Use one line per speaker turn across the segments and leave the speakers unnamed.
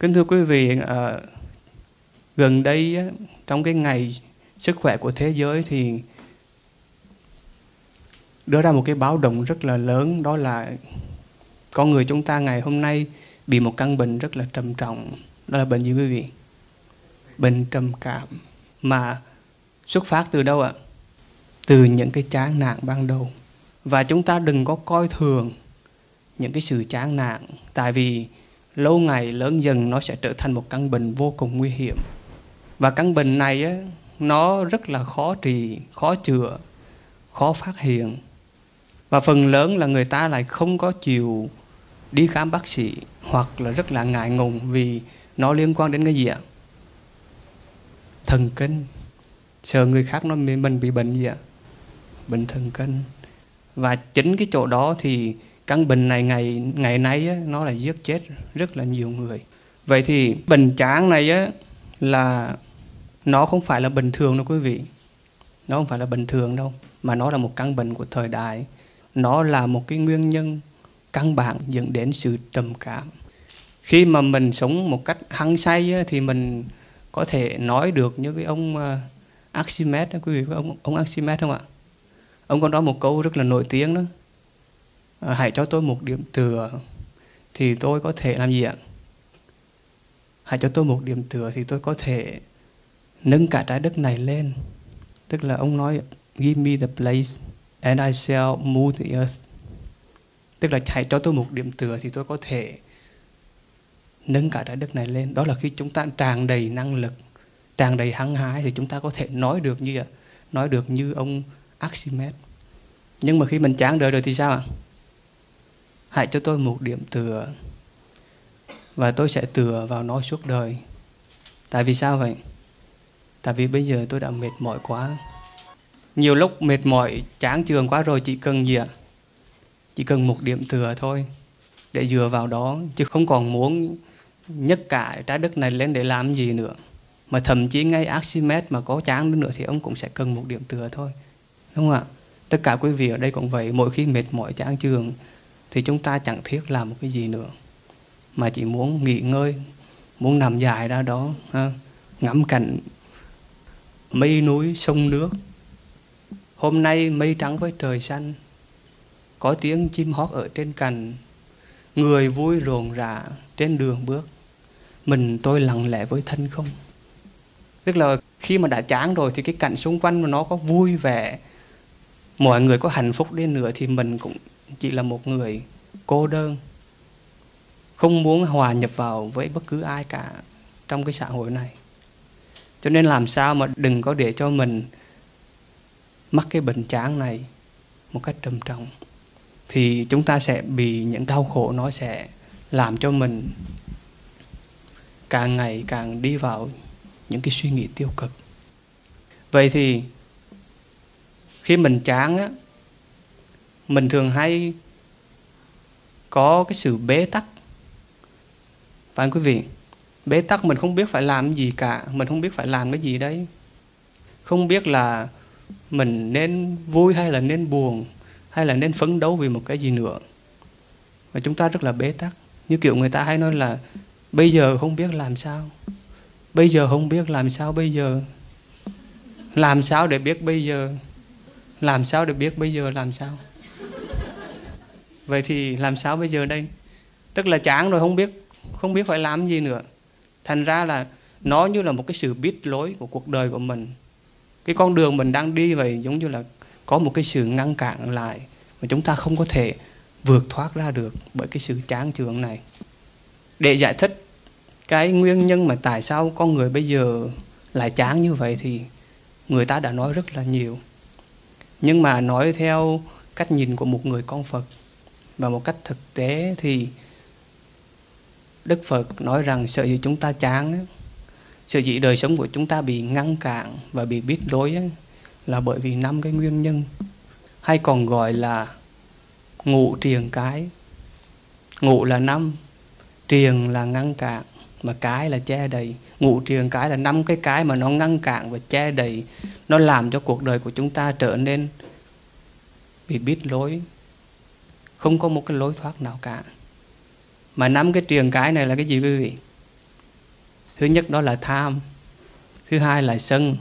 Kính thưa quý vị, à, gần đây á, trong cái ngày sức khỏe của thế giới thì đưa ra một cái báo động rất là lớn đó là con người chúng ta ngày hôm nay bị một căn bệnh rất là trầm trọng. Đó là bệnh gì quý vị? Bệnh trầm cảm. Mà xuất phát từ đâu ạ? Từ những cái chán nản ban đầu. Và chúng ta đừng có coi thường những cái sự chán nản. Tại vì lâu ngày lớn dần nó sẽ trở thành một căn bệnh vô cùng nguy hiểm. Và căn bệnh này á, nó rất là khó trị khó chữa khó phát hiện. Và phần lớn là người ta lại không có chịu đi khám bác sĩ hoặc là rất là ngại ngùng vì nó liên quan đến cái gì ạ? Thần kinh. Sợ người khác nói mình bị bệnh gì ạ? Bệnh thần kinh. Và chính cái chỗ đó thì căn bệnh này ngày ngày nay á, nó là giết chết rất là nhiều người. Vậy thì bệnh chán này á, là nó không phải là bình thường đâu quý vị. Nó không phải là bình thường đâu mà nó là một căn bệnh của thời đại. Nó là một cái nguyên nhân căn bản dẫn đến sự trầm cảm. Khi mà mình sống một cách hăng say á, thì mình có thể nói được như cái ông uh, Archimedes quý vị ông ông Archimedes không ạ? Ông có nói một câu rất là nổi tiếng đó. Ờ, hãy cho tôi một điểm tựa thì tôi có thể làm gì ạ? Hãy cho tôi một điểm tựa thì tôi có thể nâng cả trái đất này lên. Tức là ông nói, give me the place and I shall move the earth. Tức là hãy cho tôi một điểm tựa thì tôi có thể nâng cả trái đất này lên. Đó là khi chúng ta tràn đầy năng lực, tràn đầy hăng hái thì chúng ta có thể nói được như nói được như ông Archimedes. Nhưng mà khi mình chán đời rồi thì sao ạ? Hãy cho tôi một điểm tựa, và tôi sẽ tựa vào nó suốt đời. Tại vì sao vậy? Tại vì bây giờ tôi đã mệt mỏi quá. Nhiều lúc mệt mỏi, chán trường quá rồi chỉ cần gì ạ? Chỉ cần một điểm tựa thôi, để dựa vào đó, chứ không còn muốn nhấc cả trái đất này lên để làm gì nữa. Mà thậm chí ngay Archimedes mà có chán nữa thì ông cũng sẽ cần một điểm tựa thôi. Đúng không ạ? Tất cả quý vị ở đây cũng vậy, mỗi khi mệt mỏi, chán trường thì chúng ta chẳng thiết làm một cái gì nữa. Mà chỉ muốn nghỉ ngơi muốn nằm dài ra đó ha, ngắm cảnh mây núi sông nước. Hôm nay mây trắng với trời xanh có tiếng chim hót ở trên cành. Người vui rộn rã trên đường bước. Mình tôi lặng lẽ với thân không? Tức là khi mà đã chán rồi thì cái cảnh xung quanh mà nó có vui vẻ mọi người có hạnh phúc đi nữa thì mình cũng chỉ là một người cô đơn, không muốn hòa nhập vào với bất cứ ai cả trong cái xã hội này. Cho nên làm sao mà đừng có để cho mình mắc cái bệnh chán này một cách trầm trọng. Thì chúng ta sẽ bị những đau khổ nó sẽ làm cho mình càng ngày càng đi vào những cái suy nghĩ tiêu cực. Vậy thì khi mình chán á mình thường hay có cái sự bế tắc. Phải không quý vị? Bế tắc mình không biết phải làm gì cả, mình không biết phải làm cái gì đấy. Không biết là mình nên vui hay là nên buồn, hay là nên phấn đấu vì một cái gì nữa. Và chúng ta rất là bế tắc. Như kiểu người ta hay nói là, bây giờ không biết làm sao. Bây giờ không biết làm sao bây giờ. Làm sao để biết bây giờ? Làm sao để biết bây giờ làm sao? Vậy thì làm sao bây giờ đây? Tức là chán rồi, không biết không biết phải làm gì nữa. Thành ra là nó như là một cái sự biết lối của cuộc đời của mình. Cái con đường mình đang đi vậy giống như là có một cái sự ngăn cản lại mà chúng ta không có thể vượt thoát ra được bởi cái sự chán chường này. Để giải thích cái nguyên nhân mà tại sao con người bây giờ lại chán như vậy thì người ta đã nói rất là nhiều. Nhưng mà nói theo cách nhìn của một người con phật và một cách thực tế thì đức phật nói rằng sợ gì chúng ta chán sợ dĩ đời sống của chúng ta bị ngăn cản và bị biết lối là bởi vì năm cái nguyên nhân, hay còn gọi là ngụ triền cái. Ngụ là năm, triền là ngăn cản, mà cái là che đầy ngụ triền cái là năm cái cái mà nó ngăn cản và che đầy nó làm cho cuộc đời của chúng ta trở nên bị biết lối không có một cái lối thoát nào cả. Mà nắm cái triền cái này là cái gì quý vị? Thứ nhất đó là tham, thứ hai là sân,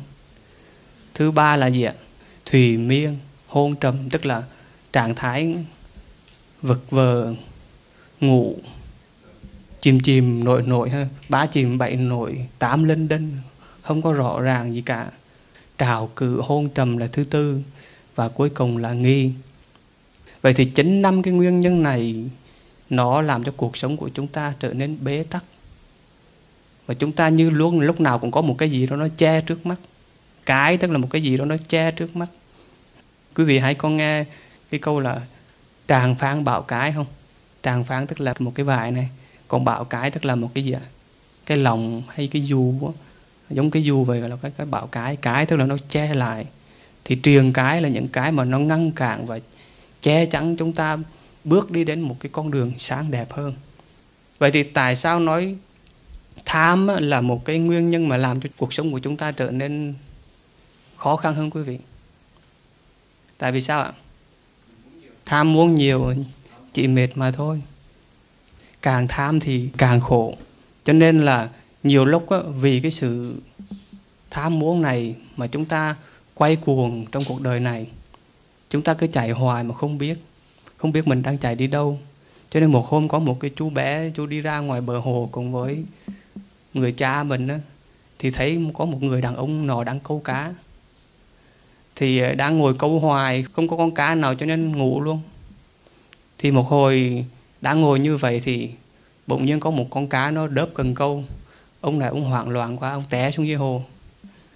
thứ ba là gì ạ? Thùy miên, hôn trầm, tức là trạng thái vật vờ, ngủ, chìm chìm nội nội ha ba chìm bảy nội tám linh đinh không có rõ ràng gì cả. Trào cự hôn trầm là thứ tư và cuối cùng là nghi vậy thì chính năm cái nguyên nhân này, nó làm cho cuộc sống của chúng ta trở nên bế tắc. Và chúng ta như luôn, lúc nào cũng có một cái gì đó nó che trước mắt. Cái tức là một cái gì đó nó che trước mắt. Quý vị hãy có nghe cái câu là tràng phán bảo cái không? Tràng phán tức là một cái vải này, còn bảo cái tức là một cái gì ạ? Cái lòng hay cái dù đó. giống cái dù vậy là cái cái bảo cái. Cái tức là nó che lại. Thì truyền cái là những cái mà nó ngăn cản và che chắn chúng ta bước đi đến một cái con đường sáng đẹp hơn. Vậy thì tại sao nói tham là một cái nguyên nhân mà làm cho cuộc sống của chúng ta trở nên khó khăn hơn quý vị? Tại vì sao ạ? Tham muốn nhiều chỉ mệt mà thôi. Càng tham thì càng khổ. Cho nên là nhiều lúc á, vì cái sự tham muốn này mà chúng ta quay cuồng trong cuộc đời này chúng ta cứ chạy hoài mà không biết. Không biết mình đang chạy đi đâu. Cho nên một hôm có một cái chú bé chú đi ra ngoài bờ hồ cùng với người cha mình á, thì thấy có một người đàn ông nọ đang câu cá. Thì ờ, đang ngồi câu hoài không có con cá nào cho nên ngủ luôn. Thì một hồi đang ngồi như vậy thì bỗng nhiên có một con cá nó đớp cần câu. Ông này ông hoảng loạn quá ông té xuống dưới hồ.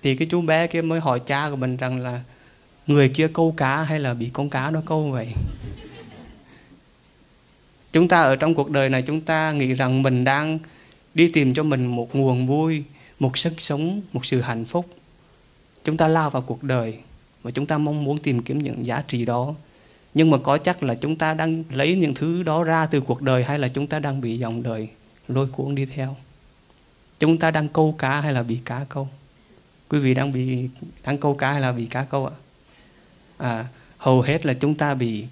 Thì cái chú bé kia mới hỏi cha của mình rằng là người kia câu cá hay là bị con cá nó câu vậy? Chúng ta ở trong cuộc đời này chúng ta nghĩ rằng mình đang đi tìm cho mình một nguồn vui một sức sống một sự hạnh phúc. Chúng ta lao vào cuộc đời và chúng ta mong muốn tìm kiếm những giá trị đó. Nhưng mà có chắc là chúng ta đang lấy những thứ đó ra từ cuộc đời hay là chúng ta đang bị dòng đời lôi cuốn đi theo? Chúng ta đang câu cá hay là bị cá câu? Quý vị đang bị đang câu cá hay là bị cá câu ạ? à, À, hầu hết là chúng ta bị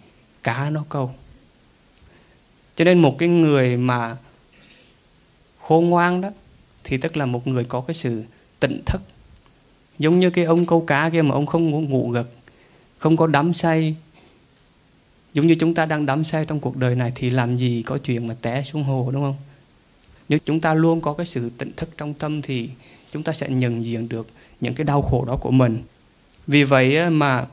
cá nó câu. Cho nên một cái người mà khôn ngoan đó thì tức là một người có cái sự tỉnh thức. Giống như cái ông câu cá kia mà ông không ngủ, ngủ gật không có đắm say. Giống như chúng ta đang đắm say trong cuộc đời này thì làm gì có chuyện mà té xuống hồ đúng không? Nếu chúng ta luôn có cái sự tỉnh thức trong tâm thì chúng ta sẽ nhận diện được những cái đau khổ đó của mình. Vì vậy mà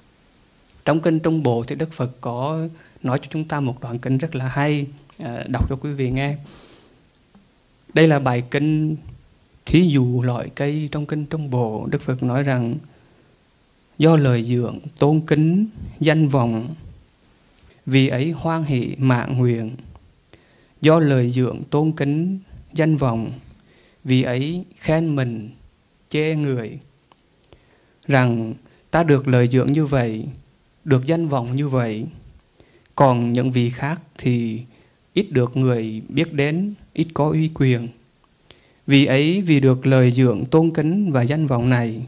trong kinh Trung Bộ thì Đức Phật có nói cho chúng ta một đoạn kinh rất là hay à, đọc cho quý vị nghe. Đây là bài kinh thí dụ loại cây trong kinh Trung Bộ. Đức Phật nói rằng, do lời dưỡng tôn kính danh vọng, vì ấy hoan hỷ mạng nguyện. Do lời dưỡng tôn kính danh vọng, vì ấy khen mình, chê người. Rằng ta được lời dưỡng như vậy được danh vọng như vậy, còn những vị khác thì ít được người biết đến, ít có uy quyền. Vì ấy, vì được lời dưỡng tôn kính và danh vọng này,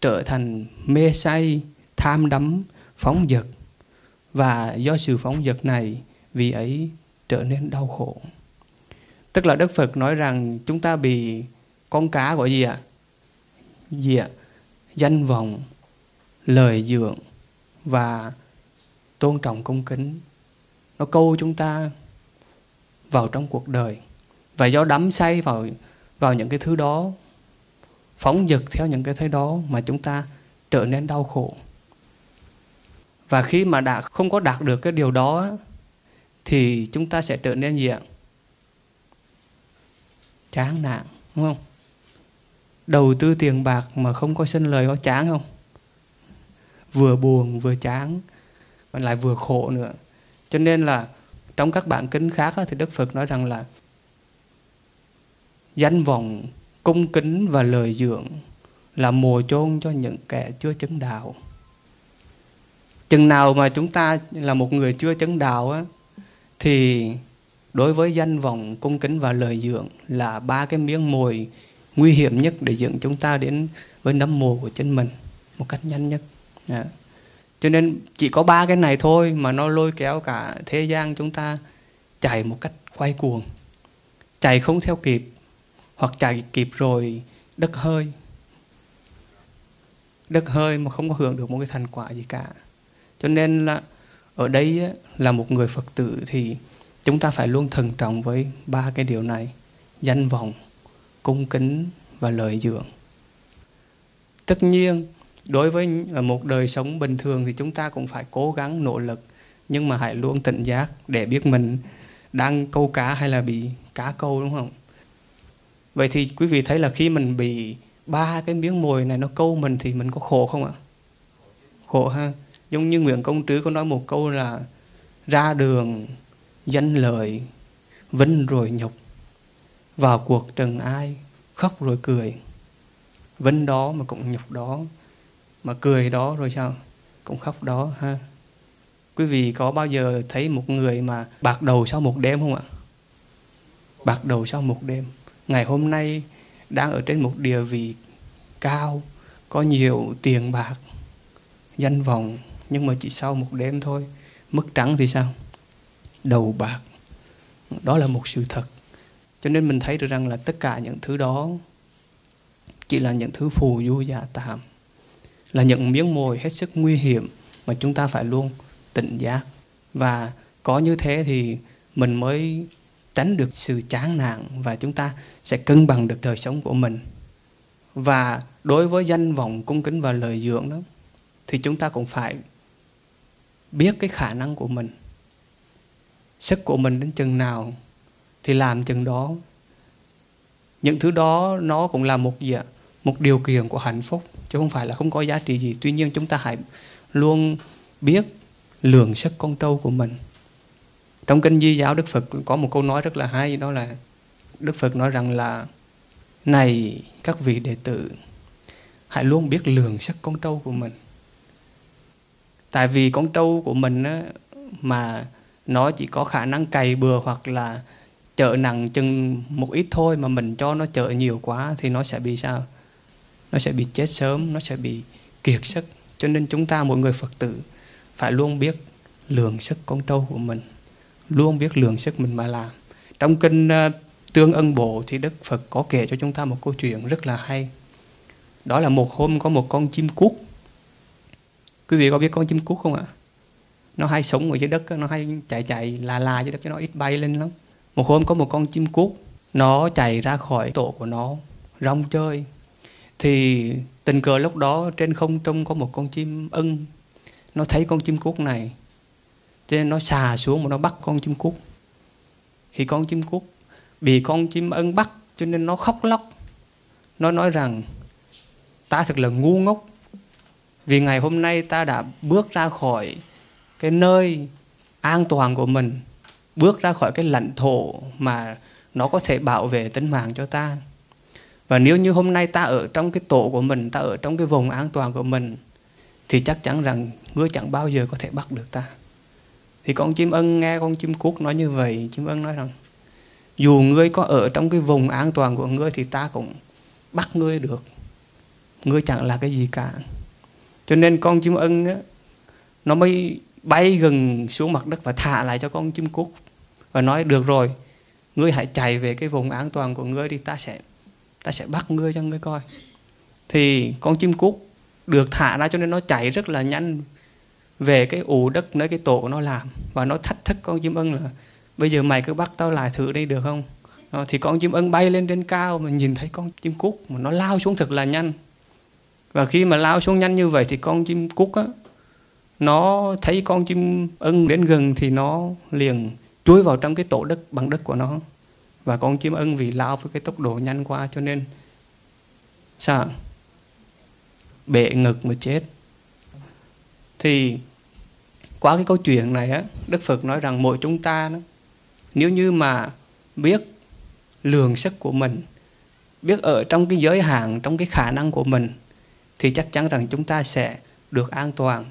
trở thành mê say, tham đắm, phóng dật. Và do sự phóng dật này, vì ấy trở nên đau khổ. Tức là đức phật nói rằng chúng ta bị con cá gọi gì ạ? Gì ạ? Danh vọng, lời dưỡng và tôn trọng công kính. Nó câu chúng ta vào trong cuộc đời. Và do đắm say vào vào những cái thứ đó, phóng dật theo những cái thứ đó mà chúng ta trở nên đau khổ. Và khi mà đã không có đạt được cái điều đó, thì chúng ta sẽ trở nên gì ạ? Chán nản, đúng không? Đầu tư tiền bạc mà không có sinh lời có chán không? Vừa buồn vừa chán và lại vừa khổ nữa. Cho nên là trong các bản kinh khác thì đức phật nói rằng là danh vọng cung kính và lời dưỡng là mồ chôn cho những kẻ chưa chứng đạo. Chừng nào mà chúng ta là một người chưa chứng đạo á, thì đối với danh vọng cung kính và lời dưỡng là ba cái miếng mồi nguy hiểm nhất để dựng chúng ta đến với nấm mồ của chính mình một cách nhanh nhất. Dạ. cho nên chỉ có ba cái này thôi mà nó lôi kéo cả thế gian chúng ta chạy một cách quay cuồng. Chạy không theo kịp, hoặc chạy kịp rồi đất hơi. Đất hơi mà không có hưởng được một cái thành quả gì cả. Cho nên là ở đây là một người phật tử thì chúng ta phải luôn thận trọng với ba cái điều này danh vọng, cung kính và lợi dưỡng tất nhiên đối với à, một đời sống bình thường thì chúng ta cũng phải cố gắng, nỗ lực, nhưng mà hãy luôn tỉnh giác để biết mình đang câu cá hay là bị cá câu, đúng không? Vậy thì quý vị thấy là khi mình bị ba cái miếng mồi này nó câu mình thì mình có khổ không ạ? Khổ ha. Giống như nguyễn công trứ có nói một câu là ra đường, danh lợi, vinh rồi nhục, vào cuộc trần ai khóc rồi cười. Vinh đó mà cũng nhục đó mà cười đó rồi sao? Cũng khóc đó, ha. Quý vị có bao giờ thấy một người mà bạc đầu sau một đêm không ạ? Bạc đầu sau một đêm. Ngày hôm nay đang ở trên một địa vị cao, có nhiều tiền bạc, danh vọng, nhưng mà chỉ sau một đêm thôi. Mất trắng thì sao? Đầu bạc. Đó là một sự thật. Cho nên mình thấy được rằng là tất cả những thứ đó chỉ là những thứ phù du giả tạm là những miếng mồi hết sức nguy hiểm mà chúng ta phải luôn tỉnh giác. Và có như thế thì mình mới tránh được sự chán nản và chúng ta sẽ cân bằng được đời sống của mình. Và đối với danh vọng, cung kính và lời dưỡng đó, thì chúng ta cũng phải biết cái khả năng của mình. Sức của mình đến chừng nào thì làm chừng đó. Những thứ đó nó cũng là một dạng một điều kiện của hạnh phúc chứ không phải là không có giá trị gì. Tuy nhiên chúng ta hãy luôn biết lượng sức con trâu của mình. Trong kinh di giáo đức phật có một câu nói rất là hay đó là đức phật nói rằng là này các vị đệ tử hãy luôn biết lường sức con trâu của mình. Tại vì con trâu của mình á, mà nó chỉ có khả năng cày bừa hoặc là chợ nặng chừng một ít thôi mà mình cho nó chợ nhiều quá thì nó sẽ bị sao? Nó sẽ bị chết sớm, nó sẽ bị kiệt sức. Cho nên chúng ta mỗi người phật tử phải luôn biết lượng sức con trâu của mình, luôn biết lượng sức mình mà làm. Trong kinh ờ, tương ân bộ thì đức phật có kể cho chúng ta một câu chuyện rất là hay. Đó là một hôm có một con chim cút quý vị có biết con chim cút không ạ? Nó hay sống ở dưới đất nó hay chạy chạy là là dưới đất cho nó ít bay lên lắm. Một hôm có một con chim cút nó chạy ra khỏi tổ của nó, rong chơi thì tình cờ lúc đó trên không trung có một con chim ưng. Nó thấy con chim cút này, cho nên nó xà xuống mà nó bắt con chim cút thì con chim cút bị con chim ưng bắt, cho nên nó khóc lóc. Nó nói rằng, ta thật là ngu ngốc, vì ngày hôm nay ta đã bước ra khỏi cái nơi an toàn của mình, bước ra khỏi cái lãnh thổ mà nó có thể bảo vệ tính mạng cho ta và nếu như hôm nay ta ở trong cái tổ của mình ta ở trong cái vùng an toàn của mình thì chắc chắn rằng ngươi chẳng bao giờ có thể bắt được ta. Thì con chim ưng nghe con chim cút nói như vậy chim ưng nói rằng dù ngươi có ở trong cái vùng an toàn của ngươi thì ta cũng bắt ngươi được. Ngươi chẳng là cái gì cả. Cho nên con chim ưng á, nó mới bay gần xuống mặt đất và thả lại cho con chim cút và nói được rồi ngươi hãy chạy về cái vùng an toàn của ngươi đi ta sẽ ta sẽ bắt ngươi cho ngươi coi. Thì con chim cút được thả ra cho nên nó chạy rất là nhanh về cái ủ đất nơi cái tổ của nó làm. Và nó thách thức con chim ưng là bây giờ mày cứ bắt tao lại thử đi được không? Đó, thì con chim ưng bay lên trên cao mà nhìn thấy con chim cút mà nó lao xuống thật là nhanh. Và khi mà lao xuống nhanh như vậy thì con chim cút á nó thấy con chim ưng đến gần thì nó liền chui vào trong cái tổ đất bằng đất của nó và con chim ưng vì lao với cái tốc độ nhanh quá cho nên sao bệ ngực mà chết. Thì qua cái câu chuyện này á đức phật nói rằng mỗi chúng ta đó, nếu như mà biết lường sức của mình biết ở trong cái giới hạn trong cái khả năng của mình thì chắc chắn rằng chúng ta sẽ được an toàn.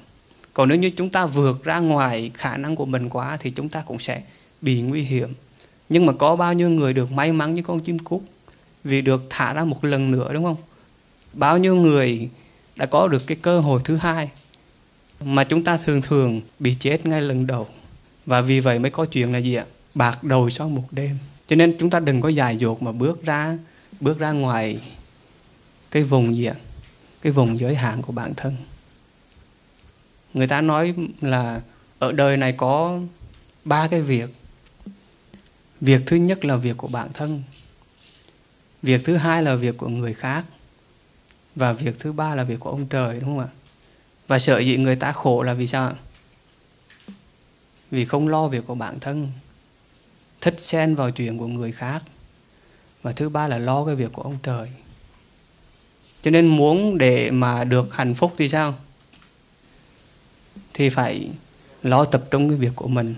Còn nếu như chúng ta vượt ra ngoài khả năng của mình quá thì chúng ta cũng sẽ bị nguy hiểm nhưng mà có bao nhiêu người được may mắn như con chim cút? Vì được thả ra một lần nữa, đúng không? Bao nhiêu người đã có được cái cơ hội thứ hai mà chúng ta thường thường bị chết ngay lần đầu? Và vì vậy mới có chuyện là gì ạ? Bạc đầu sau một đêm. Cho nên chúng ta đừng có dài dột mà bước ra bước ra ngoài cái vùng gì ạ? Cái vùng giới hạn của bản thân. Người ta nói là ở đời này có ba cái việc việc thứ nhất là việc của bản thân. Việc thứ hai là việc của người khác. Và việc thứ ba là việc của ông trời, đúng không ạ? Và sợ dĩ người ta khổ là vì sao vì không lo việc của bản thân. Thích xen vào chuyện của người khác. Và thứ ba là lo cái việc của ông trời. Cho nên muốn để mà được hạnh phúc thì sao? Thì phải lo tập trung cái việc của mình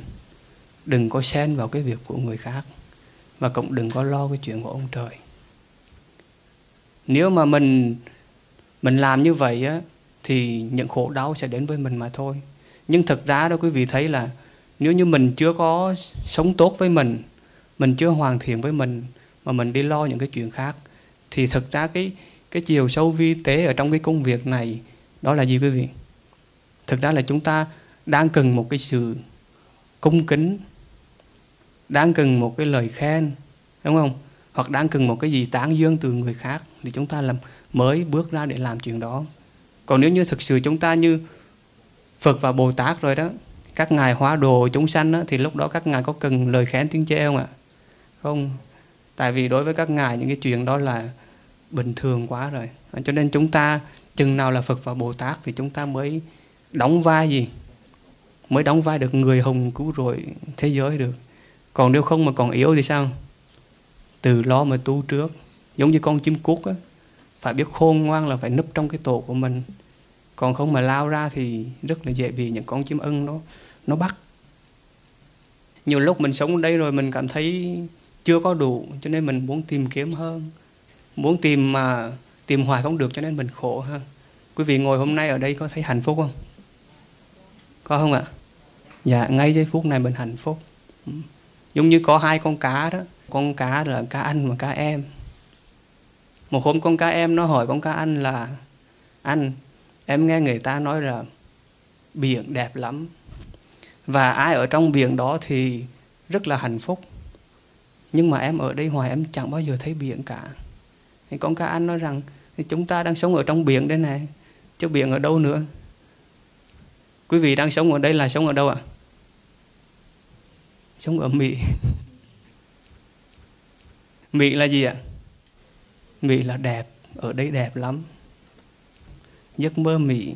đừng có xen vào cái việc của người khác và cũng đừng có lo cái chuyện của ông trời. Nếu mà mình mình làm như vậy á, thì những khổ đau sẽ đến với mình mà thôi. Nhưng thực ra đó quý vị thấy là nếu như mình chưa có sống tốt với mình mình chưa hoàn thiện với mình, mà mình đi lo những cái chuyện khác, thì thực ra cái cái chiều sâu vi tế ở trong cái công việc này, đó là gì quý vị? Thực ra là chúng ta đang cần một cái sự cung kính đang cần một cái lời khen đúng không? Hoặc đang cần một cái gì tán dương từ người khác thì chúng ta làm mới bước ra để làm chuyện đó. Còn nếu như thực sự chúng ta như Phật và Bồ Tát rồi đó các ngài hóa đồ chúng sanh đó, thì lúc đó các ngài có cần lời khen tiếng chê không ạ? Không. Tại vì đối với các ngài những cái chuyện đó là bình thường quá rồi. Cho nên chúng ta chừng nào là Phật và Bồ Tát thì chúng ta mới đóng vai gì? Mới đóng vai được người hùng cứu rỗi thế giới được còn nếu không mà còn yếu thì sao? Từ lo mà tu trước. Giống như con chim cút á, phải biết khôn ngoan là phải nấp trong cái tổ của mình. Còn không mà lao ra thì rất là dễ bị những con chim ưng nó nó bắt. Nhiều lúc mình sống ở đây rồi mình cảm thấy chưa có đủ, cho nên mình muốn tìm kiếm hơn. Muốn tìm mà tìm hoài không được, cho nên mình khổ ha quý vị ngồi hôm nay ở đây có thấy hạnh phúc không? Có không ạ? Dạ ngay giây phút này mình hạnh phúc. Ừ giống như có hai con cá đó. Con cá là cá anh và cá em. Một hôm con cá em nó hỏi con cá anh là, anh, em nghe người ta nói là biển đẹp lắm và ai ở trong biển đó thì rất là hạnh phúc. Nhưng mà em ở đây hoài, em chẳng bao giờ thấy biển cả. Thì con cá anh nói rằng, thì chúng ta đang sống ở trong biển đây này, chứ biển ở đâu nữa? Quý vị đang sống ở đây là sống ở đâu ạ? Sống ở mỹ. Mỹ là gì ạ? Mỹ là đẹp ở đây đẹp lắm. Giấc mơ mỹ.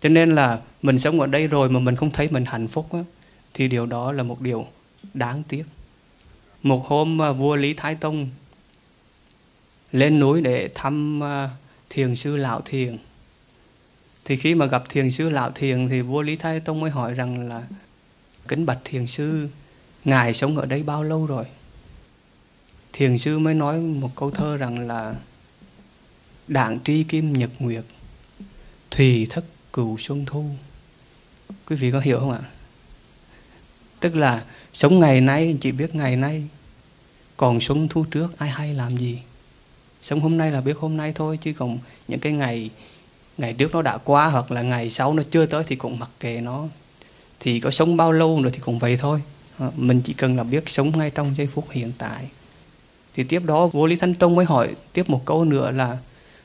Cho nên là mình sống ở đây rồi mà mình không thấy mình hạnh phúc á, thì điều đó là một điều đáng tiếc. Một hôm mà vua lý thái tông lên núi để thăm à, thiền sư lão thiền thì khi mà gặp thiền sư lão thiền thì vua lý thái tông mới hỏi rằng là kính bạch thiền sư, ngài sống ở đây bao lâu rồi? Thiền sư mới nói một câu thơ rằng là, đảng tri kim nhật nguyệt, thùy thất cửu xuân thu. Quý vị có hiểu không ạ? Tức là sống ngày nay, chỉ biết ngày nay, còn xuân thu trước ai hay làm gì? Sống hôm nay là biết hôm nay thôi, chứ còn những cái ngày ngày trước nó đã qua hoặc là ngày sau nó chưa tới thì cũng mặc kệ nó thì có sống bao lâu nữa thì cũng vậy thôi. Ờ, mình chỉ cần là biết sống ngay trong giây phút hiện tại. Thì tiếp đó Vô lý Thanh tông mới hỏi tiếp một câu nữa là,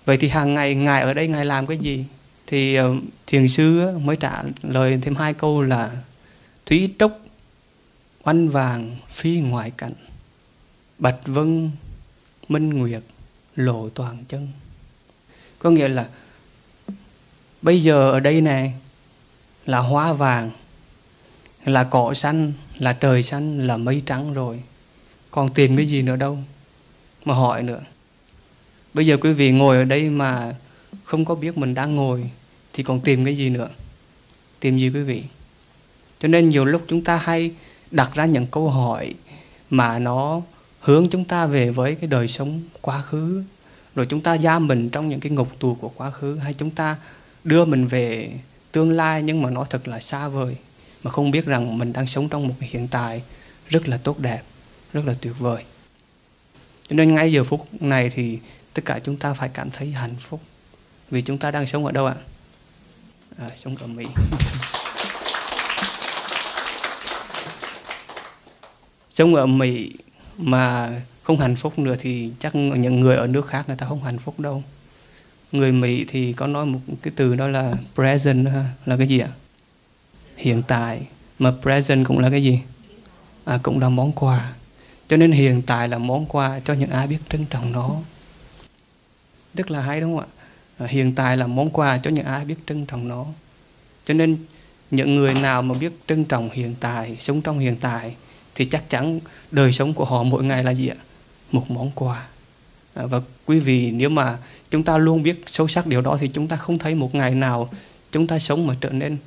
vậy thì hàng ngày, ngài ở đây ngài làm cái gì? Thì ờ, thiền sư mới trả lời thêm hai câu là, thúy trúc, oanh vàng, phi ngoại cảnh, bạch vân, minh nguyệt, lộ toàn chân. Có nghĩa là, bây giờ ở đây này là hoa vàng là cỏ xanh, là trời xanh, là mây trắng rồi. Còn tiền cái gì nữa đâu mà hỏi nữa. Bây giờ quý vị ngồi ở đây mà không có biết mình đang ngồi, thì còn tìm cái gì nữa? Tìm gì quý vị? Cho nên nhiều lúc chúng ta hay đặt ra những câu hỏi mà nó hướng chúng ta về với cái đời sống quá khứ. Rồi chúng ta giam mình trong những cái ngục tù của quá khứ, hay chúng ta đưa mình về tương lai nhưng mà nó thật là xa vời mà không biết rằng mình đang sống trong một cái hiện tại rất là tốt đẹp rất là tuyệt vời. Cho nên ngay giờ phút này thì tất cả chúng ta phải cảm thấy hạnh phúc vì chúng ta đang sống ở đâu ạ? À, sống ở mỹ. Sống ở mỹ mà không hạnh phúc nữa thì chắc những người ở nước khác người ta không hạnh phúc đâu. Người Mỹ thì có nói một cái từ đó là present là cái gì ạ? Hiện tại mà present cũng là cái gì? À, cũng là món quà. Cho nên hiện tại là món quà cho những ai biết trân trọng nó. Rất là hay đúng không ạ? À, hiện tại là món quà cho những ai biết trân trọng nó. Cho nên những người nào mà biết trân trọng hiện tại sống trong hiện tại thì chắc chắn đời sống của họ mỗi ngày là gì ạ? Một món quà. À, và quý vị nếu mà chúng ta luôn biết sâu sắc điều đó thì chúng ta không thấy một ngày nào chúng ta sống mà trở nên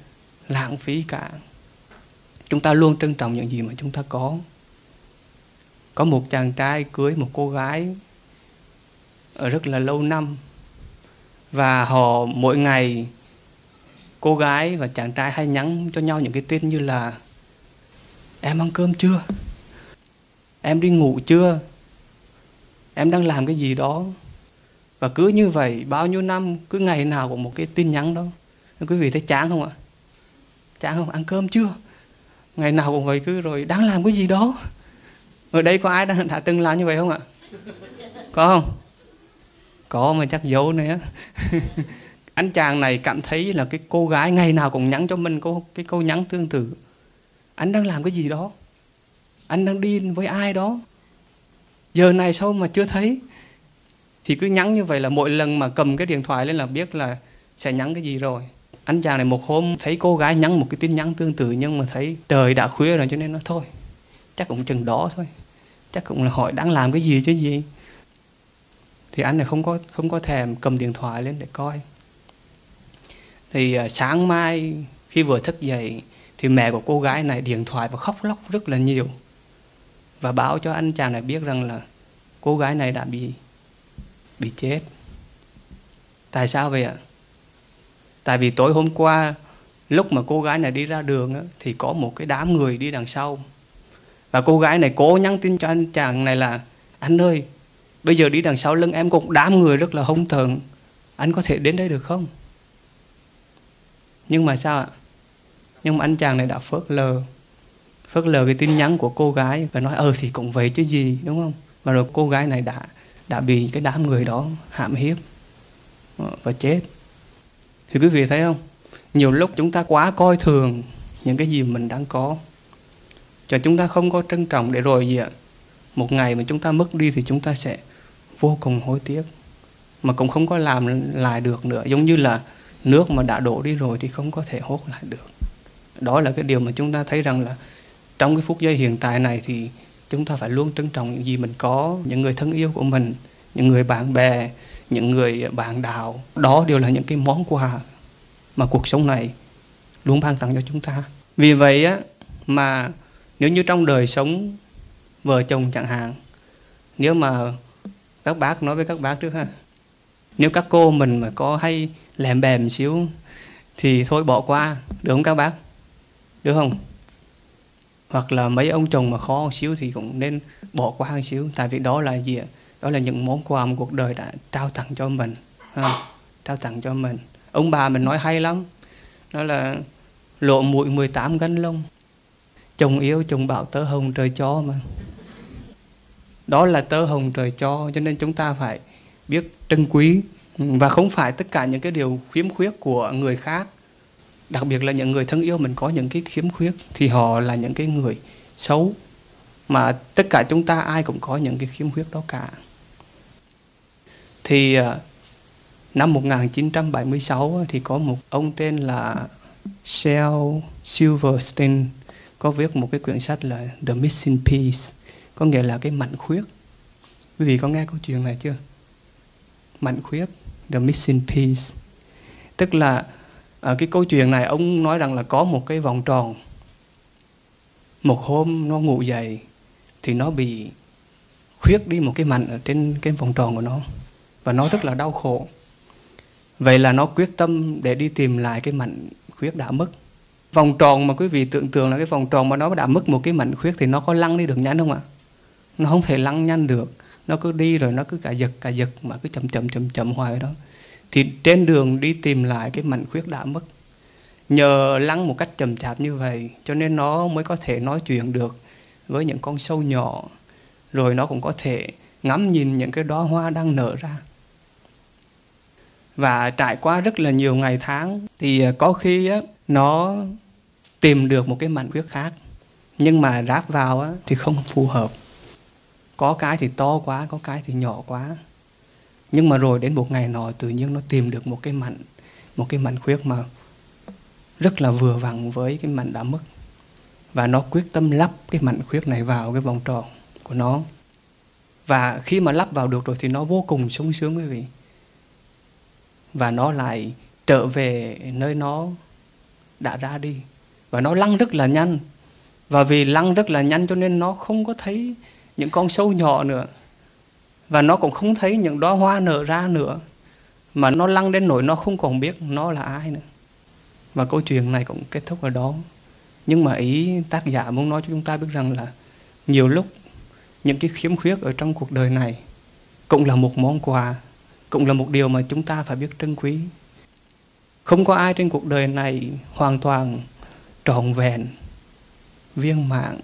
lãng phí cả. Chúng ta luôn trân trọng những gì mà chúng ta có. Có một chàng trai cưới một cô gái ở rất là lâu năm, và họ mỗi ngày cô gái và chàng trai hay nhắn cho nhau những cái tin như là, em ăn cơm chưa? Em đi ngủ chưa? Em đang làm cái gì đó? Và cứ như vậy, bao nhiêu năm, cứ ngày nào cũng một cái tin nhắn đó. Quý vị thấy chán không ạ? Chả không ăn cơm chưa? Ngày nào cũng vậy cứ rồi đang làm cái gì đó? Ở đây có ai đã, đã từng làm như vậy không ạ? Có không? Có mà chắc giấu nữa. Anh chàng này cảm thấy là cái cô gái ngày nào cũng nhắn cho mình câu cái câu nhắn tương tự. Anh đang làm cái gì đó? Anh đang đi với ai đó? Giờ này sao mà chưa thấy? Thì cứ nhắn như vậy là mỗi lần mà cầm cái điện thoại lên là biết là sẽ nhắn cái gì rồi anh chàng này một hôm thấy cô gái nhắn một cái tin nhắn tương tự nhưng mà thấy trời đã khuya rồi cho nên nó thôi chắc cũng chừng đó thôi. Chắc cũng là hỏi đang làm cái gì chứ gì. Thì anh này không có không có thèm cầm điện thoại lên để coi. Thì uh, sáng mai khi vừa thức dậy thì mẹ của cô gái này điện thoại và khóc lóc rất là nhiều. Và báo cho anh chàng này biết rằng là cô gái này đã bị bị chết. Tại sao vậy ạ? Tại vì tối hôm qua lúc mà cô gái này đi ra đường á, thì có một cái đám người đi đằng sau. Và cô gái này cố nhắn tin cho anh chàng này là anh ơi bây giờ đi đằng sau lưng em cũng đám người rất là hung thần anh có thể đến đây được không? Nhưng mà sao ạ? Nhưng mà anh chàng này đã phớt lờ phớt lờ cái tin nhắn của cô gái và nói ờ thì cũng vậy chứ gì đúng không? Mà rồi cô gái này đã đã bị cái đám người đó hãm hiếp ờ, và chết thì quý vị thấy không? Nhiều lúc chúng ta quá coi thường những cái gì mình đang có. Cho chúng ta không có trân trọng để rồi gì ạ? Một ngày mà chúng ta mất đi thì chúng ta sẽ vô cùng hối tiếc. Mà cũng không có làm lại được nữa. Giống như là nước mà đã đổ đi rồi thì không có thể hốt lại được. Đó là cái điều mà chúng ta thấy rằng là trong cái phút giây hiện tại này thì chúng ta phải luôn trân trọng những gì mình có, những người thân yêu của mình, những người bạn bè những người bạn đạo, đó đều là những cái món quà mà cuộc sống này luôn ban tặng cho chúng ta. Vì vậy á, mà nếu như trong đời sống vợ chồng chẳng hạn, nếu mà các bác nói với các bác trước ha, nếu các cô mình mà có hay lèm bèm xíu thì thôi bỏ qua, được không các bác? Được không? Hoặc là mấy ông chồng mà khó một xíu thì cũng nên bỏ qua một xíu, tại vì đó là gì ạ? Đó là những món quà mà cuộc đời đã trao tặng cho mình à, trao tặng cho mình. Ông bà mình nói hay lắm đó là lộ mũi 18 gánh lông chồng yêu chồng bảo tớ hồng trời cho mà. Đó là tớ hồng trời cho cho nên chúng ta phải biết trân quý và không phải tất cả những cái điều khiếm khuyết của người khác. Đặc biệt là những người thân yêu mình có những cái khiếm khuyết thì họ là những cái người xấu mà tất cả chúng ta ai cũng có những cái khiếm khuyết đó cả thì à, năm 1976 thì có một ông tên là Shel Silverstein có viết một cái quyển sách là The Missing Piece, có nghĩa là cái mạnh khuyết. Quý vị có nghe câu chuyện này chưa? Mạnh khuyết, The Missing Piece. Tức là ở cái câu chuyện này ông nói rằng là có một cái vòng tròn. Một hôm nó ngủ dậy thì nó bị khuyết đi một cái mạnh ở trên cái vòng tròn của nó và nó rất là đau khổ. Vậy là nó quyết tâm để đi tìm lại cái mảnh khuyết đã mất. Vòng tròn mà quý vị tưởng tượng là cái vòng tròn mà nó đã mất một cái mảnh khuyết thì nó có lăn đi được nhanh không ạ? Nó không thể lăn nhanh được. Nó cứ đi rồi nó cứ cả giật cả giật mà cứ chậm chậm chậm chậm hoài đó. Thì trên đường đi tìm lại cái mảnh khuyết đã mất. Nhờ lăn một cách chậm chạp như vậy, cho nên nó mới có thể nói chuyện được với những con sâu nhỏ. Rồi nó cũng có thể ngắm nhìn những cái đóa hoa đang nở ra và trải qua rất là nhiều ngày tháng thì ờ, có khi á, nó tìm được một cái mảnh khuyết khác. Nhưng mà ráp vào á, thì không phù hợp. Có cái thì to quá có cái thì nhỏ quá. Nhưng mà rồi đến một ngày nọ tự nhiên nó tìm được một cái mảnh một cái mảnh khuyết mà rất là vừa vặn với cái mảnh đã mất. Và nó quyết tâm lắp cái mảnh khuyết này vào cái vòng tròn của nó. Và khi mà lắp vào được rồi thì nó vô cùng sung sướng quý vị và nó lại trở về nơi nó đã ra đi. Và nó lăn rất là nhanh. Và vì lăn rất là nhanh cho nên nó không có thấy những con sâu nhỏ nữa. Và nó cũng không thấy những đóa hoa nở ra nữa. Mà nó lăn đến nỗi nó không còn biết nó là ai nữa. Và câu chuyện này cũng kết thúc ở đó. Nhưng mà ý tác giả muốn nói cho chúng ta biết rằng là nhiều lúc những cái khiếm khuyết ở trong cuộc đời này cũng là một món quà cũng là một điều mà chúng ta phải biết trân quý. Không có ai trên cuộc đời này hoàn toàn trọn vẹn, viên mạng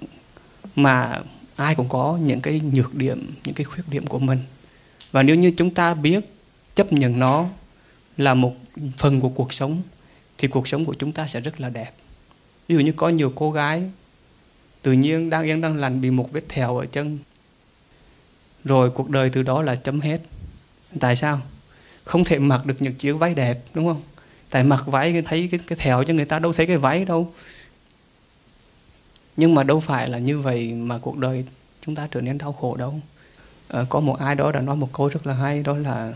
mà ai cũng có những cái nhược điểm, những cái khuyết điểm của mình. Và nếu như chúng ta biết chấp nhận nó là một phần của cuộc sống, thì cuộc sống của chúng ta sẽ rất là đẹp. Ví dụ như có nhiều cô gái, tự nhiên đang yên đang lành bị một vết thèo ở chân, rồi cuộc đời từ đó là chấm hết tại sao? Không thể mặc được những chiếc váy đẹp đúng không? Tại mặc váy thấy cái, cái thèo cho người ta đâu thấy cái váy đâu. Nhưng mà đâu phải là như vậy mà cuộc đời chúng ta trở nên đau khổ đâu. À, có một ai đó đã nói một câu rất là hay đó là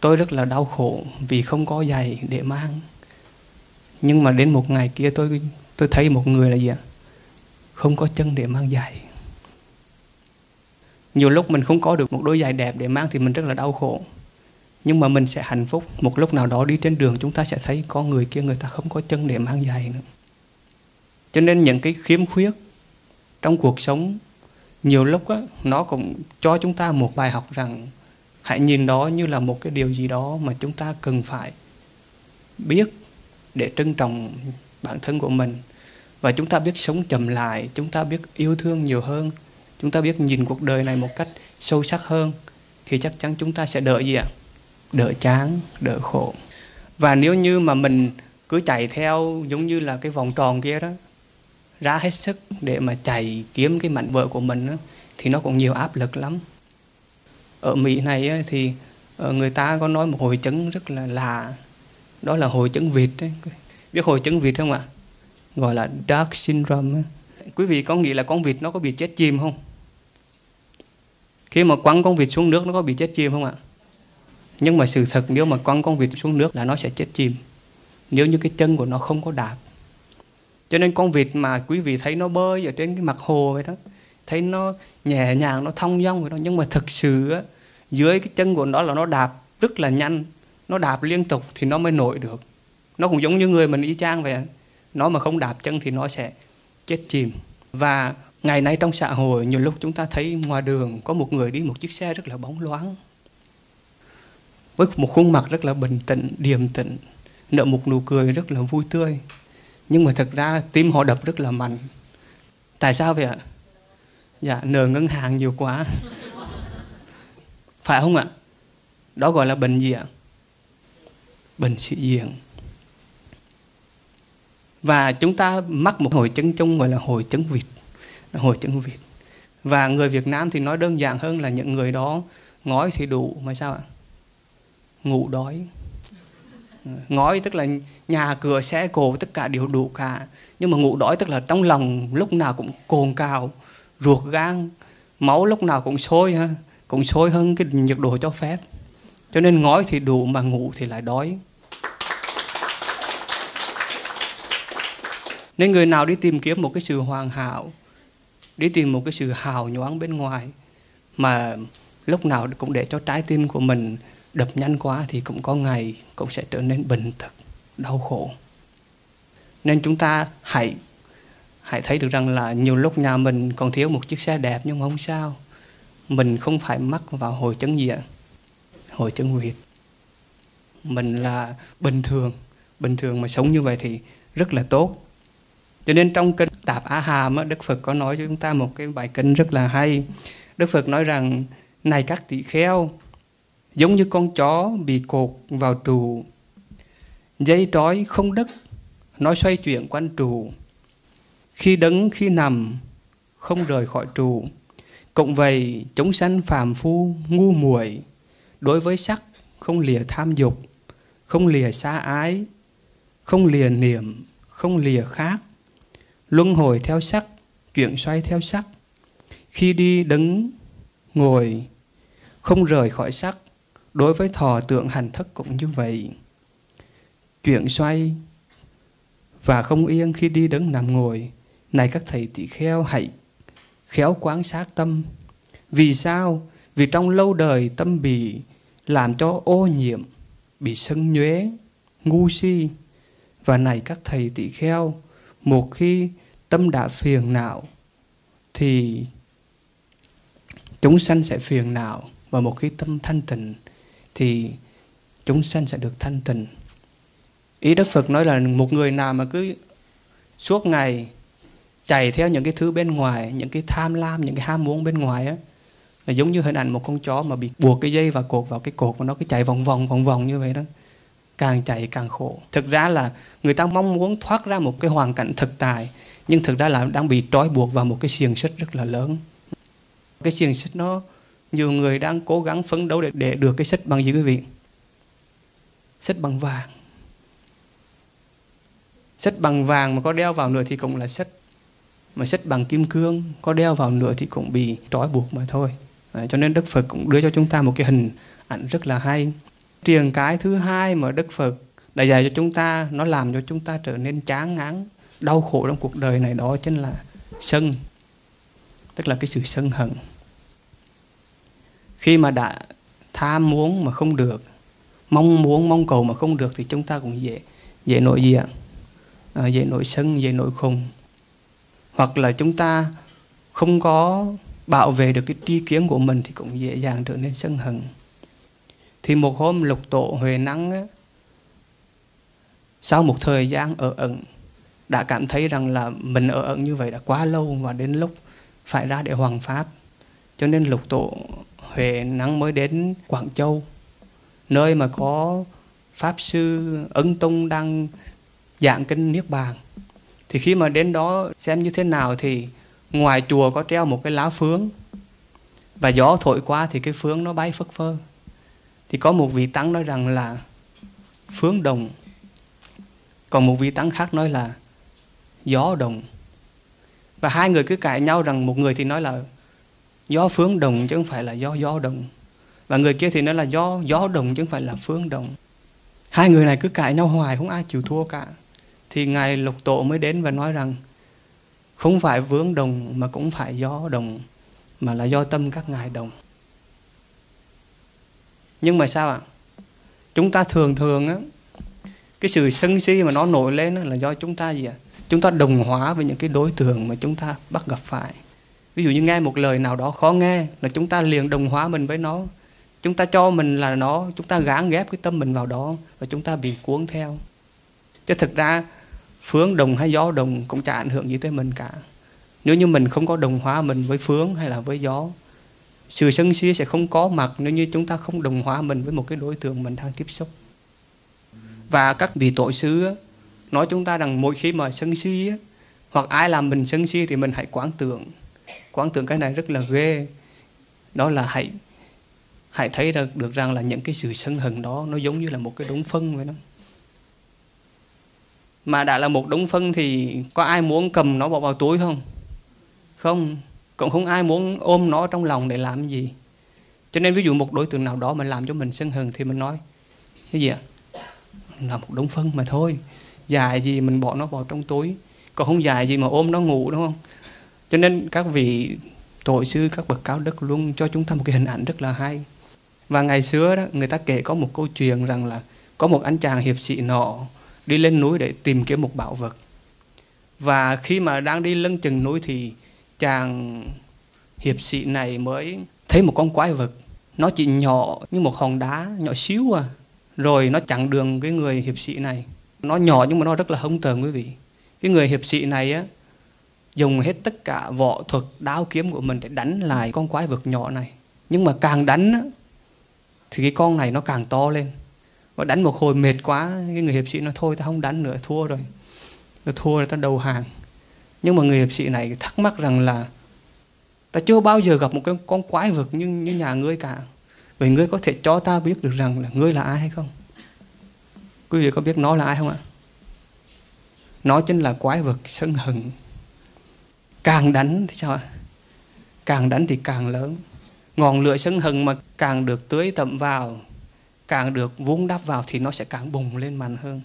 tôi rất là đau khổ vì không có giày để mang. Nhưng mà đến một ngày kia tôi tôi thấy một người là gì ạ? Không có chân để mang giày nhiều lúc mình không có được một đôi giày đẹp để mang thì mình rất là đau khổ. Nhưng mà mình sẽ hạnh phúc. Một lúc nào đó đi trên đường chúng ta sẽ thấy có người kia người ta không có chân để mang giày nữa. Cho nên những cái khiếm khuyết trong cuộc sống nhiều lúc á, nó cũng cho chúng ta một bài học rằng hãy nhìn đó như là một cái điều gì đó mà chúng ta cần phải biết để trân trọng bản thân của mình. Và chúng ta biết sống chậm lại chúng ta biết yêu thương nhiều hơn chúng ta biết nhìn cuộc đời này một cách sâu sắc hơn thì chắc chắn chúng ta sẽ đỡ gì ạ? Đỡ chán đỡ khổ. Và nếu như mà mình cứ chạy theo giống như là cái vòng tròn kia đó ra hết sức để mà chạy kiếm cái mảnh vợ của mình đó, thì nó cũng nhiều áp lực lắm. Ở Mỹ này thì ờ, người ta có nói một hội chứng rất là lạ. Đó là hội chứng vịt ấy. biết hội chứng vịt không ạ? Gọi là dark syndrome quý vị có nghĩ là con vịt nó có bị chết chìm không? Khi mà quăng con vịt xuống nước nó có bị chết chìm không ạ? Nhưng mà sự thật nếu mà quăng con vịt xuống nước là nó sẽ chết chìm nếu như cái chân của nó không có đạp. Cho nên con vịt mà quý vị thấy nó bơi ở trên cái mặt hồ vậy đó thấy nó nhẹ nhàng nó thông dong vậy đó nhưng mà thực sự á, dưới cái chân của nó là nó đạp rất là nhanh nó đạp liên tục thì nó mới nổi được. Nó cũng giống như người mình y chang vậy nó mà không đạp chân thì nó sẽ chết chìm. Và ngày nay trong xã hội, nhiều lúc chúng ta thấy ngoài đường có một người đi một chiếc xe rất là bóng loáng, với một khuôn mặt rất là bình tĩnh, điềm tĩnh, nở một nụ cười rất là vui tươi. Nhưng mà thật ra tim họ đập rất là mạnh. Tại sao vậy ạ? Dạ nợ ngân hàng nhiều quá. Phải không ạ? Đó gọi là bệnh gì ạ? Bệnh sĩ diện. Và chúng ta mắc một hội chứng chung gọi là hội chứng vịt hội tiếng Việt. Và người Việt Nam thì nói đơn giản hơn là những người đó ngói thì đủ, mà sao ạ? Ngủ đói. Ngói tức là nhà cửa xe cộ tất cả đều đủ cả. Nhưng mà ngủ đói tức là trong lòng lúc nào cũng cồn cào, ruột gan, máu lúc nào cũng sôi ha, cũng sôi hơn cái nhiệt độ cho phép. Cho nên ngói thì đủ mà ngủ thì lại đói. Nên người nào đi tìm kiếm một cái sự hoàn hảo đi tìm một cái sự hào nhoáng bên ngoài mà lúc nào cũng để cho trái tim của mình đập nhanh quá thì cũng có ngày cũng sẽ trở nên bệnh tật đau khổ. Nên chúng ta hãy hãy thấy được rằng là nhiều lúc nhà mình còn thiếu một chiếc xe đẹp nhưng mà không sao. Mình không phải mắc vào hồi chứng gì ạ hồi chứng việt mình là bình thường bình thường mà sống như vậy thì rất là tốt. Cho nên trong kinh tạp á hàm đức phật có nói cho chúng ta một cái bài kinh rất là hay. Đức Phật nói rằng, này các tỷ kheo, giống như con chó bị cột vào trụ dây trói không đứt, nó xoay chuyển quanh trụ khi đứng, khi nằm, không rời khỏi trụ cộng vậy chúng sanh phàm phu, ngu muội, đối với sắc, không lìa tham dục, không lìa xa ái, không lìa niệm, không lìa khác luân hồi theo sắc, chuyển xoay theo sắc. Khi đi đứng, ngồi, không rời khỏi sắc, đối với thọ tượng hành thức cũng như vậy. Chuyển xoay, và không yên khi đi đứng nằm ngồi, này các thầy tỷ kheo hãy khéo quán sát tâm. Vì sao? Vì trong lâu đời tâm bị làm cho ô nhiễm, bị sân nhuế, ngu si. Và này các thầy tỷ kheo, một khi tâm đã phiền não, thì chúng sanh sẽ phiền não và một khi tâm thanh tịnh, thì chúng sanh sẽ được thanh tịnh. Ý đức phật nói là một người nào mà cứ suốt ngày chạy theo những cái thứ bên ngoài, những cái tham lam, những cái ham muốn bên ngoài á, là giống như hình ảnh một con chó mà bị buộc cái dây và cột vào cái cột và nó, cứ chạy vòng vòng vòng vòng như vậy đó. Càng chạy càng khổ. Thực ra là người ta mong muốn thoát ra một cái hoàn cảnh thực tại nhưng thực ra là đang bị trói buộc vào một cái xiềng xích rất là lớn. Cái xiềng xích nó nhiều người đang cố gắng phấn đấu để, để được cái xích bằng gì quý vị? Xích bằng vàng. Xích bằng vàng mà có đeo vào nữa thì cũng là xích. Mà xích bằng kim cương có đeo vào nữa thì cũng bị trói buộc mà thôi. À, cho nên đức phật cũng đưa cho chúng ta một cái hình ảnh rất là hay. Truyền cái thứ hai mà đức phật đã dạy cho chúng ta nó làm cho chúng ta trở nên chán ngán đau khổ trong cuộc đời này đó chính là sân tức là cái sự sân hận. Khi mà đã tham muốn mà không được mong muốn mong cầu mà không được thì chúng ta cũng dễ dễ nổi gì ạ? À, dễ nổi sân dễ nổi khùng. Hoặc là chúng ta không có bảo vệ được cái tri kiến của mình thì cũng dễ dàng trở nên sân hận. Thì một hôm lục tổ huệ năng á, sau một thời gian ở ẩn đã cảm thấy rằng là mình ở ẩn như vậy đã quá lâu và đến lúc phải ra để hoàng pháp. Cho nên lục tổ huệ năng mới đến quảng châu, nơi mà có pháp sư ân tông đang giảng kinh niết bàn. Thì khi mà đến đó xem như thế nào thì ngoài chùa có treo một cái lá phướng và gió thổi qua thì cái phướng nó bay phất phơ. Thì có một vị tăng nói rằng là phướng đồng. Còn một vị tăng khác nói là gió đồng. Và hai người cứ cãi nhau rằng một người thì nói là gió phướng đồng chứ không phải là gió gió đồng. Và người kia thì nói là gió gió đồng chứ không phải là phướng đồng. Hai người này cứ cãi nhau hoài, không ai chịu thua cả. Thì ngài lục tổ mới đến và nói rằng, không phải vướng đồng mà cũng phải gió đồng, mà là do tâm các ngài đồng. Nhưng mà sao ạ? Chúng ta thường thường á, cái sự sân si mà nó nổi lên là do chúng ta gì ạ? Chúng ta đồng hóa với những cái đối tượng mà chúng ta bắt gặp phải. Ví dụ như nghe một lời nào đó khó nghe là chúng ta liền đồng hóa mình với nó. Chúng ta cho mình là nó, chúng ta gán ghép cái tâm mình vào đó và chúng ta bị cuốn theo. Chứ thực ra phướng đồng hay gió đồng cũng chả ảnh hưởng gì tới mình cả. Nếu như mình không có đồng hóa mình với phướng hay là với gió, sự sân si sẽ không có mặt nếu như chúng ta không đồng hóa mình với một cái đối tượng mình đang tiếp xúc. Và các vị tội sư nói chúng ta rằng mỗi khi mà sân si á hoặc ai làm mình sân si thì mình hãy quán tưởng. Quán tưởng cái này rất là ghê. Đó là hãy hãy thấy được, được rằng là những cái sự sân hận đó nó giống như là một cái đống phân vậy đó. Mà đã là một đống phân thì có ai muốn cầm nó bỏ vào túi không? Không. Cũng không ai muốn ôm nó trong lòng để làm gì. Cho nên ví dụ một đối tượng nào đó mà làm cho mình sân hận thì mình nói cái gì ạ? Là một đống phân mà thôi dài gì mình bỏ nó vào trong túi, còn không dài gì mà ôm nó ngủ, đúng không? Cho nên các vị tổ sư, các bậc cao đức luôn cho chúng ta một cái hình ảnh rất là hay. Và ngày xưa đó, người ta kể có một câu chuyện rằng là có một anh chàng hiệp sĩ nọ đi lên núi để tìm kiếm một bảo vật. Và khi mà đang đi lưng chừng núi thì chàng hiệp sĩ này mới thấy một con quái vật. Nó chỉ nhỏ như một hòn đá, nhỏ xíu à. Rồi nó chặn đường cái người hiệp sĩ này nó nhỏ nhưng mà nó rất là hung tợn quý vị. Cái người hiệp sĩ này á, dùng hết tất cả võ thuật, đao kiếm của mình để đánh lại con quái vật nhỏ này. Nhưng mà càng đánh thì cái con này nó càng to lên. Và đánh một hồi mệt quá, cái người hiệp sĩ nó thôi ta không đánh nữa, thua rồi. Nó thua rồi ta đầu hàng. Nhưng mà người hiệp sĩ này thắc mắc rằng là, ta chưa bao giờ gặp một cái con quái vật như như nhà ngươi cả. Vậy ngươi có thể cho ta biết được rằng là ngươi là ai hay không? Quý vị có biết nó là ai không ạ? Nó chính là quái vật sân hận. Càng đánh thì sao ạ? Càng đánh thì càng lớn. Ngọn lửa sân hận mà càng được tưới tẩm vào, càng được vun đắp vào thì nó sẽ càng bùng lên mạnh hơn.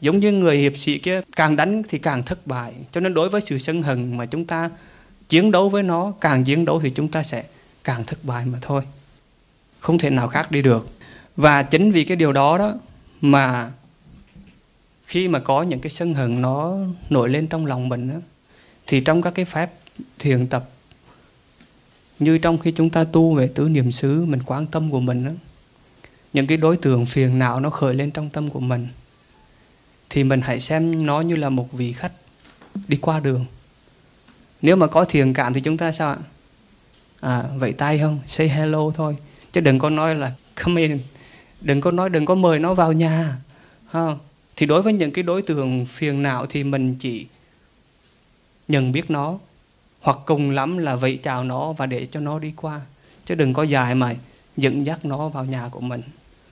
Giống như người hiệp sĩ kia, càng đánh thì càng thất bại. Cho nên đối với sự sân hận mà chúng ta chiến đấu với nó, càng chiến đấu thì chúng ta sẽ càng thất bại mà thôi. Không thể nào khác đi được. Và chính vì cái điều đó đó mà khi mà có những cái sân hận nó nổi lên trong lòng mình đó, thì trong các cái pháp thiền tập như trong khi chúng ta tu về tứ niệm xứ mình quan tâm của mình đó, những cái đối tượng phiền não nó khởi lên trong tâm của mình thì mình hãy xem nó như là một vị khách đi qua đường. Nếu mà có thiền cảm thì chúng ta sao ạ? À vậy tay không? Say hello thôi chứ đừng có nói là come in đừng có nói, đừng có mời nó vào nhà, ha. Thì đối với những cái đối tượng phiền não thì mình chỉ nhận biết nó, hoặc cùng lắm là vẫy chào nó và để cho nó đi qua. Chứ đừng có dài mà dẫn dắt nó vào nhà của mình.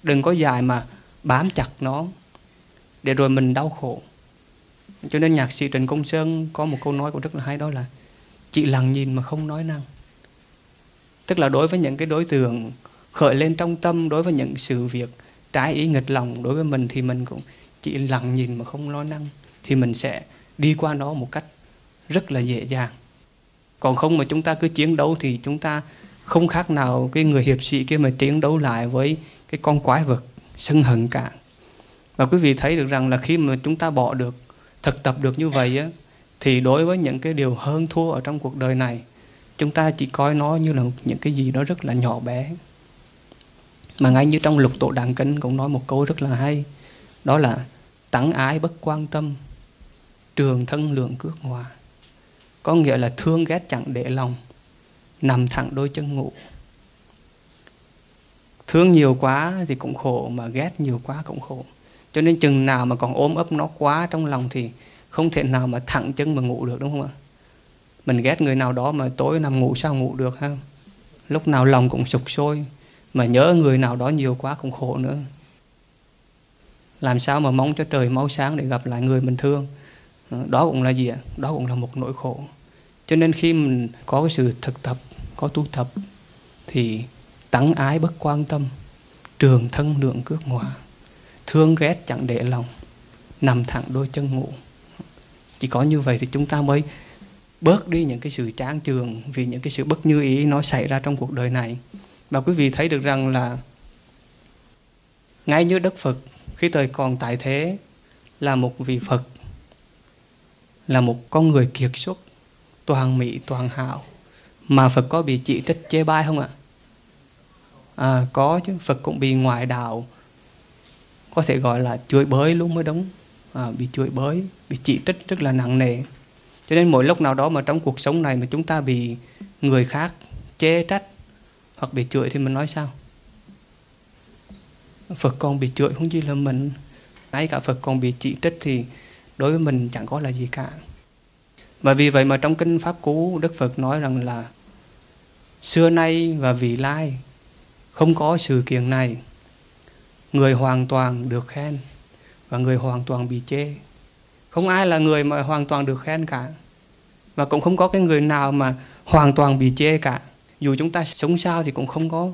Đừng có dài mà bám chặt nó, để rồi mình đau khổ. Cho nên nhạc sĩ Trần Công Sơn có một câu nói cũng rất là hay, đó là chị lặng nhìn mà không nói năng. Tức là đối với những cái đối tượng khởi lên trong tâm đối với những sự việc trái ý nghịch lòng đối với mình thì mình cũng chỉ lặng nhìn mà không lo năng, thì mình sẽ đi qua nó một cách rất là dễ dàng. Còn không mà chúng ta cứ chiến đấu thì chúng ta không khác nào cái người hiệp sĩ kia mà chiến đấu lại với cái con quái vật sân hận cả. Và quý vị thấy được rằng là khi mà chúng ta bỏ được, thực tập được như vậy á, thì đối với những cái điều hơn thua ở trong cuộc đời này, chúng ta chỉ coi nó như là những cái gì đó rất là nhỏ bé mà ngay như trong lục tổ đảng kinh cũng nói một câu rất là hay. Đó là tắng ái bất quan tâm, trường thân lượng cước hòa. Có nghĩa là thương ghét chẳng để lòng, nằm thẳng đôi chân ngủ. Thương nhiều quá thì cũng khổ, mà ghét nhiều quá cũng khổ. Cho nên chừng nào mà còn ôm ấp nó quá trong lòng thì không thể nào mà thẳng chân mà ngủ được, đúng không ạ? Mình ghét người nào đó mà tối nằm ngủ sao ngủ được ha? Lúc nào lòng cũng sục sôi mà nhớ người nào đó nhiều quá cũng khổ nữa. Làm sao mà mong cho trời mau sáng để gặp lại người mình thương? Ờ, đó cũng là gì ạ? Đó cũng là một nỗi khổ. Cho nên khi mình có cái sự thực tập, có tu tập, thì tắng ái bất quan tâm, trường thân lượng cước hòa thương ghét chẳng để lòng, nằm thẳng đôi chân ngủ. Chỉ có như vậy thì chúng ta mới bớt đi những cái sự chán trường vì những cái sự bất như ý nó xảy ra trong cuộc đời này và quý vị thấy được rằng là ngay như Đức Phật khi thời còn tại thế là một vị Phật là một con người kiệt xuất toàn mỹ toàn hảo. Mà Phật có bị chỉ trích chê bai không ạ? À, có chứ Phật cũng bị ngoại đạo có thể gọi là chửi bới luôn mới đúng. À, bị chửi bới bị chỉ trích rất là nặng nề. Cho nên mỗi lúc nào đó mà trong cuộc sống này mà chúng ta bị người khác chê trách hoặc bị chửi thì mình nói sao? Phật còn bị chửi không chỉ là mình, ngay cả Phật còn bị chỉ trích thì đối với mình chẳng có là gì cả. Và vì vậy mà trong kinh Pháp Cú, Đức Phật nói rằng là xưa nay và vị lai không có sự kiện này. Người hoàn toàn được khen và người hoàn toàn bị chê. Không ai là người mà hoàn toàn được khen cả. Và cũng không có cái người nào mà hoàn toàn bị chê cả dù chúng ta sống sao thì cũng không có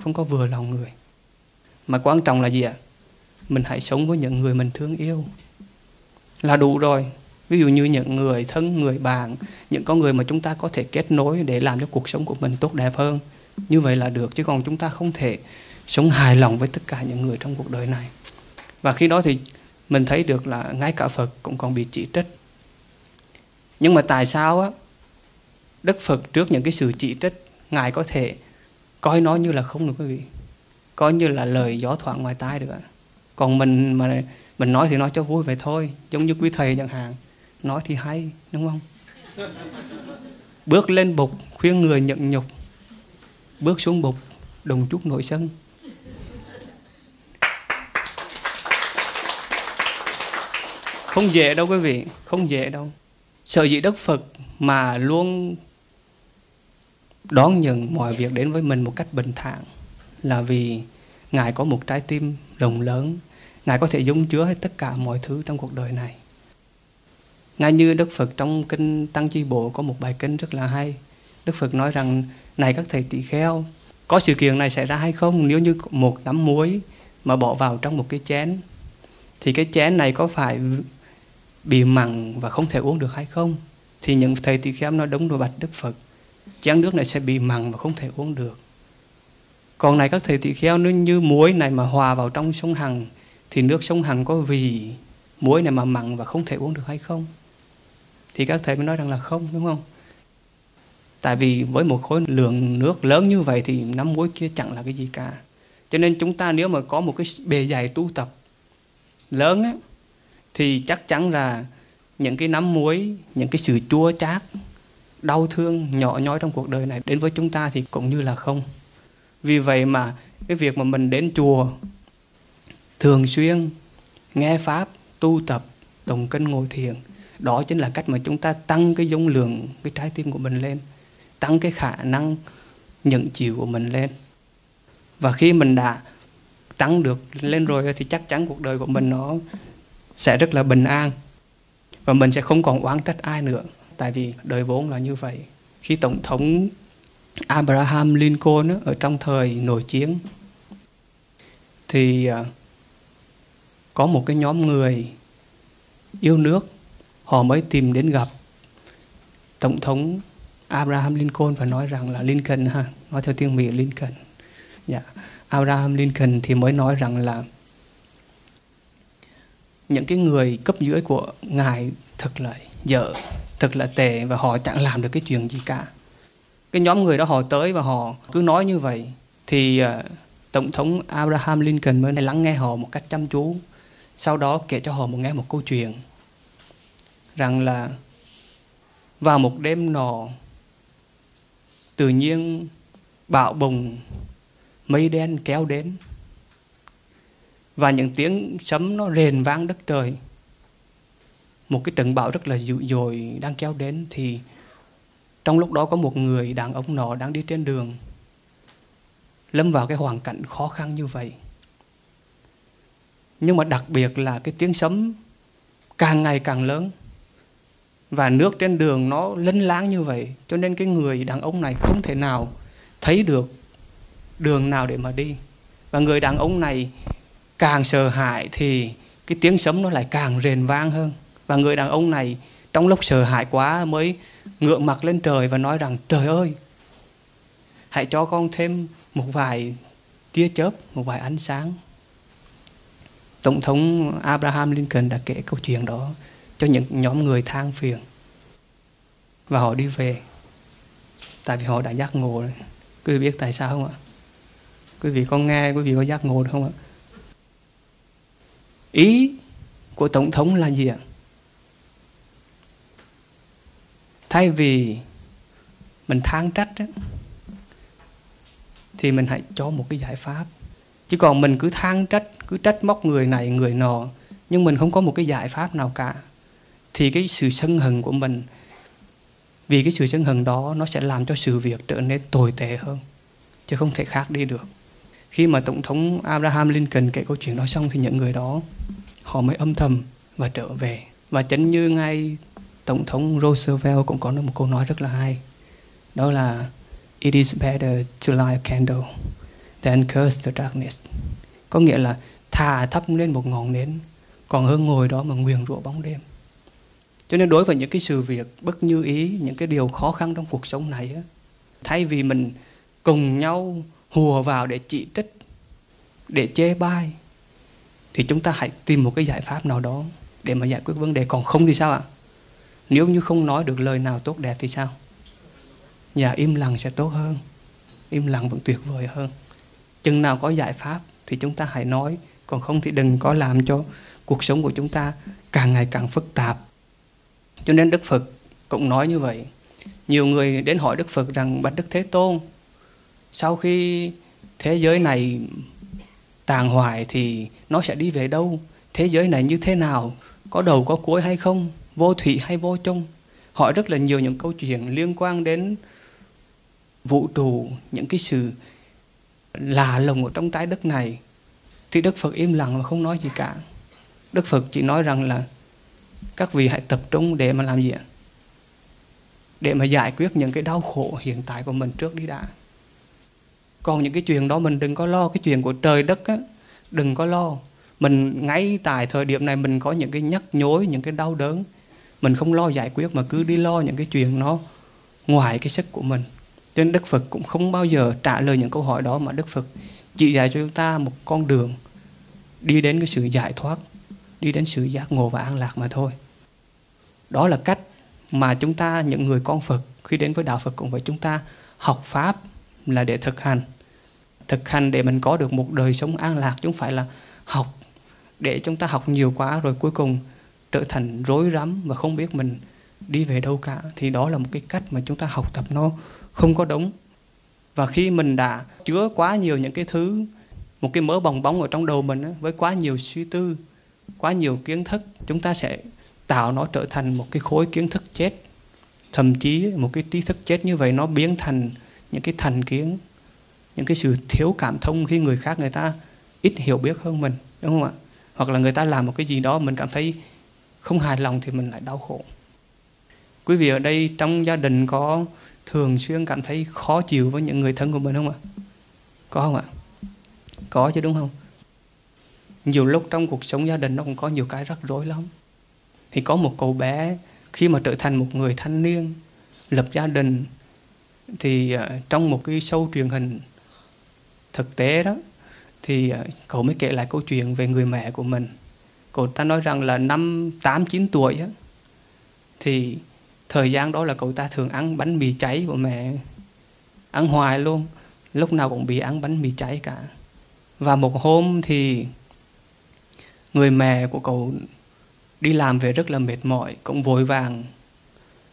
không có vừa lòng người. Mà quan trọng là gì ạ? Mình hãy sống với những người mình thương yêu. Là đủ rồi. Ví dụ như những người thân, người bạn, những con người mà chúng ta có thể kết nối để làm cho cuộc sống của mình tốt đẹp hơn. Như vậy là được, chứ còn chúng ta không thể sống hài lòng với tất cả những người trong cuộc đời này. Và khi đó thì mình thấy được là ngay cả Phật cũng còn bị chỉ trích. Nhưng mà tại sao á? Đức Phật trước những cái sự chỉ trích Ngài có thể coi nó như là không được quý vị. Coi như là lời gió thoảng ngoài tai được còn mình mà mình nói thì nói cho vui vậy thôi giống như quý thầy chẳng hạn. Nói thì hay đúng không? Bước lên bục khuyên người nhận nhục. Bước xuống bục đồng chút nội sân. Không dễ đâu quý vị không dễ đâu. Sợ dĩ đức phật mà luôn đón nhận mọi việc đến với mình một cách bình thản là vì ngài có một trái tim rộng lớn. Ngài có thể dung chứa hết tất cả mọi thứ trong cuộc đời này. Ngay như đức phật trong kinh tăng chi bộ có một bài kinh rất là hay. Đức phật nói rằng, này các thầy tỳ kheo, có sự kiện này xảy ra hay không? Nếu như một nắm muối mà bỏ vào trong một cái chén, thì cái chén này có phải bị mặn và không thể uống được hay không? Thì những thầy tỳ kheo nói, đúng rồi, bạch đức phật chén nước này sẽ bị mặn và không thể uống được. Còn này các thầy tỳ kheo nếu như muối này mà hòa vào trong sông hằng thì nước sông hằng có vì muối này mà mặn và không thể uống được hay không? Thì các thầy mới nói rằng là không đúng không? Tại vì với một khối lượng nước lớn như vậy thì nắm muối kia chẳng là cái gì cả. Cho nên chúng ta nếu mà có một cái bề dày tu tập lớn á, thì chắc chắn là những cái nắm muối những cái sự chua chát đau thương nhỏ nhoi trong cuộc đời này đến với chúng ta thì cũng như là không. Vì vậy mà cái việc mà mình đến chùa thường xuyên, nghe pháp, tu tập đồng kinh, ngồi thiền, đó chính là cách mà chúng ta tăng cái dung lượng, cái trái tim của mình lên, tăng cái khả năng nhận chịu của mình lên. Và khi mình đã tăng được lên rồi thì chắc chắn cuộc đời của mình nó sẽ rất là bình an và mình sẽ không còn oán trách ai nữa tại vì đời vốn là như vậy khi tổng thống Abraham Lincoln ở trong thời nội chiến thì à, có một cái nhóm người yêu nước, họ mới tìm đến gặp tổng thống Abraham Lincoln và nói rằng là Lincoln ha, nói theo tiếng Mỹ Lincoln yeah. Abraham Lincoln thì mới nói rằng là những cái người cấp dưới của ngài thật là dở thật là tệ và họ chẳng làm được cái chuyện gì cả. Cái nhóm người đó họ tới và họ cứ nói như vậy. Thì uh, tổng thống Abraham Lincoln mới lắng nghe họ một cách chăm chú sau đó kể cho họ một nghe một câu chuyện. Rằng là vào một đêm nọ tự nhiên bão bùng mây đen kéo đến và những tiếng sấm nó rền vang đất trời một cái trận bão rất là dữ dội đang kéo đến, thì trong lúc đó có một người đàn ông nọ đang đi trên đường, lâm vào cái hoàn cảnh khó khăn như vậy. Nhưng mà đặc biệt là cái tiếng sấm càng ngày càng lớn và nước trên đường nó lân láng như vậy, cho nên cái người đàn ông này không thể nào thấy được đường nào để mà đi. Và người đàn ông này càng sợ hãi thì cái tiếng sấm nó lại càng rền vang hơn và người đàn ông này trong lúc sợ hãi quá mới ngựa mặt lên trời và nói rằng, trời ơi, hãy cho con thêm một vài tia chớp, một vài ánh sáng. Tổng thống Abraham Lincoln đã kể câu chuyện đó cho những nhóm người than phiền. Và họ đi về, tại vì họ đã giác ngộ rồi. Quý vị biết tại sao không ạ? Quý vị có nghe, quý vị có giác ngộ được không ạ? Ý của tổng thống là gì ạ? Thay vì mình than trách đó, thì mình hãy cho một cái giải pháp. Chứ còn mình cứ than trách cứ trách móc người này người nọ nhưng mình không có một cái giải pháp nào cả thì cái sự sân hận của mình vì cái sự sân hận đó nó sẽ làm cho sự việc trở nên tồi tệ hơn chứ không thể khác đi được. Khi mà tổng thống Abraham Lincoln kể câu chuyện đó xong thì những người đó họ mới âm thầm và trở về. Và chính như ngay tổng thống Roosevelt cũng có một câu nói rất là hay. Đó là, it is better to light a candle than curse the darkness. Có nghĩa là thà thắp lên một ngọn nến, còn hơn ngồi đó mà nguyền rủa bóng đêm. Cho nên đối với những cái sự việc bất như ý, những cái điều khó khăn trong cuộc sống này thay vì mình cùng nhau hùa vào để chỉ trích, để chê bai, thì chúng ta hãy tìm một cái giải pháp nào đó để mà giải quyết vấn đề. Còn không thì sao ạ? Nếu như không nói được lời nào tốt đẹp thì sao? Nhà im lặng sẽ tốt hơn. Im lặng vẫn tuyệt vời hơn. Chừng nào có giải pháp thì chúng ta hãy nói, còn không thì đừng có làm cho cuộc sống của chúng ta càng ngày càng phức tạp. Cho nên đức phật cũng nói như vậy. Nhiều người đến hỏi đức phật rằng, bạch đức thế tôn, sau khi thế giới này tàn hoại thì nó sẽ đi về đâu? Thế giới này như thế nào? Có đầu có cuối hay không? Vô thủy hay vô chung? Hỏi rất là nhiều những câu chuyện liên quan đến vũ trụ, những cái sự lạ lùng ở trong trái đất này. Thì đức phật im lặng và không nói gì cả. Đức phật chỉ nói rằng là các vị hãy tập trung để mà làm gì ạ? Để mà giải quyết những cái đau khổ hiện tại của mình trước đi đã. Còn những cái chuyện đó mình đừng có lo. Cái chuyện của trời đất á, đừng có lo. Mình ngay tại thời điểm này mình có những cái nhắc nhối, những cái đau đớn mình không lo giải quyết mà cứ đi lo những cái chuyện nó ngoài cái sức của mình. Cho nên đức phật cũng không bao giờ trả lời những câu hỏi đó mà đức phật chỉ dạy cho chúng ta một con đường đi đến cái sự giải thoát, đi đến sự giác ngộ và an lạc mà thôi. Đó là cách mà chúng ta, những người con phật, khi đến với đạo phật cũng phải chúng ta học pháp là để thực hành. Thực hành để mình có được một đời sống an lạc chứ không phải là học, để chúng ta học nhiều quá rồi cuối cùng trở thành rối rắm và không biết mình đi về đâu cả, thì đó là một cái cách mà chúng ta học tập nó không có đúng. Và khi mình đã chứa quá nhiều những cái thứ, một cái mớ bong bóng ở trong đầu mình với quá nhiều suy tư, quá nhiều kiến thức, chúng ta sẽ tạo nó trở thành một cái khối kiến thức chết. Thậm chí một cái trí thức chết như vậy nó biến thành những cái thành kiến, những cái sự thiếu cảm thông khi người khác, người ta ít hiểu biết hơn mình, đúng không ạ? Hoặc là người ta làm một cái gì đó mình cảm thấy không hài lòng thì mình lại đau khổ. Quý vị ở đây trong gia đình có thường xuyên cảm thấy khó chịu với những người thân của mình không ạ? Có không ạ? Có chứ, đúng không? Nhiều lúc trong cuộc sống gia đình nó cũng có nhiều cái rắc rối lắm. Thì có một cậu bé, khi mà trở thành một người thanh niên, lập gia đình, thì ờ, trong một cái show truyền hình thực tế đó, thì ờ, cậu mới kể lại câu chuyện về người mẹ của mình cậu ta nói rằng là năm tám chín tuổi á, thì thời gian đó là cậu ta thường ăn bánh mì cháy của mẹ. Ăn hoài luôn lúc nào cũng bị ăn bánh mì cháy cả. Và một hôm thì người mẹ của cậu đi làm về rất là mệt mỏi cũng vội vàng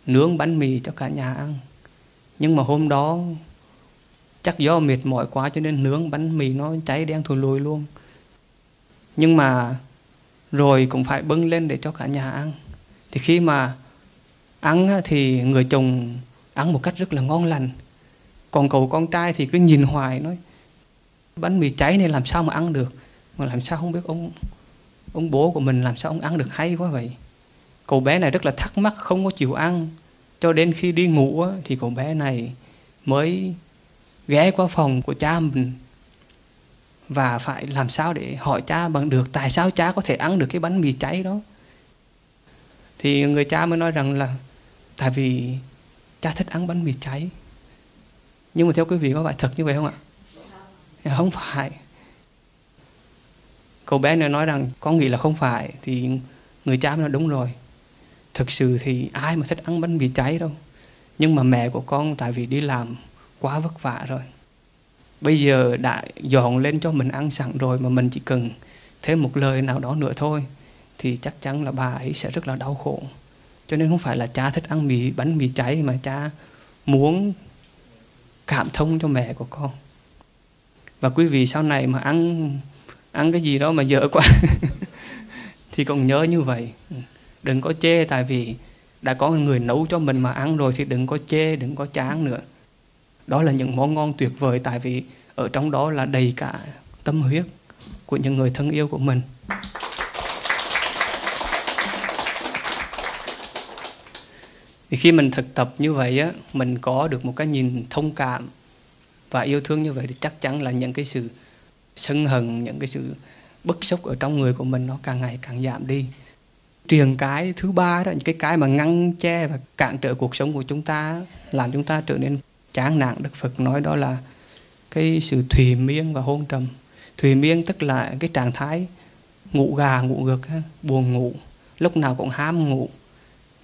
nướng bánh mì cho cả nhà ăn. Nhưng mà hôm đó chắc do mệt mỏi quá cho nên nướng bánh mì nó cháy đen thùi lùi luôn. Nhưng mà rồi cũng phải bưng lên để cho cả nhà ăn. Thì khi mà ăn thì người chồng ăn một cách rất là ngon lành. Còn cậu con trai thì cứ nhìn hoài nói, bánh mì cháy này làm sao mà ăn được? Mà làm sao không biết ông ông bố của mình làm sao ông ăn được hay quá vậy? Cậu bé này rất là thắc mắc, không có chịu ăn. Cho đến khi đi ngủ thì cậu bé này mới ghé qua phòng của cha mình và phải làm sao để hỏi cha bằng được, tại sao cha có thể ăn được cái bánh mì cháy đó? Thì người cha mới nói rằng là, tại vì cha thích ăn bánh mì cháy nhưng mà theo quý vị có phải thật như vậy không ạ? Không phải. Cậu bé này nói rằng con nghĩ là không phải. Thì người cha mới nói, đúng rồi. Thực sự thì ai mà thích ăn bánh mì cháy đâu. Nhưng mà mẹ của con tại vì đi làm quá vất vả rồi bây giờ đã dọn lên cho mình ăn sẵn rồi mà mình chỉ cần thêm một lời nào đó nữa thôi, thì chắc chắn là bà ấy sẽ rất là đau khổ. Cho nên không phải là cha thích ăn mì, bánh mì cháy mà cha muốn cảm thông cho mẹ của con. Và quý vị sau này mà ăn ăn cái gì đó mà dở quá thì còn nhớ như vậy. Ừ. Đừng có chê, tại vì đã có người nấu cho mình mà ăn rồi thì đừng có chê, đừng có chán nữa đó là những món ngon tuyệt vời tại vì ở trong đó là đầy cả tâm huyết của những người thân yêu của mình. Thì khi mình thực tập như vậy á, mình có được một cái nhìn thông cảm và yêu thương như vậy thì chắc chắn là những cái sự sân hận, những cái sự bức xúc ở trong người của mình nó càng ngày càng giảm đi. Truyền cái thứ ba đó, những cái cái mà ngăn che và cản trở cuộc sống của chúng ta làm chúng ta trở nên chán nản, đức phật nói đó là cái sự thùy miên và hôn trầm. Thùy miên tức là cái trạng thái ngủ gà, ngủ gật buồn ngủ, lúc nào cũng ham ngủ.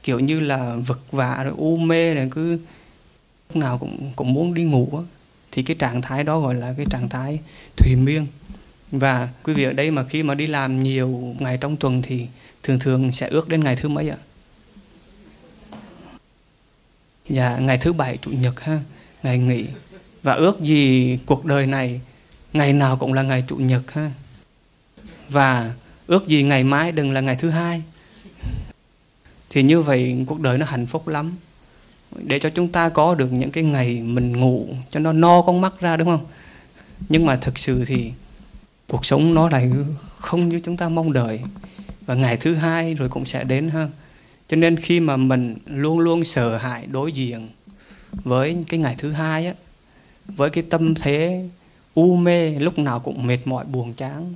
Kiểu như là vật vả rồi u mê rồi cứ lúc nào cũng cũng muốn đi ngủ thì cái trạng thái đó gọi là cái trạng thái thùy miên. Và quý vị ở đây mà khi mà đi làm nhiều ngày trong tuần thì thường thường sẽ ước đến ngày thứ mấy ạ? Dạ ngày thứ bảy, chủ nhật ha ngày nghỉ và ước gì cuộc đời này ngày nào cũng là ngày chủ nhật ha. Và ước gì ngày mai đừng là ngày thứ hai. Thì như vậy cuộc đời nó hạnh phúc lắm. Để cho chúng ta có được những cái ngày mình ngủ cho nó no con mắt ra, đúng không? Nhưng mà thực sự thì cuộc sống nó lại không như chúng ta mong đợi. Và ngày thứ hai rồi cũng sẽ đến ha. Cho nên khi mà mình luôn luôn sợ hãi đối diện với cái ngày thứ hai á, với cái tâm thế u mê, lúc nào cũng mệt mỏi, buồn chán,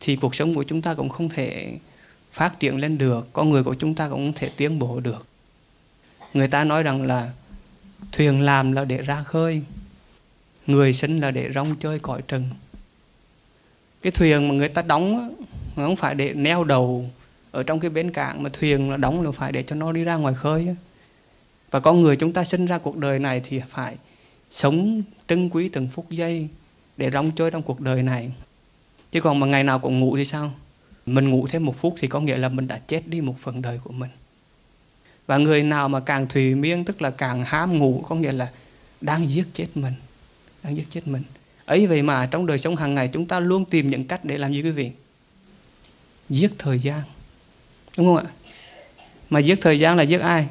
thì cuộc sống của chúng ta cũng không thể phát triển lên được, con người của chúng ta cũng không thể tiến bộ được. Người ta nói rằng là thuyền làm là để ra khơi, người sinh là để rong chơi cõi trần. Cái thuyền mà người ta đóng không phải để neo đầu ở trong cái bến cảng, mà thuyền là đóng là phải để cho nó đi ra ngoài khơi và con người chúng ta sinh ra cuộc đời này thì phải sống trân quý từng phút giây để rong chơi trong cuộc đời này. Chứ còn mà ngày nào cũng ngủ thì sao? Mình ngủ thêm một phút thì có nghĩa là mình đã chết đi một phần đời của mình. Và người nào mà càng thùy miên, tức là càng ham ngủ, có nghĩa là đang giết chết mình, đang giết chết mình. Ấy vậy mà trong đời sống hàng ngày chúng ta luôn tìm những cách để làm gì quý vị? Giết thời gian. Đúng không ạ? Mà giết thời gian là giết ai?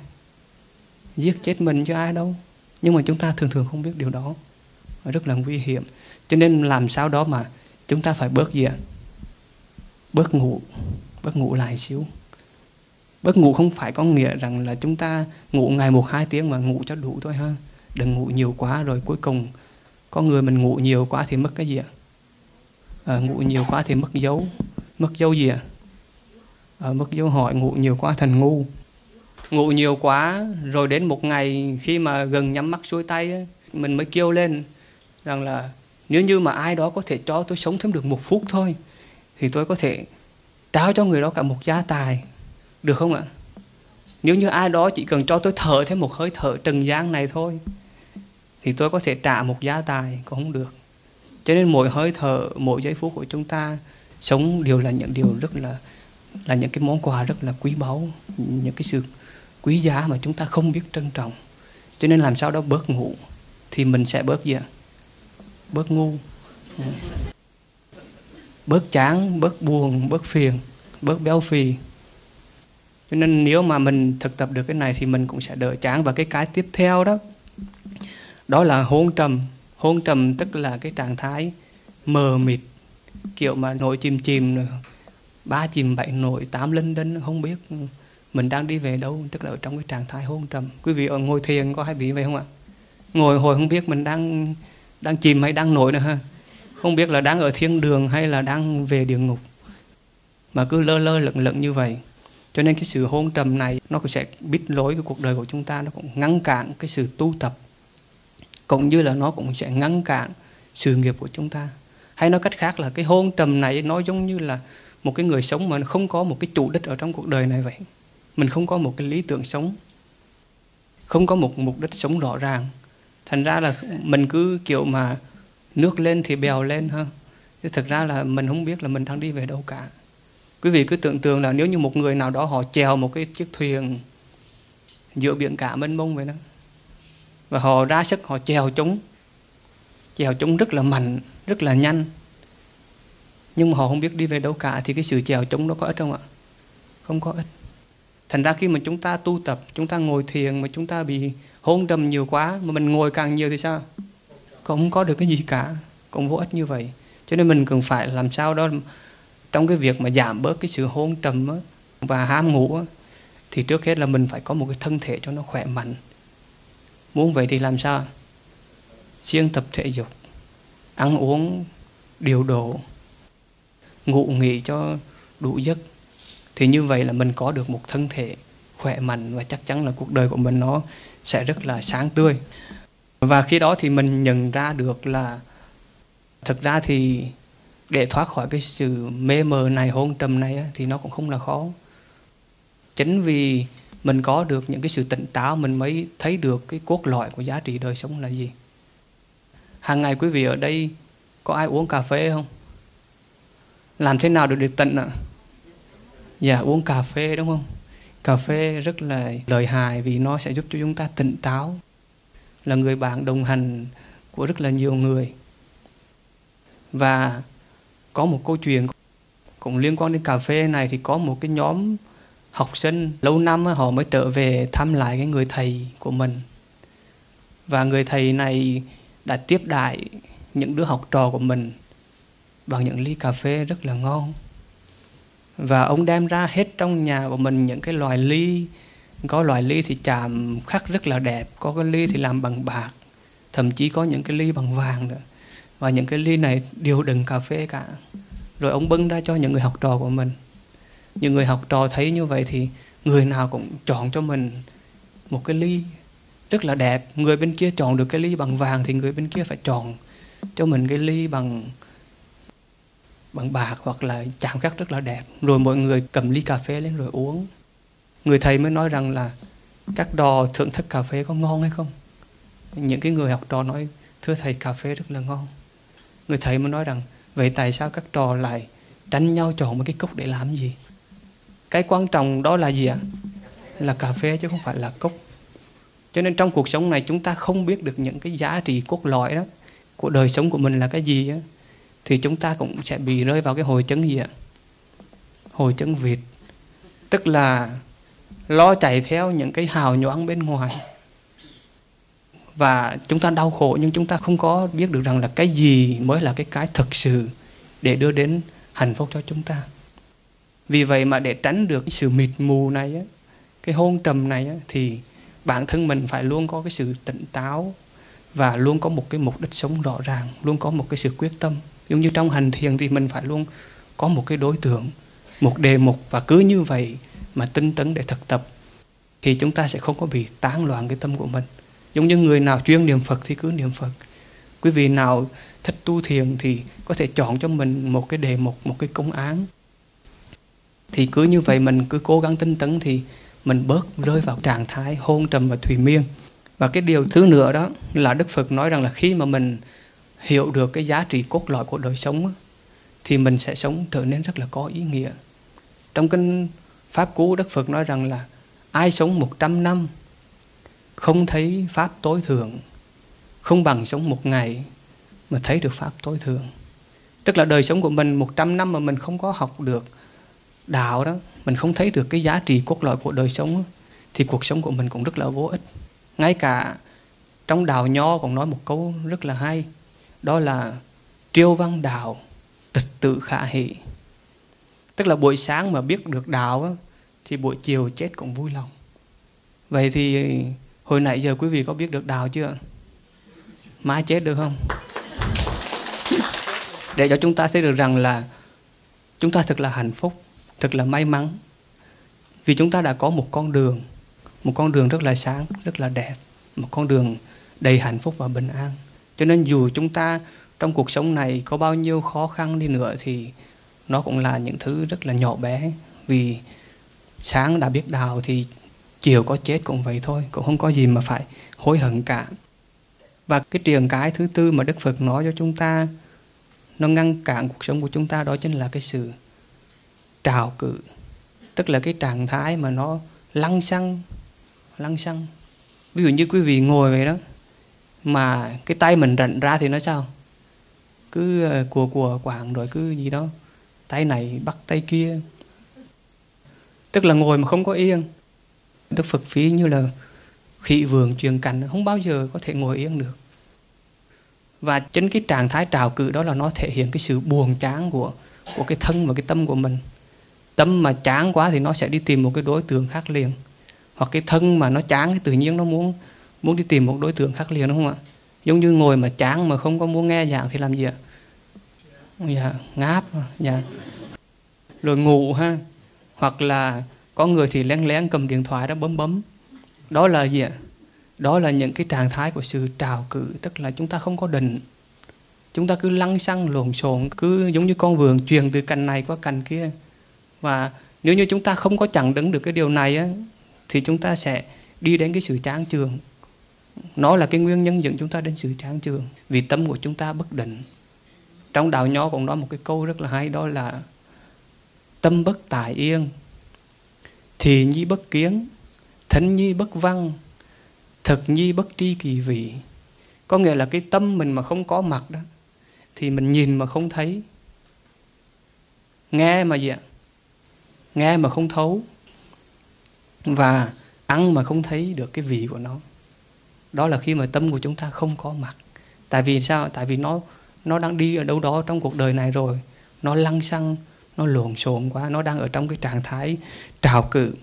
Giết chết mình cho ai đâu. Nhưng mà chúng ta thường thường không biết điều đó. Rất là nguy hiểm. Cho nên làm sao đó mà chúng ta phải bớt gì ạ? Bớt ngủ. Bớt ngủ lại xíu. Bớt ngủ không phải có nghĩa rằng là chúng ta ngủ ngày một hai tiếng mà ngủ cho đủ thôi ha. Đừng ngủ nhiều quá rồi cuối cùng có người mình ngủ nhiều quá thì mất cái gì ạ? À, ngủ nhiều quá thì mất dấu. Mất dấu gì ạ? À, mất dấu hỏi ngủ nhiều quá thành ngu ngủ nhiều quá, rồi đến một ngày khi mà gần nhắm mắt xuôi tay mình mới kêu lên rằng là, nếu như mà ai đó có thể cho tôi sống thêm được một phút thôi, thì tôi có thể trao cho người đó cả một gia tài. Được không ạ? Nếu như ai đó chỉ cần cho tôi thở thêm một hơi thở trần gian này thôi, thì tôi có thể trả một gia tài cũng không được. Cho nên mỗi hơi thở, mỗi giây phút của chúng ta sống đều là những điều rất là là những cái món quà rất là quý báu, những cái sự quý giá mà chúng ta không biết trân trọng. Cho nên làm sao đó bớt ngủ thì mình sẽ bớt gì ạ? Bớt ngu. Ừ. Bớt chán, bớt buồn, bớt phiền, bớt béo phì. Cho nên nếu mà mình thực tập được cái này thì mình cũng sẽ đỡ chán. Và cái cái tiếp theo đó đó là hôn trầm. Hôn trầm tức là cái trạng thái mờ mịt, kiểu mà nổi chìm chìm ba chìm bảy nổi tám linh đinh không biết. Ừ mình đang đi về đâu? Tức là ở trong cái trạng thái hôn trầm. Quý vị ở ngồi thiền có hay bị vậy không ạ? Ngồi hồi không biết mình đang đang chìm hay đang nổi nữa ha. Không biết là đang ở thiên đường hay là đang về địa ngục. Mà cứ lơ lơ lửng lửng như vậy. Cho nên cái sự hôn trầm này nó cũng sẽ bít lối cái cuộc đời của chúng ta. Nó cũng ngăn cản cái sự tu tập. Cũng như là nó cũng sẽ ngăn cản sự nghiệp của chúng ta. Hay nói cách khác là cái hôn trầm này nó giống như là một cái người sống mà không có một cái chủ đích ở trong cuộc đời này vậy mình không có một cái lý tưởng sống. Không có một mục đích sống rõ ràng. Thành ra là mình cứ kiểu mà nước lên thì bèo lên ha. Chứ thực ra là mình không biết là mình đang đi về đâu cả. Quý vị cứ tưởng tượng là nếu như một người nào đó họ chèo một cái chiếc thuyền giữa biển cả mênh mông vậy đó, và họ ra sức họ chèo chúng chèo chúng rất là mạnh, rất là nhanh. Nhưng mà họ không biết đi về đâu cả thì cái sự chèo chúng nó có ích không ạ? Không có ích thành ra khi mà chúng ta tu tập chúng ta ngồi thiền mà chúng ta bị hôn trầm nhiều quá mà mình ngồi càng nhiều thì sao? Không có được cái gì cả cũng vô ích như vậy. Cho nên mình cần phải làm sao đó trong cái việc mà giảm bớt cái sự hôn trầm á, và ham ngủ á, thì trước hết là mình phải có một cái thân thể cho nó khỏe mạnh. Muốn vậy thì làm sao? Siêng tập thể dục ăn uống điều độ ngủ nghỉ cho đủ giấc thì như vậy là mình có được một thân thể khỏe mạnh và chắc chắn là cuộc đời của mình nó sẽ rất là sáng tươi. Và khi đó thì mình nhận ra được là thực ra thì để thoát khỏi cái sự mê mờ này, hôn trầm này thì nó cũng không là khó. Chính vì mình có được những cái sự tỉnh táo, mình mới thấy được cái cốt lõi của giá trị đời sống là gì. Hàng ngày quý vị ở đây có ai uống cà phê không? Làm thế nào để được tỉnh ạ? Dạ uống cà phê đúng không? Cà phê rất là lợi hại vì nó sẽ giúp cho chúng ta tỉnh táo, là người bạn đồng hành của rất là nhiều người. Và có một câu chuyện cũng liên quan đến cà phê này, thì có một cái nhóm học sinh lâu năm họ mới trở về thăm lại cái người thầy của mình. Và người thầy này đã tiếp đại những đứa học trò của mình bằng những ly cà phê rất là ngon và ông đem ra hết trong nhà của mình những cái loại ly. Có loại ly thì chạm khắc rất là đẹp, có cái ly thì làm bằng bạc, thậm chí có những cái ly bằng vàng nữa. Và những cái ly này đều đựng cà phê cả. Rồi ông bưng ra cho những người học trò của mình. Những người học trò thấy như vậy thì người nào cũng chọn cho mình một cái ly rất là đẹp. Người bên kia chọn được cái ly bằng vàng thì người bên kia phải chọn cho mình cái ly bằng bằng bạc hoặc là chạm khắc rất là đẹp. Rồi mọi người cầm ly cà phê lên rồi uống. Người thầy mới nói rằng là các đò thưởng thức cà phê có ngon hay không? Những cái người học trò nói, thưa thầy, cà phê rất là ngon. Người thầy mới nói rằng, vậy tại sao các trò lại tranh nhau chọn một cái cốc để làm gì? Cái quan trọng đó là gì ạ? Là cà phê chứ không phải là cốc. Cho nên trong cuộc sống này chúng ta không biết được những cái giá trị cốt lõi đó của đời sống của mình là cái gì á thì chúng ta cũng sẽ bị rơi vào cái hồi chứng gì ạ? Hồi chứng việt tức là lo chạy theo những cái hào nhoáng bên ngoài. Và chúng ta đau khổ nhưng chúng ta không có biết được rằng là cái gì mới là cái cái thực sự để đưa đến hạnh phúc cho chúng ta. Vì vậy mà để tránh được cái sự mịt mù này cái hôn trầm này thì bản thân mình phải luôn có cái sự tỉnh táo và luôn có một cái mục đích sống rõ ràng, luôn có một cái sự quyết tâm giống như trong hành thiền thì mình phải luôn có một cái đối tượng, một đề mục và cứ như vậy mà tinh tấn để thực tập thì chúng ta sẽ không có bị tán loạn cái tâm của mình. Giống như người nào chuyên niệm phật thì cứ niệm phật. Quý vị nào thích tu thiền thì có thể chọn cho mình một cái đề mục, một cái công án. Thì cứ như vậy mình cứ cố gắng tinh tấn thì mình bớt rơi vào trạng thái hôn trầm và thùy miên. Và cái điều thứ nữa đó là đức phật nói rằng là khi mà mình hiểu được cái giá trị cốt lõi của đời sống thì mình sẽ sống trở nên rất là có ý nghĩa. Trong kinh pháp cú, đức phật nói rằng là ai sống 100 năm không thấy pháp tối thượng, không bằng sống một ngày mà thấy được pháp tối thượng. Tức là đời sống của mình 100 năm mà mình không có học được đạo đó, mình không thấy được cái giá trị cốt lõi của đời sống thì cuộc sống của mình cũng rất là vô ích. Ngay cả trong đạo nho còn nói một câu rất là hay đó là triêu văn đạo tịch tự khả hỷ. Tức là buổi sáng mà biết được đạo thì buổi chiều chết cũng vui lòng. Vậy thì hồi nãy giờ quý vị có biết được đạo chưa? Mãi chết được không? Để cho chúng ta thấy được rằng là chúng ta thật là hạnh phúc, thật là may mắn. Vì chúng ta đã có một con đường, một con đường rất là sáng, rất là đẹp, một con đường đầy hạnh phúc và bình an cho nên dù chúng ta trong cuộc sống này có bao nhiêu khó khăn đi nữa thì nó cũng là những thứ rất là nhỏ bé. Vì sáng đã biết đào thì chiều có chết cũng vậy thôi, cũng không có gì mà phải hối hận cả. Và cái trường cái thứ tư mà đức phật nói cho chúng ta, nó ngăn cản cuộc sống của chúng ta đó chính là cái sự trào cự. Tức là cái trạng thái mà nó lăng xăng lăng xăng. Ví dụ như quý vị ngồi vậy đó mà cái tay mình rảnh ra thì nó sao? Cứ ờ, của của, quảng rồi cứ gì đó. Tay này bắt tay kia. Tức là ngồi mà không có yên. Đức phật phí như là khị vườn truyền cảnh, không bao giờ có thể ngồi yên được. Và chính cái trạng thái trào cự đó là nó thể hiện cái sự buồn chán của của cái thân và cái tâm của mình. Tâm mà chán quá thì nó sẽ đi tìm một cái đối tượng khác liền. Hoặc cái thân mà nó chán thì tự nhiên nó muốn muốn đi tìm một đối tượng khác liền đúng không ạ? Giống như ngồi mà chán mà không có muốn nghe giảng thì làm gì ạ? Dạ ngáp dạ. Rồi ngủ ha. Hoặc là có người thì lén lén cầm điện thoại đó bấm bấm. Đó là gì ạ? Đó là những cái trạng thái của sự trào cử tức là chúng ta không có định. Chúng ta cứ lăng xăng lộn xộn cứ giống như con vườn truyền từ cành này qua cành kia. Và nếu như chúng ta không có chặn đứng được cái điều này á, thì chúng ta sẽ đi đến cái sự chán trường nó là cái nguyên nhân dẫn chúng ta đến sự chán trường vì tâm của chúng ta bất định. Trong đạo nho cũng nói một cái câu rất là hay, đó là tâm bất tại yên, thì nhi bất kiến, thánh nhi bất văn, thực nhi bất tri kỳ vị. Có nghĩa là cái tâm mình mà không có mặt đó, thì mình nhìn mà không thấy. Nghe mà gì ạ? Nghe mà không thấu. Và ăn mà không thấy được cái vị của nó đó là khi mà tâm của chúng ta không có mặt. Tại vì sao? Tại vì nó nó đang đi ở đâu đó trong cuộc đời này rồi. Nó lăng xăng nó lộn xộn quá nó đang ở trong cái trạng thái trào cự.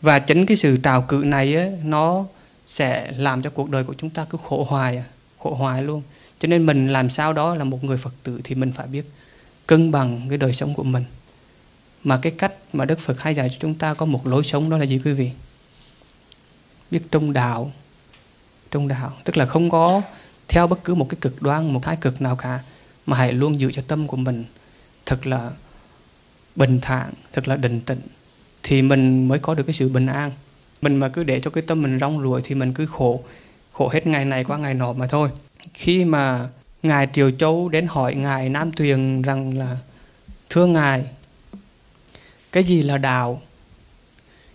Và chính cái sự trào cự này ấy, nó sẽ làm cho cuộc đời của chúng ta cứ khổ hoài à, khổ hoài luôn. Cho nên mình làm sao đó là một người phật tử thì mình phải biết cân bằng cái đời sống của mình. Mà cái cách mà đức phật hay dạy cho chúng ta có một lối sống đó là gì quý vị? Biết trung đạo trung đạo. Tức là không có theo bất cứ một cái cực đoan, một thái cực nào cả, mà hãy luôn giữ cho tâm của mình thật là bình thản, thật là định tĩnh, thì mình mới có được cái sự bình an. Mình mà cứ để cho cái tâm mình rong ruổi thì mình cứ khổ khổ hết ngày này qua ngày nọ mà thôi. Khi mà ngài triều châu đến hỏi ngài nam tuyền rằng là, thưa ngài, cái gì là đạo?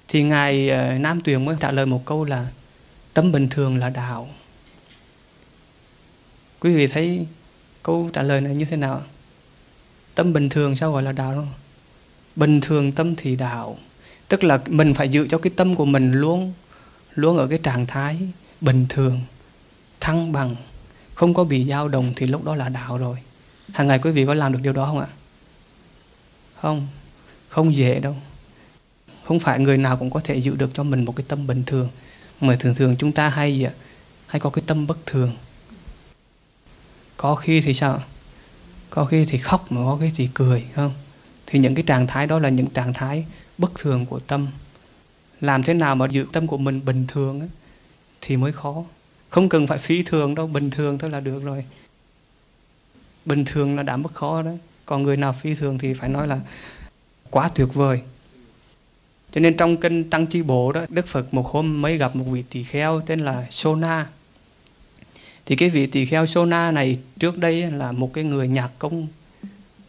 Thì ngài ờ, nam tuyền mới trả lời một câu là tâm bình thường là đạo. Quý vị thấy câu trả lời này như thế nào? Tâm bình thường sao gọi là đạo không bình thường tâm thì đạo. Tức là mình phải giữ cho cái tâm của mình luôn luôn ở cái trạng thái bình thường, thăng bằng. Không có bị dao động thì lúc đó là đạo rồi. Hàng ngày quý vị có làm được điều đó không ạ? Không. Không dễ đâu. Không phải người nào cũng có thể giữ được cho mình một cái tâm bình thường mà thường thường chúng ta hay gì ạ? Hay có cái tâm bất thường? Có khi thì sao? Có khi thì khóc mà có khi thì cười không? Thì những cái trạng thái đó là những trạng thái bất thường của tâm. Làm thế nào mà giữ tâm của mình bình thường ấy, thì mới khó. Không cần phải phi thường đâu bình thường thôi là được rồi. Bình thường là đã mất khó đó còn người nào phi thường thì phải nói là quá tuyệt vời cho nên trong kinh tăng chi bộ đó đức phật một hôm mới gặp một vị tỳ kheo tên là sona. Thì cái vị tỳ kheo sona này trước đây là một cái người nhạc công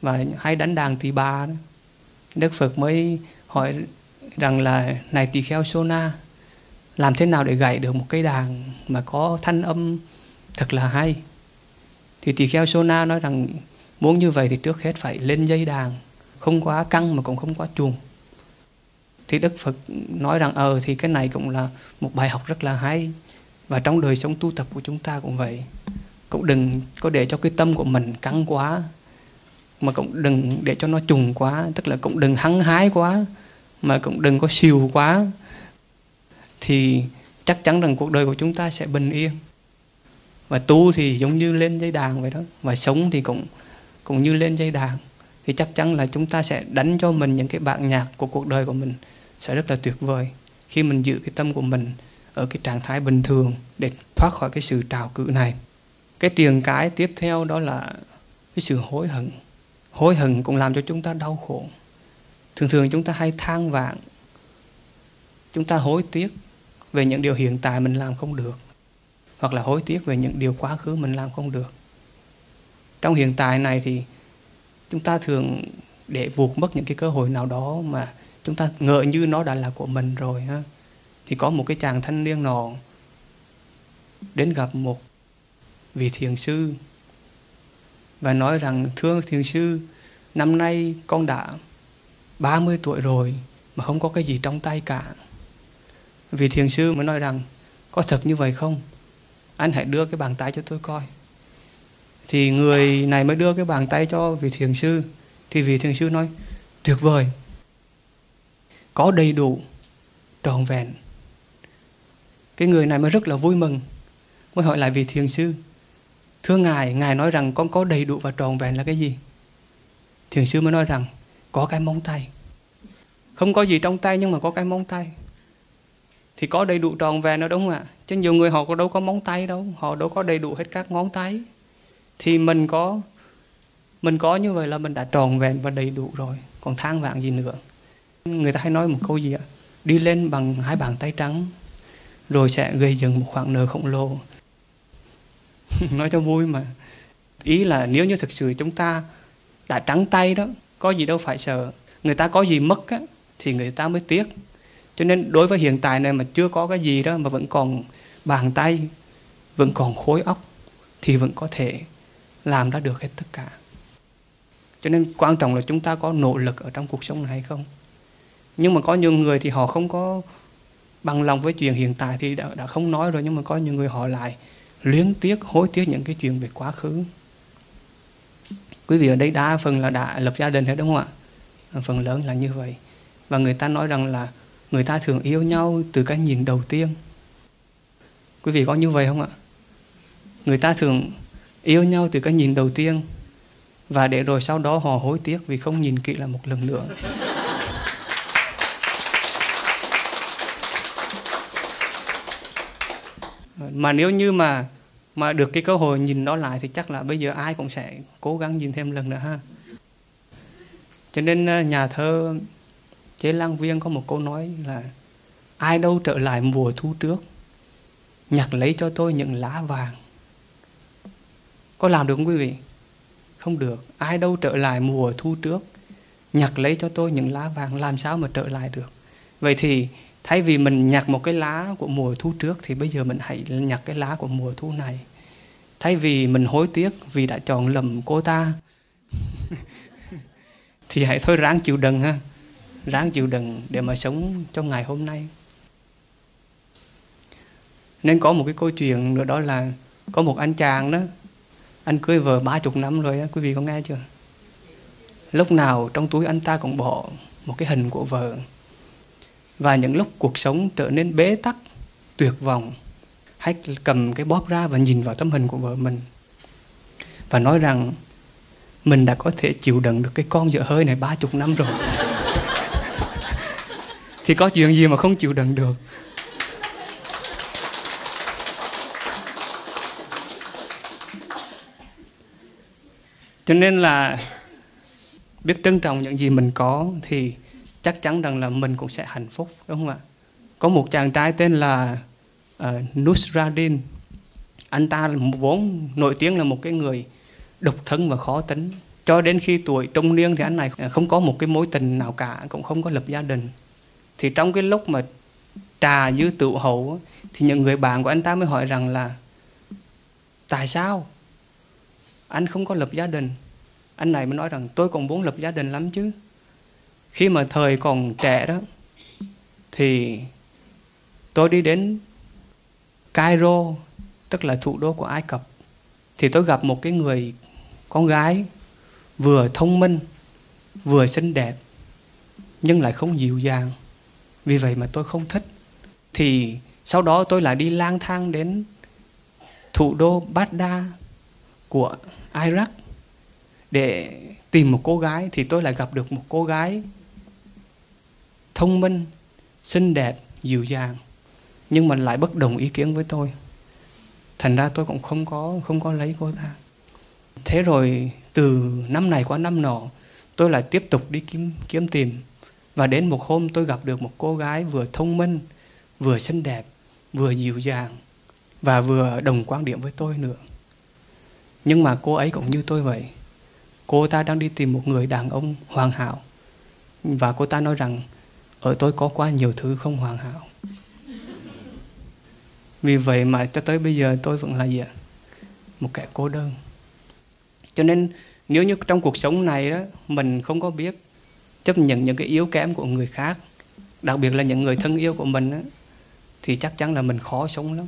và hay đánh đàn tỳ bà, đó. Đức phật mới hỏi rằng là này tỳ kheo sona làm thế nào để gảy được một cây đàn mà có thanh âm thật là hay? Thì tỳ kheo sona nói rằng muốn như vậy thì trước hết phải lên dây đàn không quá căng mà cũng không quá chuồng thì đức phật nói rằng ờ thì cái này cũng là một bài học rất là hay. Và trong đời sống tu tập của chúng ta cũng vậy. Cũng đừng có để cho cái tâm của mình căng quá, mà cũng đừng để cho nó trùng quá. Tức là cũng đừng hăng hái quá, mà cũng đừng có siêu quá. Thì chắc chắn rằng cuộc đời của chúng ta sẽ bình yên. Và tu thì giống như lên dây đàn vậy đó. Và sống thì cũng cũng như lên dây đàn. Thì chắc chắn là chúng ta sẽ đánh cho mình những cái bản nhạc của cuộc đời của mình sẽ rất là tuyệt vời khi mình giữ cái tâm của mình ở cái trạng thái bình thường để thoát khỏi cái sự trào cự này. Cái tiền cái tiếp theo đó là cái sự hối hận. Hối hận cũng làm cho chúng ta đau khổ. Thường thường chúng ta hay than vãn. Chúng ta hối tiếc về những điều hiện tại mình làm không được, hoặc là hối tiếc về những điều quá khứ mình làm không được. Trong hiện tại này thì chúng ta thường để vuột mất những cái cơ hội nào đó mà chúng ta ngờ như nó đã là của mình rồi ha. Thì có một cái chàng thanh niên nọ đến gặp một vị thiền sư và nói rằng, thưa thiền sư, năm nay con đã 30 tuổi rồi mà không có cái gì trong tay cả. Vị thiền sư mới nói rằng, có thật như vậy không? Anh hãy đưa cái bàn tay cho tôi coi. Thì người này mới đưa cái bàn tay cho vị thiền sư. Thì vị thiền sư nói, tuyệt vời có đầy đủ trọn vẹn. Cái người này mới rất là vui mừng, mới hỏi lại vị thiền sư, thưa ngài ngài nói rằng con có đầy đủ và trọn vẹn là cái gì? Thiền sư mới nói rằng, có cái móng tay. Không có gì trong tay nhưng mà có cái móng tay. Thì có đầy đủ tròn vẹn đó đúng không ạ? Chứ nhiều người họ có đâu có móng tay đâu, họ đâu có đầy đủ hết các ngón tay. Thì mình có mình có như vậy là mình đã tròn vẹn và đầy đủ rồi, còn than vạn gì nữa người ta hay nói một câu gì ạ? Đi lên bằng hai bàn tay trắng, rồi sẽ gây dựng một khoản nợ khổng lồ. Nói cho vui mà. Ý là nếu như thực sự chúng ta đã trắng tay đó, có gì đâu phải sợ. Người ta có gì mất á, thì người ta mới tiếc. Cho nên đối với hiện tại này mà chưa có cái gì đó mà vẫn còn bàn tay, vẫn còn khối óc, thì vẫn có thể làm ra được hết tất cả. Cho nên quan trọng là chúng ta có nỗ lực ở trong cuộc sống này hay không? Nhưng mà có nhiều người thì họ không có bằng lòng với chuyện hiện tại thì đã, đã không nói rồi. Nhưng mà có nhiều người họ lại luyến tiếc hối tiếc những cái chuyện về quá khứ. Quý vị ở đây đa phần là đã lập gia đình hết đúng không ạ? Phần lớn là như vậy. Và người ta nói rằng là người ta thường yêu nhau từ cái nhìn đầu tiên. Quý vị có như vậy không ạ? Người ta thường yêu nhau từ cái nhìn đầu tiên. Và để rồi sau đó họ hối tiếc vì không nhìn kỹ là một lần nữa. Mà nếu như mà mà được cái cơ hội nhìn nó lại thì chắc là bây giờ ai cũng sẽ cố gắng nhìn thêm lần nữa ha. Cho nên ờ, nhà thơ chế lang viên có một câu nói là, ai đâu trở lại mùa thu trước, nhặt lấy cho tôi những lá vàng. Có làm được không quý vị? Không được. Ai đâu trở lại mùa thu trước, nhặt lấy cho tôi những lá vàng, làm sao mà trở lại được? Vậy thì thay vì mình nhặt một cái lá của mùa thu trước thì bây giờ mình hãy nhặt cái lá của mùa thu này. Thay vì mình hối tiếc vì đã chọn lầm cô ta thì hãy thôi ráng chịu đựng ha. Ráng chịu đựng để mà sống cho ngày hôm nay. Nên có một cái câu chuyện nữa đó là có một anh chàng đó anh cưới vợ ba chục năm rồi đó, quý vị có nghe chưa? Lúc nào trong túi anh ta cũng bỏ một cái hình của vợ và những lúc cuộc sống trở nên bế tắc, tuyệt vọng, hãy cầm cái bóp ra và nhìn vào tấm hình của vợ mình. Và nói rằng, mình đã có thể chịu đựng được cái con vợ hơi này ba chục năm rồi. Thì có chuyện gì mà không chịu đựng được? Cho nên là biết trân trọng những gì mình có thì chắc chắn rằng là mình cũng sẽ hạnh phúc đúng không ạ? Có một chàng trai tên là uh, Nusradin. Anh ta vốn nổi tiếng là một cái người độc thân và khó tính. Cho đến khi tuổi trung niên thì anh này ờ, không có một cái mối tình nào cả cũng không có lập gia đình. Thì trong cái lúc mà trà dư tự hậu thì những người bạn của anh ta mới hỏi rằng là tại sao anh không có lập gia đình? Anh này mới nói rằng tôi còn muốn lập gia đình lắm chứ khi mà thời còn trẻ đó, thì tôi đi đến Cairo, tức là thủ đô của Ai Cập, thì tôi gặp một cái người con gái vừa thông minh, vừa xinh đẹp, nhưng lại không dịu dàng. Vì vậy mà tôi không thích. Thì sau đó tôi lại đi lang thang đến thủ đô Baghdad của Iraq để tìm một cô gái. Thì tôi lại gặp được một cô gái thông minh, xinh đẹp, dịu dàng. Nhưng mà lại bất đồng ý kiến với tôi. Thành ra tôi cũng không có không có lấy cô ta. Thế rồi từ năm này qua năm nọ, tôi lại tiếp tục đi kiếm kiếm tìm. Và đến một hôm tôi gặp được một cô gái vừa thông minh, vừa xinh đẹp, vừa dịu dàng và vừa đồng quan điểm với tôi nữa. Nhưng mà cô ấy cũng như tôi vậy. Cô ta đang đi tìm một người đàn ông hoàn hảo. Và cô ta nói rằng ở tôi có quá nhiều thứ không hoàn hảo. Vì vậy mà cho tới bây giờ tôi vẫn là gì ạ? Một kẻ cô đơn. Cho nên nếu như trong cuộc sống này đó mình không có biết chấp nhận những cái yếu kém của người khác đặc biệt là những người thân yêu của mình đó, thì chắc chắn là mình khó sống lắm.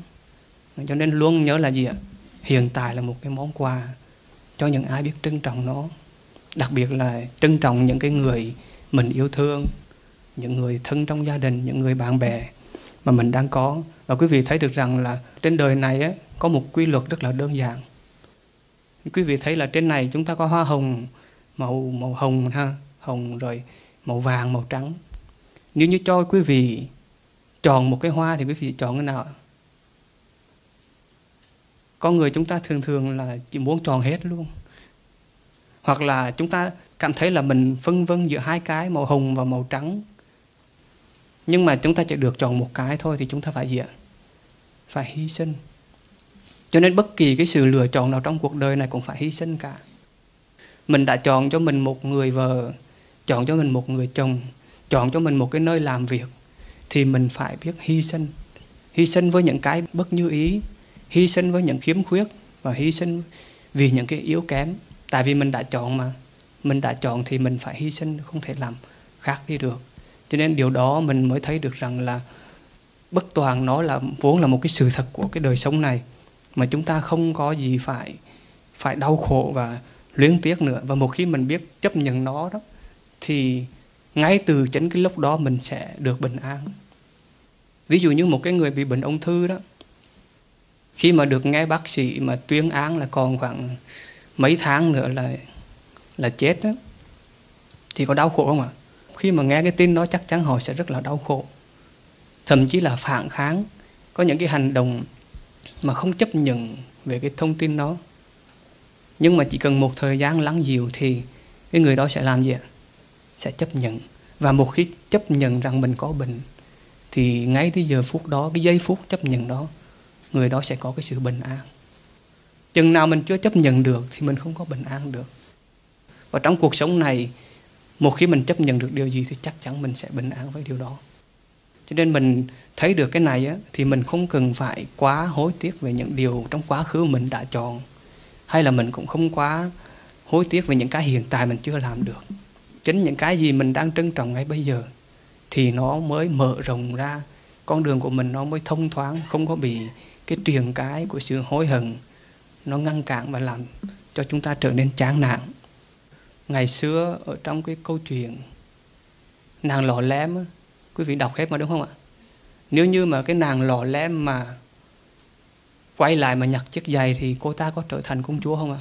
Cho nên luôn nhớ là gì ạ? Hiện tại là một cái món quà cho những ai biết trân trọng nó. Đặc biệt là trân trọng những cái người mình yêu thương những người thân trong gia đình những người bạn bè mà mình đang có. Và quý vị thấy được rằng là trên đời này ấy, có một quy luật rất là đơn giản. Quý vị thấy là trên này chúng ta có hoa hồng màu màu hồng ha hồng rồi màu vàng màu trắng. Nếu như cho quý vị chọn một cái hoa thì quý vị chọn cái nào? Con người chúng ta thường thường là chỉ muốn chọn hết luôn. Hoặc là chúng ta cảm thấy là mình phân vân giữa hai cái màu hồng và màu trắng nhưng mà chúng ta chỉ được chọn một cái thôi thì chúng ta phải gì ạ phải hy sinh. Cho nên bất kỳ cái sự lựa chọn nào trong cuộc đời này cũng phải hy sinh cả. Mình đã chọn cho mình một người vợ, chọn cho mình một người chồng, chọn cho mình một cái nơi làm việc thì mình phải biết hy sinh. Hy sinh với những cái bất như ý, hy sinh với những khiếm khuyết và hy sinh vì những cái yếu kém. Tại vì mình đã chọn mà, mình đã chọn thì mình phải hy sinh, không thể làm khác đi được cho nên điều đó mình mới thấy được rằng là bất toàn nó là vốn là một cái sự thật của cái đời sống này, mà chúng ta không có gì phải phải đau khổ và luyến tiếc nữa. Và một khi mình biết chấp nhận nó đó, thì ngay từ chính cái lúc đó mình sẽ được bình an. Ví dụ như một cái người bị bệnh ung thư đó, khi mà được nghe bác sĩ mà tuyên án là còn khoảng mấy tháng nữa là là chết đó, thì có đau khổ không ạ? Khi mà nghe cái tin đó chắc chắn họ sẽ rất là đau khổ. Thậm chí là phản kháng. Có những cái hành động mà không chấp nhận về cái thông tin đó. Nhưng mà chỉ cần một thời gian lắng dịu thì cái người đó sẽ làm gì ạ? Sẽ chấp nhận. Và một khi chấp nhận rằng mình có bệnh, thì ngay tới giờ phút đó, cái giây phút chấp nhận đó, người đó sẽ có cái sự bình an. Chừng nào mình chưa chấp nhận được thì mình không có bình an được. Và trong cuộc sống này một khi mình chấp nhận được điều gì thì chắc chắn mình sẽ bình an với điều đó. Cho nên mình thấy được cái này á, thì mình không cần phải quá hối tiếc về những điều trong quá khứ mình đã chọn. Hay là mình cũng không quá hối tiếc về những cái hiện tại mình chưa làm được. Chính những cái gì mình đang trân trọng ngay bây giờ thì nó mới mở rộng ra. Con đường của mình nó mới thông thoáng không có bị cái triền cái của sự hối hận nó ngăn cản và làm cho chúng ta trở nên chán nản ngày xưa ở trong cái câu chuyện nàng lò lem quý vị đọc hết mà đúng không ạ? Nếu như mà cái nàng lò lem mà quay lại mà nhặt chiếc giày thì cô ta có trở thành công chúa không ạ?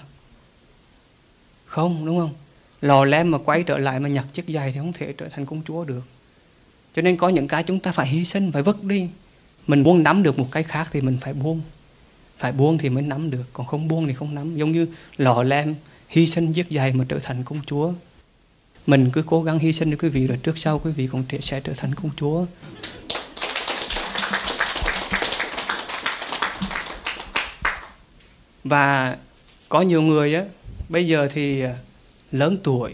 Không, đúng không? Lò lem mà quay trở lại mà nhặt chiếc giày thì không thể trở thành công chúa được. Cho nên có những cái chúng ta phải hy sinh, phải vứt đi. Mình muốn nắm được một cái khác thì mình phải buông. Phải buông thì mới nắm được, còn không buông thì không nắm. Giống như lò lem hy sinh giết dài mà trở thành công chúa. Mình cứ cố gắng hy sinh cho quý vị, rồi trước sau quý vị cũng sẽ trở thành công chúa. Và có nhiều người á, bây giờ thì à, lớn tuổi,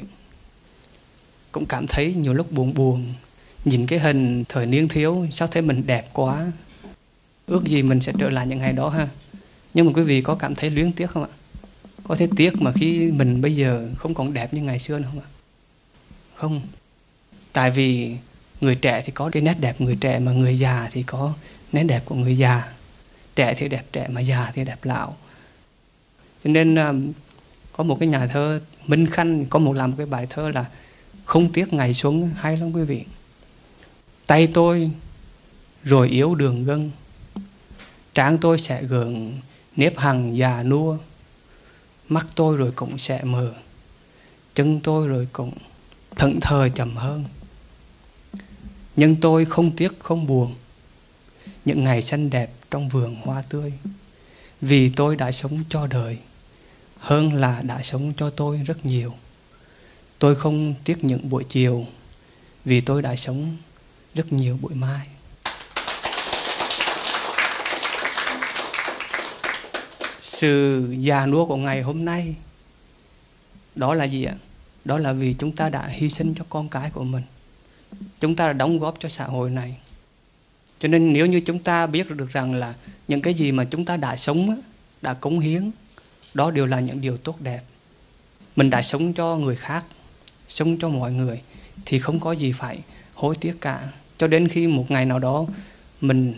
cũng cảm thấy nhiều lúc buồn buồn, nhìn cái hình thời niên thiếu, sao thấy mình đẹp quá. Ước gì mình sẽ trở lại những ngày đó ha. Nhưng mà quý vị có cảm thấy luyến tiếc không ạ? Có thấy tiếc mà khi mình bây giờ không còn đẹp như ngày xưa nữa không ạ? Không. Tại vì người trẻ thì có cái nét đẹp người trẻ mà người già thì có nét đẹp của người già. Trẻ thì đẹp trẻ mà già thì đẹp lão. Cho nên à, có một cái nhà thơ Minh Khanh, có một làm một cái bài thơ là không tiếc ngày xuống hay lắm quý vị. Tay tôi rồi yếu đường gân, tráng tôi sẽ gượng nếp hằng già nua mắt tôi rồi cũng sẽ mờ chân tôi rồi cũng thận thờ chậm hơn. Nhưng tôi không tiếc, không buồn. Những ngày xanh đẹp trong vườn hoa tươi. Vì tôi đã sống cho đời, hơn là đã sống cho tôi rất nhiều. Tôi không tiếc những buổi chiều, vì tôi đã sống rất nhiều buổi mai. Sự già nua của ngày hôm nay, đó là gì ạ? Đó là vì chúng ta đã hy sinh cho con cái của mình. Chúng ta đã đóng góp cho xã hội này. Cho nên nếu như chúng ta biết được rằng là những cái gì mà chúng ta đã sống đã cống hiến, đó đều là những điều tốt đẹp. Mình đã sống cho người khác, sống cho mọi người, thì không có gì phải hối tiếc cả. Cho đến khi một ngày nào đó mình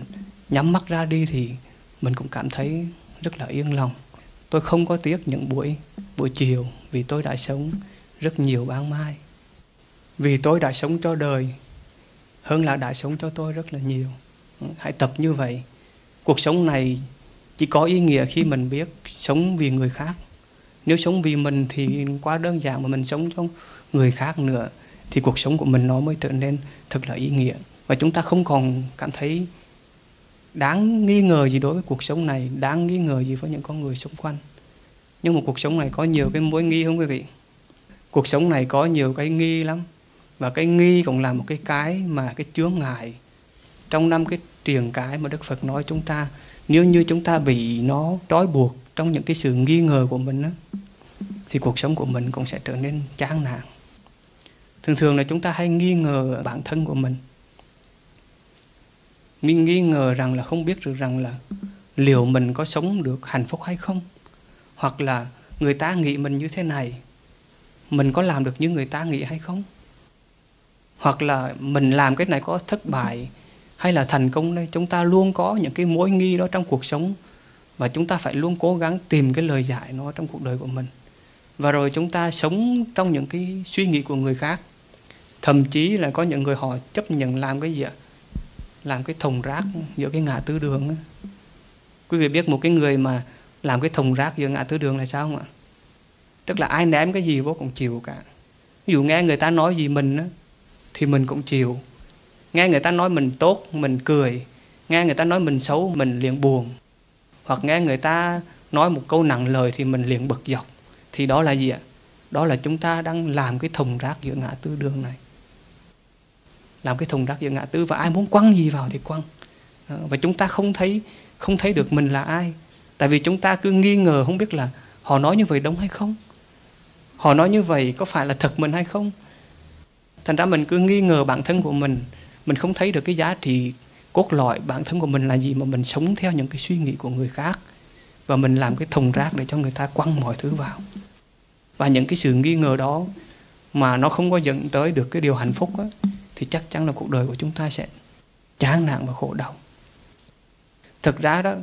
nhắm mắt ra đi thì mình cũng cảm thấy rất là yên lòng. Tôi không có tiếc những buổi buổi chiều vì tôi đã sống rất nhiều ban mai. Vì tôi đã sống cho đời hơn là đã sống cho tôi rất là nhiều. Hãy tập như vậy. Cuộc sống này chỉ có ý nghĩa khi mình biết sống vì người khác. Nếu sống vì mình thì quá đơn giản mà mình sống cho người khác nữa, thì cuộc sống của mình nó mới trở nên thật là ý nghĩa. Và chúng ta không còn cảm thấy đáng nghi ngờ gì đối với cuộc sống này đáng nghi ngờ gì với những con người xung quanh. Nhưng mà cuộc sống này có nhiều cái mối nghi không quý vị? Cuộc sống này có nhiều cái nghi lắm. Và cái nghi cũng là một cái cái mà cái chướng ngại trong năm cái truyền cái mà Đức Phật nói chúng ta. Nếu như chúng ta bị nó trói buộc trong những cái sự nghi ngờ của mình đó, thì cuộc sống của mình cũng sẽ trở nên chán nản. Thường thường là chúng ta hay nghi ngờ bản thân của mình mình nghi ngờ rằng là không biết được rằng là liệu mình có sống được hạnh phúc hay không, hoặc là người ta nghĩ mình như thế này, mình có làm được như người ta nghĩ hay không? Hoặc là mình làm cái này có thất bại hay là thành công đây? Chúng ta luôn có những cái mối nghi đó trong cuộc sống và chúng ta phải luôn cố gắng tìm cái lời giải nó trong cuộc đời của mình. Và rồi chúng ta sống trong những cái suy nghĩ của người khác. Thậm chí là có những người họ chấp nhận làm cái gì ạ? Làm cái thùng rác giữa cái ngã tư đường quý vị biết một cái người mà làm cái thùng rác giữa ngã tư đường là sao không ạ? Tức là ai ném cái gì vô cũng chịu cả. Ví dụ nghe người ta nói gì mình á, thì mình cũng chịu. Nghe người ta nói mình tốt mình cười. Nghe người ta nói mình xấu mình liền buồn. Hoặc nghe người ta nói một câu nặng lời thì mình liền bực dọc. Thì đó là gì ạ? Đó là chúng ta đang làm cái thùng rác giữa ngã tư đường này làm cái thùng rác giữa ngã tư và ai muốn quăng gì vào thì quăng. Ờ, và chúng ta không thấy không thấy được mình là ai. Tại vì chúng ta cứ nghi ngờ không biết là họ nói như vậy đúng hay không? Họ nói như vậy có phải là thật mình hay không? Thành ra mình cứ nghi ngờ bản thân của mình. Mình không thấy được cái giá trị cốt lõi bản thân của mình là gì mà mình sống theo những cái suy nghĩ của người khác. Và mình làm cái thùng rác để cho người ta quăng mọi thứ vào. Và những cái sự nghi ngờ đó mà nó không có dẫn tới được cái điều hạnh phúc đó, thì chắc chắn là cuộc đời của chúng ta sẽ chán nản và khổ đau thực ra đó,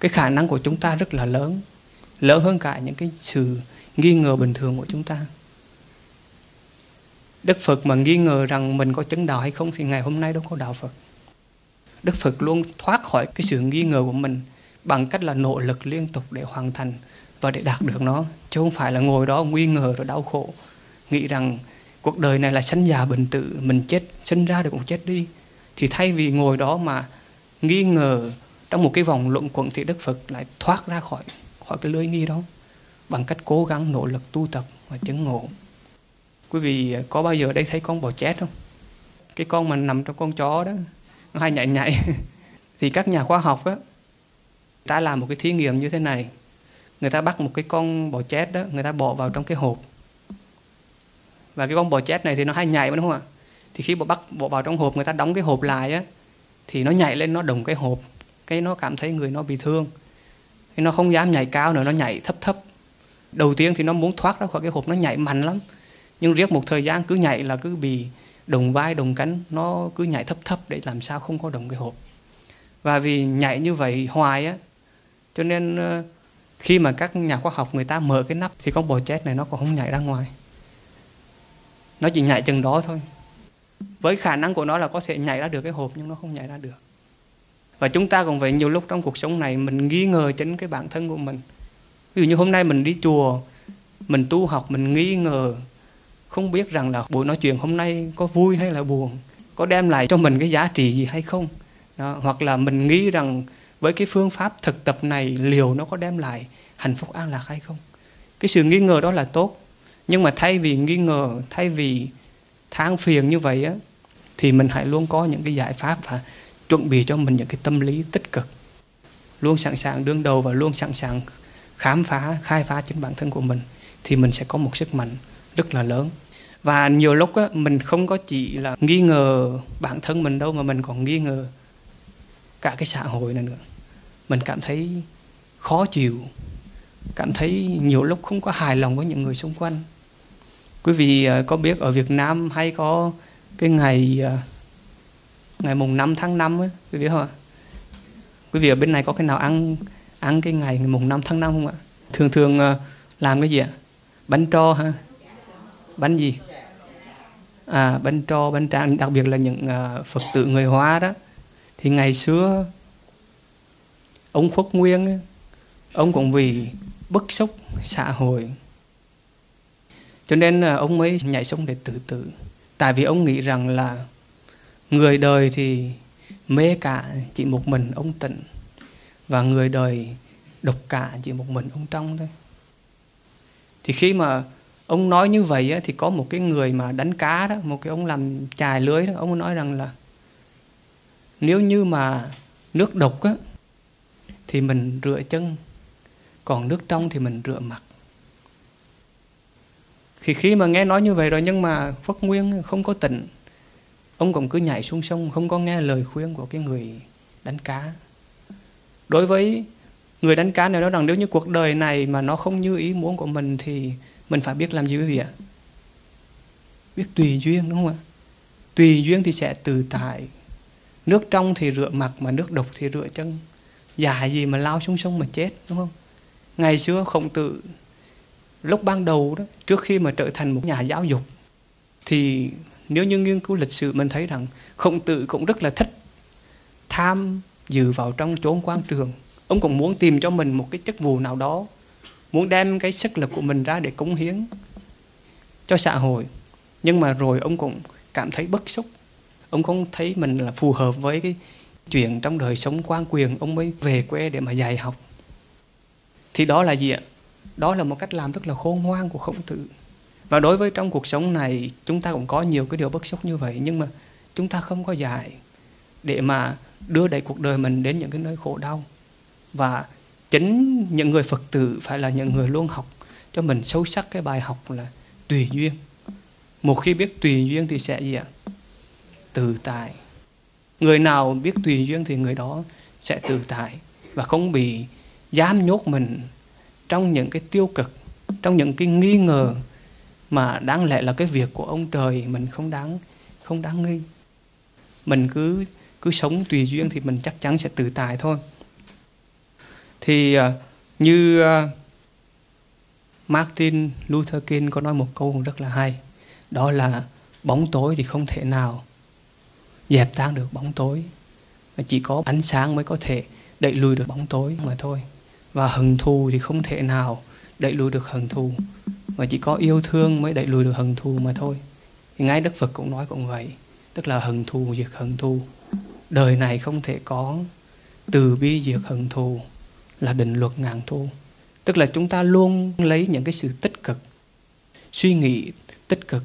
cái khả năng của chúng ta rất là lớn lớn hơn cả những cái sự nghi ngờ bình thường của chúng ta Đức Phật mà nghi ngờ rằng mình có chứng đạo hay không thì ngày hôm nay đâu có đạo Phật. Đức Phật luôn thoát khỏi cái sự nghi ngờ của mình bằng cách là nỗ lực liên tục để hoàn thành và để đạt được nó. Chứ không phải là ngồi đó nghi ngờ rồi đau khổ. Nghĩ rằng cuộc đời này là sanh già bệnh tử, mình chết, sinh ra được cũng chết đi. Thì thay vì ngồi đó mà nghi ngờ trong một cái vòng luận quẩn thì Đức Phật lại thoát ra khỏi khỏi cái lưới nghi đó bằng cách cố gắng nỗ lực tu tập và chứng ngộ. Quý vị có bao giờ đây thấy con bò chết không? Cái con mà nằm trong con chó đó nó hay nhảy nhảy. Thì các nhà khoa học á ta làm một cái thí nghiệm như thế này. Người ta bắt một cái con bò chết đó người ta bỏ vào trong cái hộp và cái con bò chét này thì nó hay nhảy đúng không ạ? Thì khi bỏ bắt bộ vào trong hộp, người ta đóng cái hộp lại á, thì nó nhảy lên, nó đồng cái hộp, cái nó cảm thấy người nó bị thương. Cái nó không dám nhảy cao nữa, nó nhảy thấp thấp. Đầu tiên thì nó muốn thoát ra khỏi cái hộp, nó nhảy mạnh lắm. Nhưng riết một thời gian cứ nhảy là cứ bị đồng vai đồng cánh, nó cứ nhảy thấp thấp để làm sao không có đồng cái hộp. Và vì nhảy như vậy hoài á, cho nên ờ, khi mà các nhà khoa học người ta mở cái nắp thì con bò chết này nó còn không nhảy ra ngoài nó chỉ nhảy chừng đó thôi. Với khả năng của nó là có thể nhảy ra được cái hộp, nhưng nó không nhảy ra được. Và chúng ta cũng vậy nhiều lúc trong cuộc sống này mình nghi ngờ chính cái bản thân của mình. Ví dụ như hôm nay mình đi chùa, mình tu học, mình nghi ngờ, không biết rằng là buổi nói chuyện hôm nay có vui hay là buồn, có đem lại cho mình cái giá trị gì hay không. Đó. hoặc là mình nghĩ rằng với cái phương pháp thực tập này liều nó có đem lại hạnh phúc an lạc hay không. Cái sự nghi ngờ đó là tốt nhưng mà thay vì nghi ngờ thay vì than phiền như vậy á thì mình hãy luôn có những cái giải pháp và chuẩn bị cho mình những cái tâm lý tích cực. Luôn sẵn sàng đương đầu và luôn sẵn sàng khám phá khai phá chính bản thân của mình thì mình sẽ có một sức mạnh rất là lớn. Và nhiều lúc á, mình không có chỉ là nghi ngờ bản thân mình đâu mà mình còn nghi ngờ cả cái xã hội này nữa. Mình cảm thấy khó chịu cảm thấy nhiều lúc không có hài lòng với những người xung quanh quý vị à, có biết ở Việt Nam hay có cái ngày à, ngày mùng 5 tháng 5 ấy, quý vị không ạ? Quý vị ở bên này có cái nào ăn ăn cái ngày mùng 5 tháng 5 không ạ? Thường thường à, làm cái gì ạ? Bánh tro ha? bánh gì à, bánh tro, bánh tráng đặc biệt là những phật tử người hoa đó thì ngày xưa ông khuất nguyên ông cũng vì bức xúc xã hội cho nên là ông mới nhảy sông để tự tử. Tại vì ông nghĩ rằng là người đời thì mê cả chỉ một mình ông tịnh và người đời độc cả chỉ một mình ông trong thôi. Thì khi mà ông nói như vậy á, thì có một cái người mà đánh cá đó một cái ông làm chài lưới đó ông nói rằng là nếu như mà nước độc á thì mình rửa chân còn nước trong thì mình rửa mặt thì khi mà nghe nói như vậy rồi nhưng mà Phất Nguyên không có tỉnh. Ông cũng cứ nhảy xuống sông, không có nghe lời khuyên của cái người đánh cá. Đối với người đánh cá này nói rằng nếu như cuộc đời này mà nó không như ý muốn của mình thì mình phải biết làm gì quý vị ạ. Biết tùy duyên, đúng không ạ? Tùy duyên thì sẽ từ tại. Nước trong thì rửa mặt mà nước độc thì rửa chân. Dài gì mà lao xuống sông mà chết, đúng không? Ngày xưa khổng tử lúc ban đầu đó, trước khi mà trở thành một nhà giáo dục, thì nếu như nghiên cứu lịch sử, mình thấy rằng khổng tử cũng rất là thích tham dự vào trong chốn quan trường. Ông cũng muốn tìm cho mình một cái chức vụ nào đó, muốn đem cái sức lực của mình ra để cống hiến cho xã hội. Nhưng mà rồi ông cũng cảm thấy bất xúc. Ông không thấy mình là phù hợp với cái chuyện trong đời sống quan quyền. Ông mới về quê để mà dạy học. Thì đó là gì ạ? Đó là một cách làm rất là khôn ngoan của khổng tử. Và đối với trong cuộc sống này, chúng ta cũng có nhiều cái điều bất xúc như vậy, nhưng mà chúng ta không có dạy để mà đưa đẩy cuộc đời mình đến những cái nơi khổ đau. Và chính những người phật tử phải là những người luôn học cho mình sâu sắc cái bài học là tùy duyên. Một khi biết tùy duyên thì sẽ gì ạ? Tự tại. Người nào biết tùy duyên thì người đó sẽ tự tại và không bị dám nhốt mình trong những cái tiêu cực, trong những cái nghi ngờ mà đáng lẽ là cái việc của ông trời mình không đáng không đáng nghi. Mình cứ cứ sống tùy duyên thì mình chắc chắn sẽ tự tài thôi. Thì à, như à, Martin Luther King có nói một câu rất là hay, đó là bóng tối thì không thể nào dẹp tan được bóng tối. Mà chỉ có ánh sáng mới có thể đẩy lùi được bóng tối mà thôi và hận thù thì không thể nào đẩy lùi được hận thù. Mà chỉ có yêu thương mới đẩy lùi được hận thù mà thôi. Thì ngay đức phật cũng nói cũng vậy. Tức là hận thù diệt hận thù. Đời này không thể có. Từ bi diệt hận thù là định luật ngàn thu tức là chúng ta luôn lấy những cái sự tích cực, suy nghĩ tích cực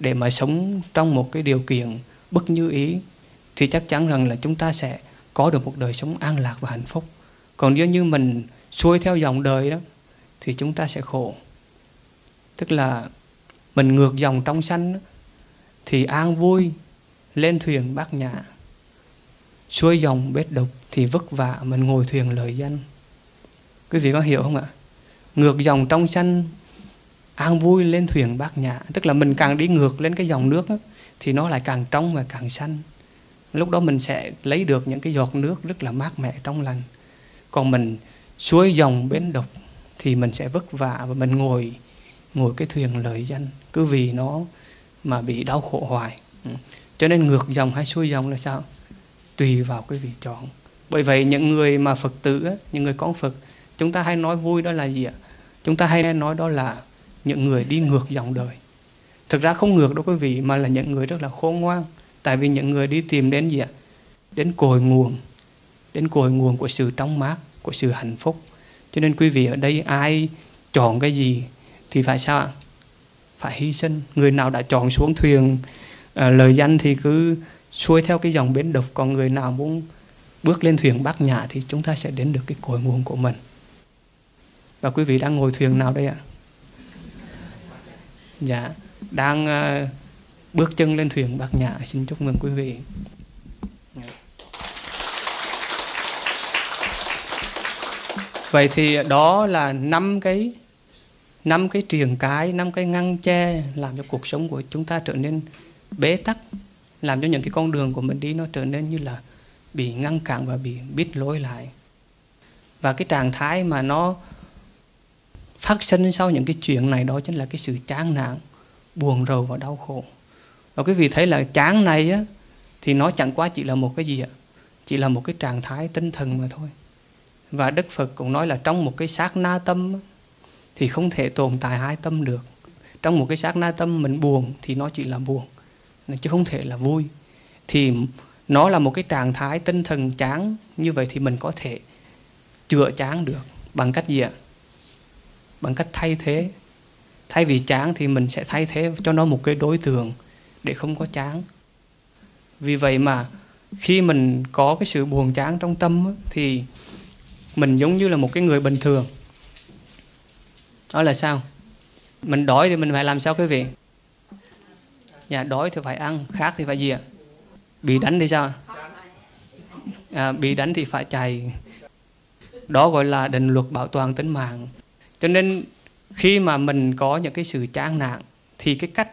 để mà sống trong một cái điều kiện bất như ý, thì chắc chắn rằng là chúng ta sẽ có được một đời sống an lạc và hạnh phúc. Còn nếu như mình xuôi theo dòng đời đó thì chúng ta sẽ khổ. Tức là mình ngược dòng trong xanh đó, thì an vui lên thuyền bát nhã. Xuôi dòng bết độc thì vất vả mình ngồi thuyền lời danh. Quý vị có hiểu không ạ? Ngược dòng trong xanh an vui lên thuyền bát nhã. Tức là mình càng đi ngược lên cái dòng nước đó, thì nó lại càng trong và càng xanh lúc đó mình sẽ lấy được những cái giọt nước rất là mát mẻ trong lành. Còn mình suối dòng bến độc thì mình sẽ vất vả và mình ngồi ngồi cái thuyền lợi danh. Cứ vì nó mà bị đau khổ hoài. Ừ. Cho nên ngược dòng hay xuôi dòng là sao? Tùy vào cái vị chọn. Bởi vậy những người mà phật tử những người con phật, chúng ta hay nói vui đó là gì ạ? Chúng ta hay nói đó là những người đi ngược dòng đời. Thực ra không ngược đâu quý vị, mà là những người rất là khôn ngoan. Tại vì những người đi tìm đến gì ạ? Đến cội nguồn, đến cội nguồn của sự trong mát của sự hạnh phúc. Cho nên quý vị ở đây ai chọn cái gì thì phải sao ạ? Phải hy sinh. Người nào đã chọn xuống thuyền à, lời danh thì cứ xuôi theo cái dòng bến độc. Còn người nào muốn bước lên thuyền bát nhã thì chúng ta sẽ đến được cái cội nguồn của mình. Và quý vị đang ngồi thuyền nào đây ạ? Dạ đang uh, bước chân lên thuyền bát nhã. Xin chúc mừng quý vị. Vậy thì đó là năm cái năm cái triền cái, năm cái ngăn che làm cho cuộc sống của chúng ta trở nên bế tắc, làm cho những cái con đường của mình đi nó trở nên như là bị ngăn cản và bị biết lối lại. Và cái trạng thái mà nó phát sinh sau những cái chuyện này đó chính là cái sự chán nản, buồn rầu và đau khổ. Và quý vị thấy là chán này á, thì nó chẳng qua chỉ là một cái gì ạ? Chỉ là một cái trạng thái tinh thần mà thôi và đức phật cũng nói là trong một cái sát na tâm thì không thể tồn tại hai tâm được. Trong một cái sát na tâm mình buồn thì nó chỉ là buồn, chứ không thể là vui. Thì nó là một cái trạng thái tinh thần chán, như vậy thì mình có thể chữa chán được. Bằng cách gì ạ? Bằng cách thay thế. Thay vì chán thì mình sẽ thay thế cho nó một cái đối tượng để không có chán. Vì vậy mà khi mình có cái sự buồn chán trong tâm thì mình giống như là một cái người bình thường. Đó là sao? Mình đói thì mình phải làm sao quý vị? Dạ đói thì phải ăn khác thì phải gì ạ? Bị đánh thì sao à, bị đánh thì phải chạy đó gọi là định luật bảo toàn tính mạng. Cho nên khi mà mình có những cái sự chán nản thì cái cách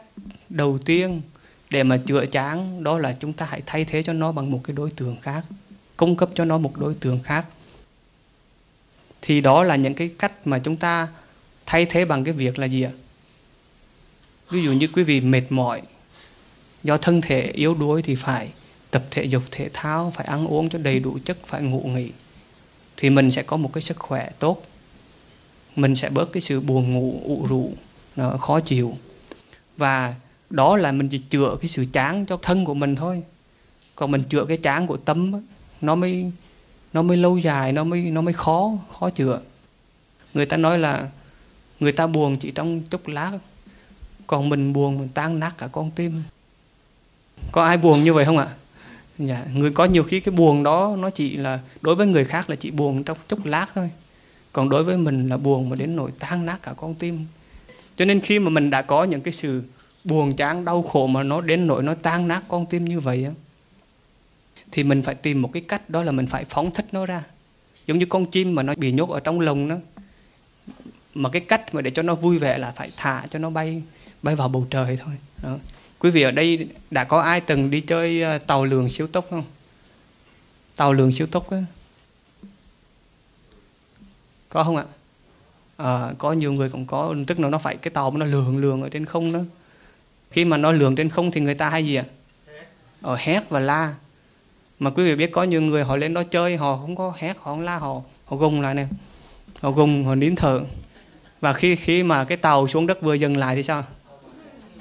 đầu tiên để mà chữa chán đó là chúng ta hãy thay thế cho nó bằng một cái đối tượng khác cung cấp cho nó một đối tượng khác thì đó là những cái cách mà chúng ta thay thế bằng cái việc là gì ạ? Ví dụ như quý vị mệt mỏi do thân thể yếu đuối thì phải tập thể dục, thể thao, phải ăn uống cho đầy đủ chất, phải ngủ nghỉ. Thì mình sẽ có một cái sức khỏe tốt. Mình sẽ bớt cái sự buồn ngủ ụ rũ, nó khó chịu. Và đó là mình chỉ chữa cái sự chán cho thân của mình thôi. Còn mình chữa cái chán của tâm nó mới nó mới lâu dài, nó mới nó mới khó khó chữa. Người ta nói là người ta buồn chỉ trong chốc lát, còn mình buồn, mình tan nát cả con tim. Có ai buồn như vậy không ạ? Dạ người có nhiều khi cái buồn đó nó chỉ là, đối với người khác là chỉ buồn trong chốc lát thôi. Còn đối với mình là buồn mà đến nỗi tan nát cả con tim. Cho nên khi mà mình đã có những cái sự buồn chán, đau khổ mà nó đến nỗi nó tan nát con tim như vậy á thì mình phải tìm một cái cách đó là mình phải phóng thích nó ra. Giống như con chim mà nó bị nhốt ở trong lồng đó. Mà cái cách mà để cho nó vui vẻ là phải thả cho nó bay bay vào bầu trời thôi. Đó. quý vị ở đây đã có ai từng đi chơi ờ, tàu lường siêu tốc không? Tàu lường siêu tốc á. Có không ạ? À, có nhiều người cũng có tức là nó phải cái tàu nó lường lường ở trên không đó. Khi mà nó lường trên không thì người ta hay gì ạ? Ở ờ, hét và la mà quý vị biết có nhiều người họ lên đó chơi, họ không có hét, họ không la, họ họ gùng lại nè. Họ gùng, họ nín thở. Và khi khi mà cái tàu xuống đất vừa dừng lại thì sao?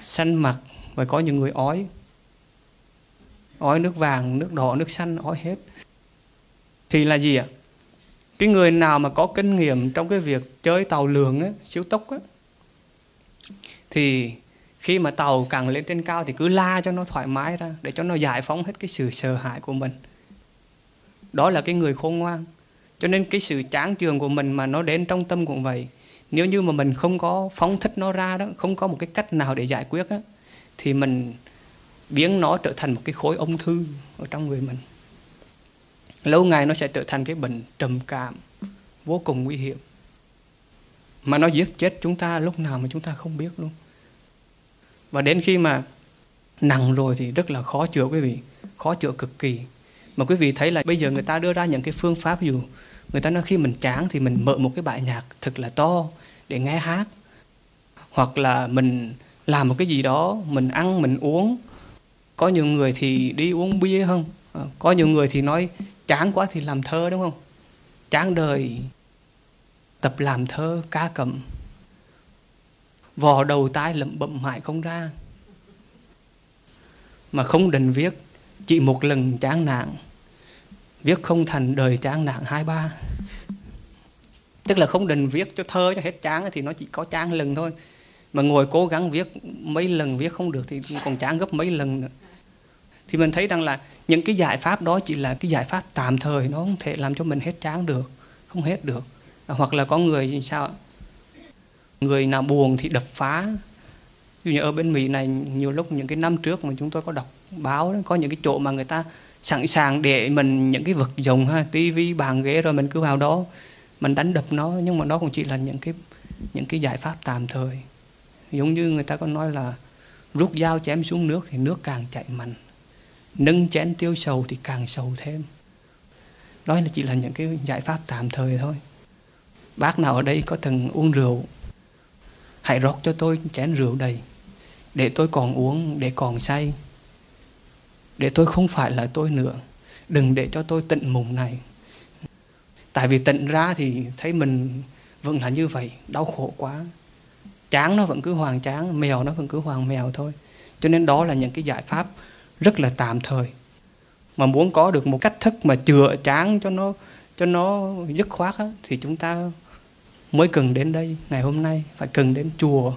Xanh mặt và có những người ói. Ói nước vàng, nước đỏ, nước xanh, ói hết. Thì là gì ạ? Cái người nào mà có kinh nghiệm trong cái việc chơi tàu lường á, siêu tốc á, thì khi mà tàu càng lên trên cao thì cứ la cho nó thoải mái ra, để cho nó giải phóng hết cái sự sợ hãi của mình. Đó là cái người khôn ngoan. Cho nên cái sự chán trường của mình mà nó đến trong tâm cũng vậy. Nếu như mà mình không có phóng thích nó ra đó, không có một cái cách nào để giải quyết á, thì mình biến nó trở thành một cái khối ung thư ở trong người mình. Lâu ngày nó sẽ trở thành cái bệnh trầm cảm, vô cùng nguy hiểm. Mà nó giết chết chúng ta lúc nào mà chúng ta không biết luôn và đến khi mà nặng rồi thì rất là khó chữa, quý vị. Khó chữa cực kỳ. Mà quý vị thấy là bây giờ người ta đưa ra những cái phương pháp dù người ta nói khi mình chán thì mình mở một cái bài nhạc thật là to để nghe hát. Hoặc là mình làm một cái gì đó, mình ăn, mình uống. Có nhiều người thì đi uống bia không? Ờ, có nhiều người thì nói chán quá thì làm thơ, đúng không? Chán đời, tập làm thơ, ca cầm vò đầu tai lẩm bẩm mãi không ra. Mà không định viết, chỉ một lần chán nản. Viết không thành đời chán nản hai ba. Tức là không định viết cho thơ cho hết chán thì nó chỉ có chán lần thôi. Mà ngồi cố gắng viết mấy lần, viết không được thì còn chán gấp mấy lần nữa. Thì mình thấy rằng là những cái giải pháp đó chỉ là cái giải pháp tạm thời, nó không thể làm cho mình hết chán được, không hết được. Hoặc là có người thì sao người nào buồn thì đập phá. Ví dụ như ở bên Mỹ này nhiều lúc những cái năm trước mà chúng tôi có đọc báo đó, có những cái chỗ mà người ta sẵn sàng để mình những cái vật dụng ha tivi bàn ghế rồi mình cứ vào đó mình đánh đập nó. Nhưng mà đó cũng chỉ là những cái những cái giải pháp tạm thời. Giống như người ta có nói là rút dao chém xuống nước thì nước càng chảy mạnh nâng chén tiêu sầu thì càng sầu thêm. Đó là chỉ là những cái giải pháp tạm thời thôi. Bác nào ở đây có từng uống rượu? Hãy rót cho tôi chén rượu đầy để tôi còn uống để còn say. Để tôi không phải là tôi nữa. Đừng để cho tôi tịnh mùng này. Tại vì tịnh ra thì thấy mình vẫn là như vậy đau khổ quá. Chán nó vẫn cứ hoàng chán mèo nó vẫn cứ hoàng mèo thôi. Cho nên đó là những cái giải pháp rất là tạm thời. Mà muốn có được một cách thức mà chữa chán cho nó cho nó dứt khoát á, thì chúng ta mới cần đến đây ngày hôm nay phải cần đến chùa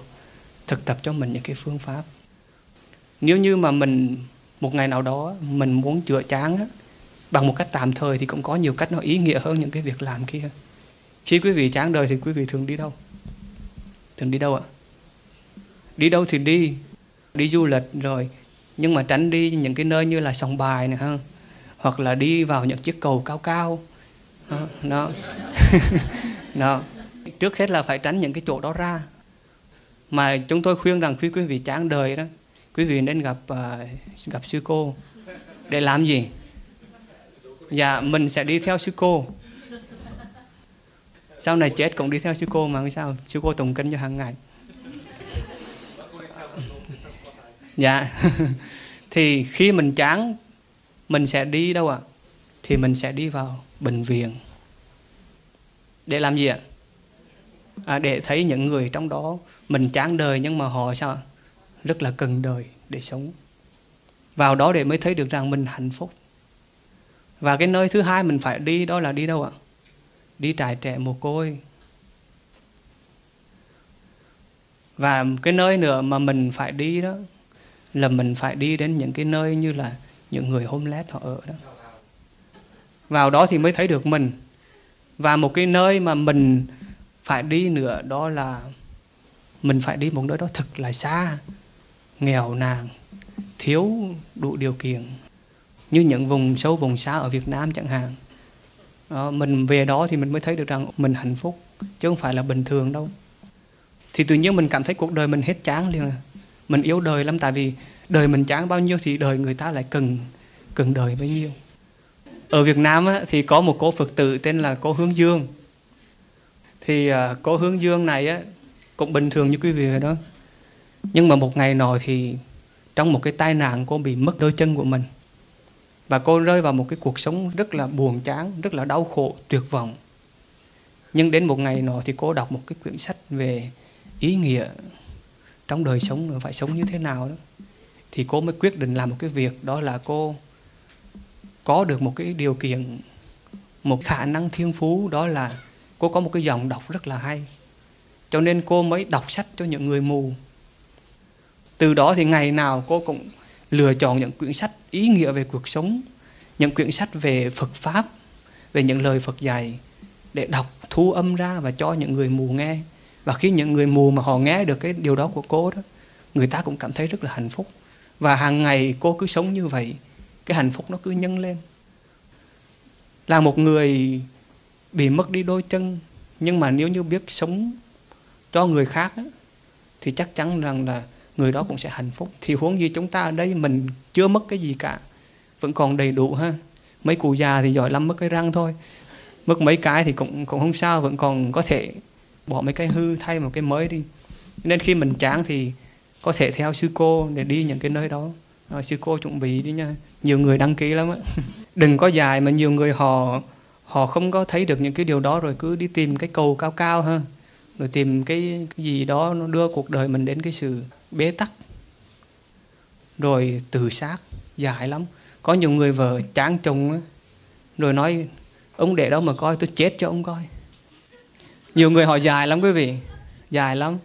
thực tập cho mình những cái phương pháp. Nếu như mà mình một ngày nào đó mình muốn chữa chán á, bằng một cách tạm thời thì cũng có nhiều cách nó ý nghĩa hơn những cái việc làm kia. Khi quý vị chán đời thì quý vị thường đi đâu? Thường đi đâu ạ? Đi đâu thì đi đi du lịch rồi nhưng mà tránh đi những cái nơi như là sòng bài này ha? Hoặc là đi vào những chiếc cầu cao cao. Đó, đó. trước hết là phải tránh những cái chỗ đó ra. Mà chúng tôi khuyên rằng khi quý vị chán đời đó quý vị nên gặp uh, gặp sư cô để làm gì? Dạ mình sẽ đi theo sư cô. Sau này chết cũng đi theo sư cô mà không sao sư cô tụng kinh cho hàng ngày. Dạ. Thì khi mình chán mình sẽ đi đâu ạ? À? thì mình sẽ đi vào bệnh viện. Để làm gì ạ? à, À, để thấy những người trong đó, mình chán đời nhưng mà họ sao rất là cần đời để sống. Vào đó để mới thấy được rằng mình hạnh phúc. Và cái nơi thứ hai mình phải đi đó là đi đâu ạ? Đi trại trẻ mồ côi. Và cái nơi nữa mà mình phải đi đó là mình phải đi đến những cái nơi như là những người homeless họ ở đó. Vào đó thì mới thấy được mình. Và một cái nơi mà mình phải đi nữa đó là mình phải đi một nơi đó thật là xa. Nghèo nàn thiếu đủ điều kiện. Như những vùng sâu vùng xa ở Việt Nam chẳng hạn. Đó, mình về đó thì mình mới thấy được rằng mình hạnh phúc chứ không phải là bình thường đâu. Thì tự nhiên mình cảm thấy cuộc đời mình hết chán liền à. mình yếu đời lắm tại vì đời mình chán bao nhiêu thì đời người ta lại cần cần đời bấy nhiêu. Ở Việt Nam á, thì có một cô Phật tử tên là cô Hướng Dương thì à, uh, cô Hướng Dương này á, cũng bình thường như quý vị vậy đó. Nhưng mà một ngày nọ thì trong một cái tai nạn cô bị mất đôi chân của mình. Và cô rơi vào một cái cuộc sống rất là buồn chán rất là đau khổ tuyệt vọng. Nhưng đến một ngày nọ thì cô đọc một cái quyển sách về ý nghĩa trong đời sống phải sống như thế nào đó. Thì cô mới quyết định làm một cái việc đó là cô có được một cái điều kiện một khả năng thiên phú đó là cô có một cái dòng đọc rất là hay. Cho nên cô mới đọc sách cho những người mù. Từ đó thì ngày nào cô cũng lựa chọn những quyển sách ý nghĩa về cuộc sống, những quyển sách về phật pháp, về những lời phật dạy để đọc, thu âm ra và cho những người mù nghe. Và khi những người mù mà họ nghe được cái điều đó của cô đó, người ta cũng cảm thấy rất là hạnh phúc. Và hàng ngày cô cứ sống như vậy, cái hạnh phúc nó cứ nhân lên. Là một người bị mất đi đôi chân. Nhưng mà nếu như biết sống cho người khác á, thì chắc chắn rằng là người đó cũng sẽ hạnh phúc. Thì huống gì chúng ta ở đây mình chưa mất cái gì cả vẫn còn đầy đủ ha. Mấy cụ già thì giỏi lắm mất cái răng thôi. Mất mấy cái thì cũng cũng không sao vẫn còn có thể bỏ mấy cái hư thay một cái mới đi. Nên khi mình chán thì có thể theo sư cô để đi những cái nơi đó. Rồi sư cô chuẩn bị đi nha. Nhiều người đăng ký lắm á. Đừng có dài mà nhiều người họ họ không có thấy được những cái điều đó rồi cứ đi tìm cái cầu cao cao ha. Rồi tìm cái, cái gì đó nó đưa cuộc đời mình đến cái sự bế tắc. Rồi tự sát dài lắm. Có nhiều người vợ chán chồng rồi nói ông để đâu mà coi tôi chết cho ông coi. Nhiều người họ dài lắm quý vị dài lắm.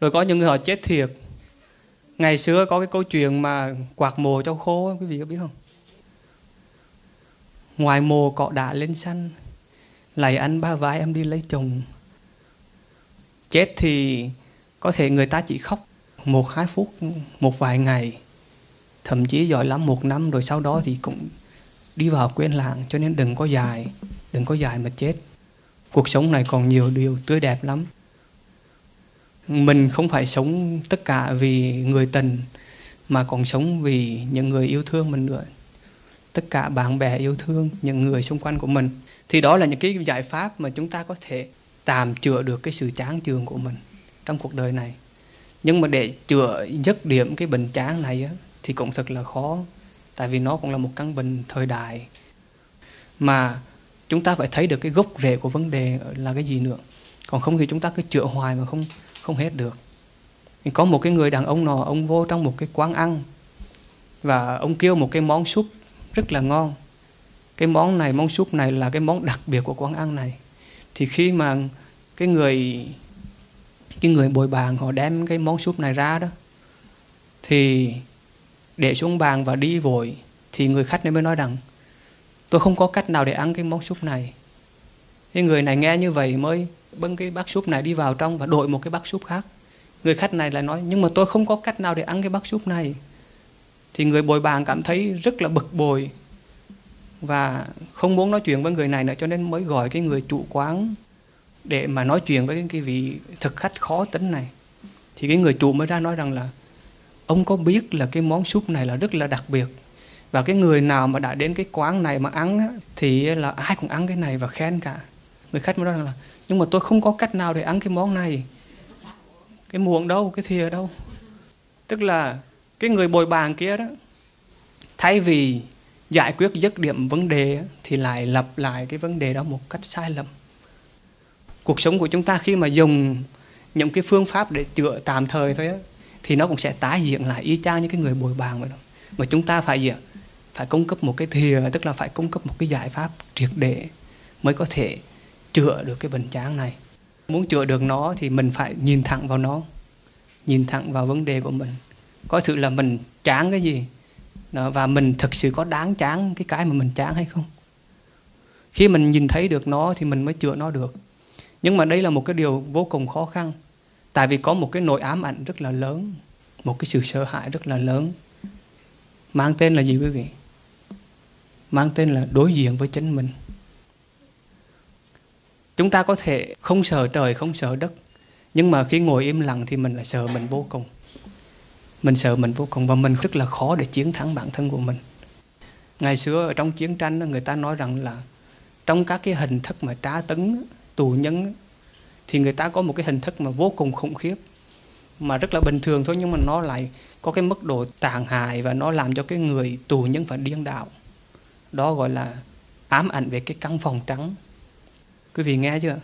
Rồi có những người họ chết thiệt. Ngày xưa có cái câu chuyện mà quạt mồ cho khô quý vị có biết không? Ngoài mồ cọ đã lên săn, lại anh ba vai em đi lấy chồng. Chết thì có thể người ta chỉ khóc một hai phút, một vài ngày. Thậm chí giỏi lắm một năm rồi sau đó thì cũng đi vào quên lãng cho nên đừng có dài, đừng có dài mà chết. Cuộc sống này còn nhiều điều tươi đẹp lắm. Mình không phải sống tất cả vì người tình, mà còn sống vì những người yêu thương mình nữa tất cả bạn bè yêu thương những người xung quanh của mình. Thì đó là những cái giải pháp mà chúng ta có thể tạm chữa được cái sự chán chường của mình trong cuộc đời này. Nhưng mà để chữa dứt điểm cái bệnh chán này á, thì cũng thật là khó tại vì nó cũng là một căn bệnh thời đại. Mà chúng ta phải thấy được cái gốc rễ của vấn đề là cái gì nữa. Còn không thì chúng ta cứ chữa hoài mà không không hết được. Có một cái người đàn ông nọ ông vô trong một cái quán ăn và ông kêu một cái món súp rất là ngon. Cái món này, món súp này là cái món đặc biệt của quán ăn này. Thì khi mà cái người cái người bồi bàn họ đem cái món súp này ra đó, thì để xuống bàn và đi vội, thì người khách này mới nói rằng, tôi không có cách nào để ăn cái món súp này. Cái người này nghe như vậy mới bưng cái bát súp này đi vào trong và đổi một cái bát súp khác. Người khách này lại nói, nhưng mà tôi không có cách nào để ăn cái bát súp này thì người bồi bàn cảm thấy rất là bực bội và không muốn nói chuyện với người này nữa, cho nên mới gọi cái người chủ quán để mà nói chuyện với cái vị thực khách khó tính này. Thì cái người chủ mới ra nói rằng là, ông có biết là cái món súp này là rất là đặc biệt và cái người nào mà đã đến cái quán này mà ăn thì là ai cũng ăn cái này và khen cả. Người khách mới nói rằng là, nhưng mà tôi không có cách nào để ăn cái món này. Cái muỗng đâu, cái thìa đâu. Tức là cái người bồi bàn kia đó, thay vì giải quyết dứt điểm vấn đề thì lại lặp lại cái vấn đề đó một cách sai lầm. Cuộc sống của chúng ta khi mà dùng những cái phương pháp để chữa tạm thời thôi á, thì nó cũng sẽ tái diễn lại y chang như cái người bồi bàn vậy đó. Mà chúng ta phải gì phải cung cấp một cái thìa, tức là phải cung cấp một cái giải pháp triệt để mới có thể chữa được cái bệnh chán này. Muốn chữa được nó thì mình phải nhìn thẳng vào nó, nhìn thẳng vào vấn đề của mình có thử là mình chán cái gì? Đó, và mình thực sự có đáng chán cái cái mà mình chán hay không? Khi mình nhìn thấy được nó thì mình mới chữa nó được. Nhưng mà đây là một cái điều vô cùng khó khăn tại vì có một cái nỗi ám ảnh rất là lớn một cái sự sợ hãi rất là lớn mang tên là gì quý vị? Mang tên là đối diện với chính mình. Chúng ta có thể không sợ trời không sợ đất nhưng mà khi ngồi im lặng thì mình lại sợ mình vô cùng mình sợ mình vô cùng và mình rất là khó để chiến thắng bản thân của mình. Ngày xưa ở trong chiến tranh người ta nói rằng là trong các cái hình thức mà tra tấn, tù nhân thì người ta có một cái hình thức mà vô cùng khủng khiếp, mà rất là bình thường thôi, nhưng mà nó lại có cái mức độ tàn hại và nó làm cho cái người tù nhân phải điên đạo đó gọi là ám ảnh về cái căn phòng trắng. Quý vị nghe chưa?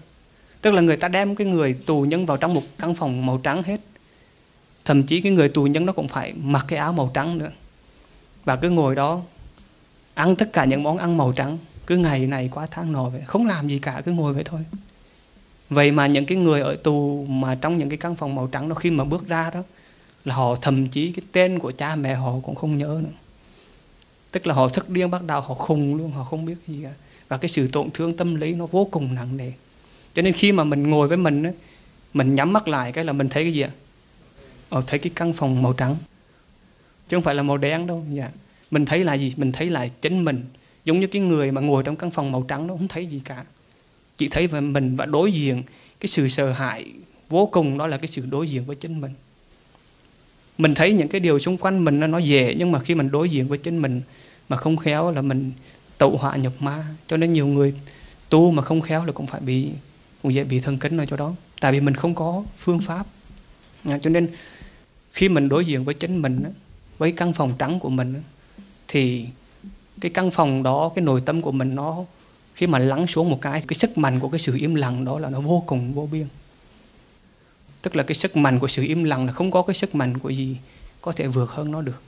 Tức là người ta đem cái người tù nhân vào trong một căn phòng màu trắng hết thậm chí cái người tù nhân nó cũng phải mặc cái áo màu trắng nữa. Và cứ ngồi đó, ăn tất cả những món ăn màu trắng, cứ ngày này qua tháng nọ vậy không làm gì cả, cứ ngồi vậy thôi. Vậy mà những cái người ở tù mà trong những cái căn phòng màu trắng đó, khi mà bước ra đó, là họ thậm chí cái tên của cha mẹ họ cũng không nhớ nữa. Tức là họ thức điên bắt đầu, họ khùng luôn, họ không biết gì cả. Và cái sự tổn thương tâm lý nó vô cùng nặng nề. Cho nên khi mà mình ngồi với mình mình nhắm mắt lại cái là mình thấy cái gì ạ? Ở thấy cái căn phòng màu trắng. Chứ không phải là màu đen đâu. Dạ. mình thấy là gì? Mình thấy là chính mình. Giống như cái người mà ngồi trong căn phòng màu trắng nó không thấy gì cả. Chỉ thấy về mình và đối diện cái sự sợ hãi vô cùng, đó là cái sự đối diện với chính mình. Mình thấy những cái điều xung quanh mình nó dễ, nhưng mà khi mình đối diện với chính mình mà không khéo là mình tậu họa nhập ma. Cho nên nhiều người tu mà không khéo là cũng phải bị, cũng dễ bị thần kinh ở chỗ đó. Tại vì mình không có phương pháp. Dạ, cho nên khi mình đối diện với chính mình với căn phòng trắng của mình thì cái căn phòng đó, cái nội tâm của mình nó, khi mà lắng xuống một cái cái sức mạnh của cái sự im lặng đó là nó vô cùng vô biên. Tức là cái sức mạnh của sự im lặng là không có cái sức mạnh của gì có thể vượt hơn nó được.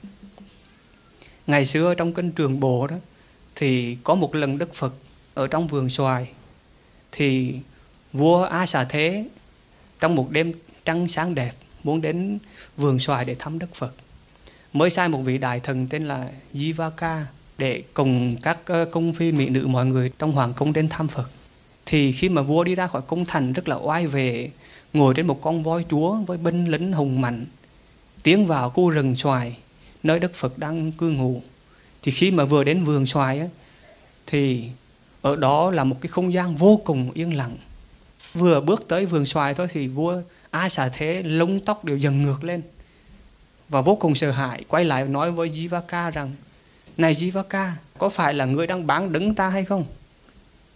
Ngày xưa trong kinh trường bộ đó, thì có một lần đức phật ở trong vườn xoài, thì vua a xà thế trong một đêm trăng sáng đẹp muốn đến vườn xoài để thăm đức phật. Mới sai một vị đại thần tên là jivaka để cùng các ờ, công phi mỹ nữ mọi người trong hoàng cung đến thăm phật. Thì khi mà vua đi ra khỏi cung thành rất là oai về ngồi trên một con voi chúa với binh lính hùng mạnh tiến vào khu rừng xoài nơi đức phật đang cư ngụ. Thì khi mà vừa đến vườn xoài á, thì ở đó là một cái không gian vô cùng yên lặng. Vừa bước tới vườn xoài thôi thì vua ai xả thế, lông tóc đều dần ngược lên. Và vô cùng sợ hãi, quay lại nói với Jivaka rằng, này Jivaka, có phải là ngươi đang bán đứng ta hay không?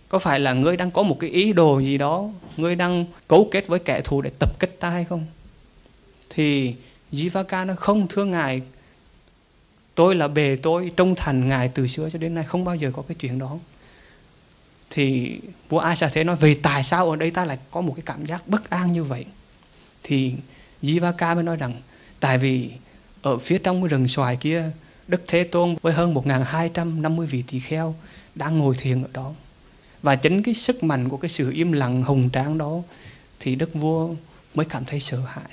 Có phải là ngươi đang có một cái ý đồ gì đó, ngươi đang cấu kết với kẻ thù để tập kích ta hay không? Thì Jivaka nó không thưa ngài, tôi là bề tôi, trung thành ngài từ xưa cho đến nay, không bao giờ có cái chuyện đó. Thì vua Asa thế nói, vì tại sao ở đây ta lại có một cái cảm giác bất an như vậy? Thì Jivaka mới nói rằng tại vì ở phía trong cái rừng xoài kia Đức Thế Tôn với hơn 1.250 vị tỳ kheo đang ngồi thiền ở đó. Và chính cái sức mạnh của cái sự im lặng hùng tráng đó thì đức vua mới cảm thấy sợ hãi.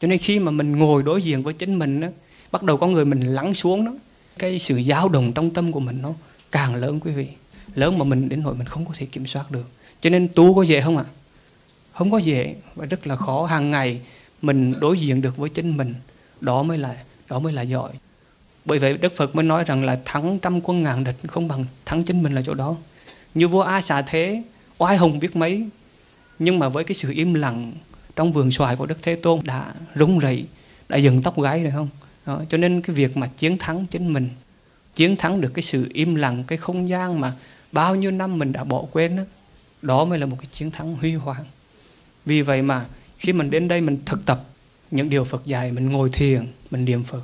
Cho nên khi mà mình ngồi đối diện với chính mình đó, bắt đầu có người mình lắng xuống đó cái sự dao động trong tâm của mình nó càng lớn quý vị. Lớn mà mình đến nỗi mình không có thể kiểm soát được. Cho nên tu có dễ không ạ? à? Không có dễ và rất là khó. Hàng ngày mình đối diện được với chính mình. Đó mới là đó mới là giỏi. Bởi vậy đức phật mới nói rằng là thắng trăm quân ngàn địch không bằng thắng chính mình là chỗ đó. Như vua a xà thế oai hùng biết mấy nhưng mà với cái sự im lặng trong vườn xoài của đức thế tôn đã rung rẩy đã dừng tóc gáy rồi không? Đó, cho nên cái việc mà chiến thắng chính mình chiến thắng được cái sự im lặng cái không gian mà bao nhiêu năm mình đã bỏ quên đó, đó mới là một cái chiến thắng huy hoàng vì vậy mà khi mình đến đây mình thực tập những điều Phật dạy, mình ngồi thiền, mình niệm Phật,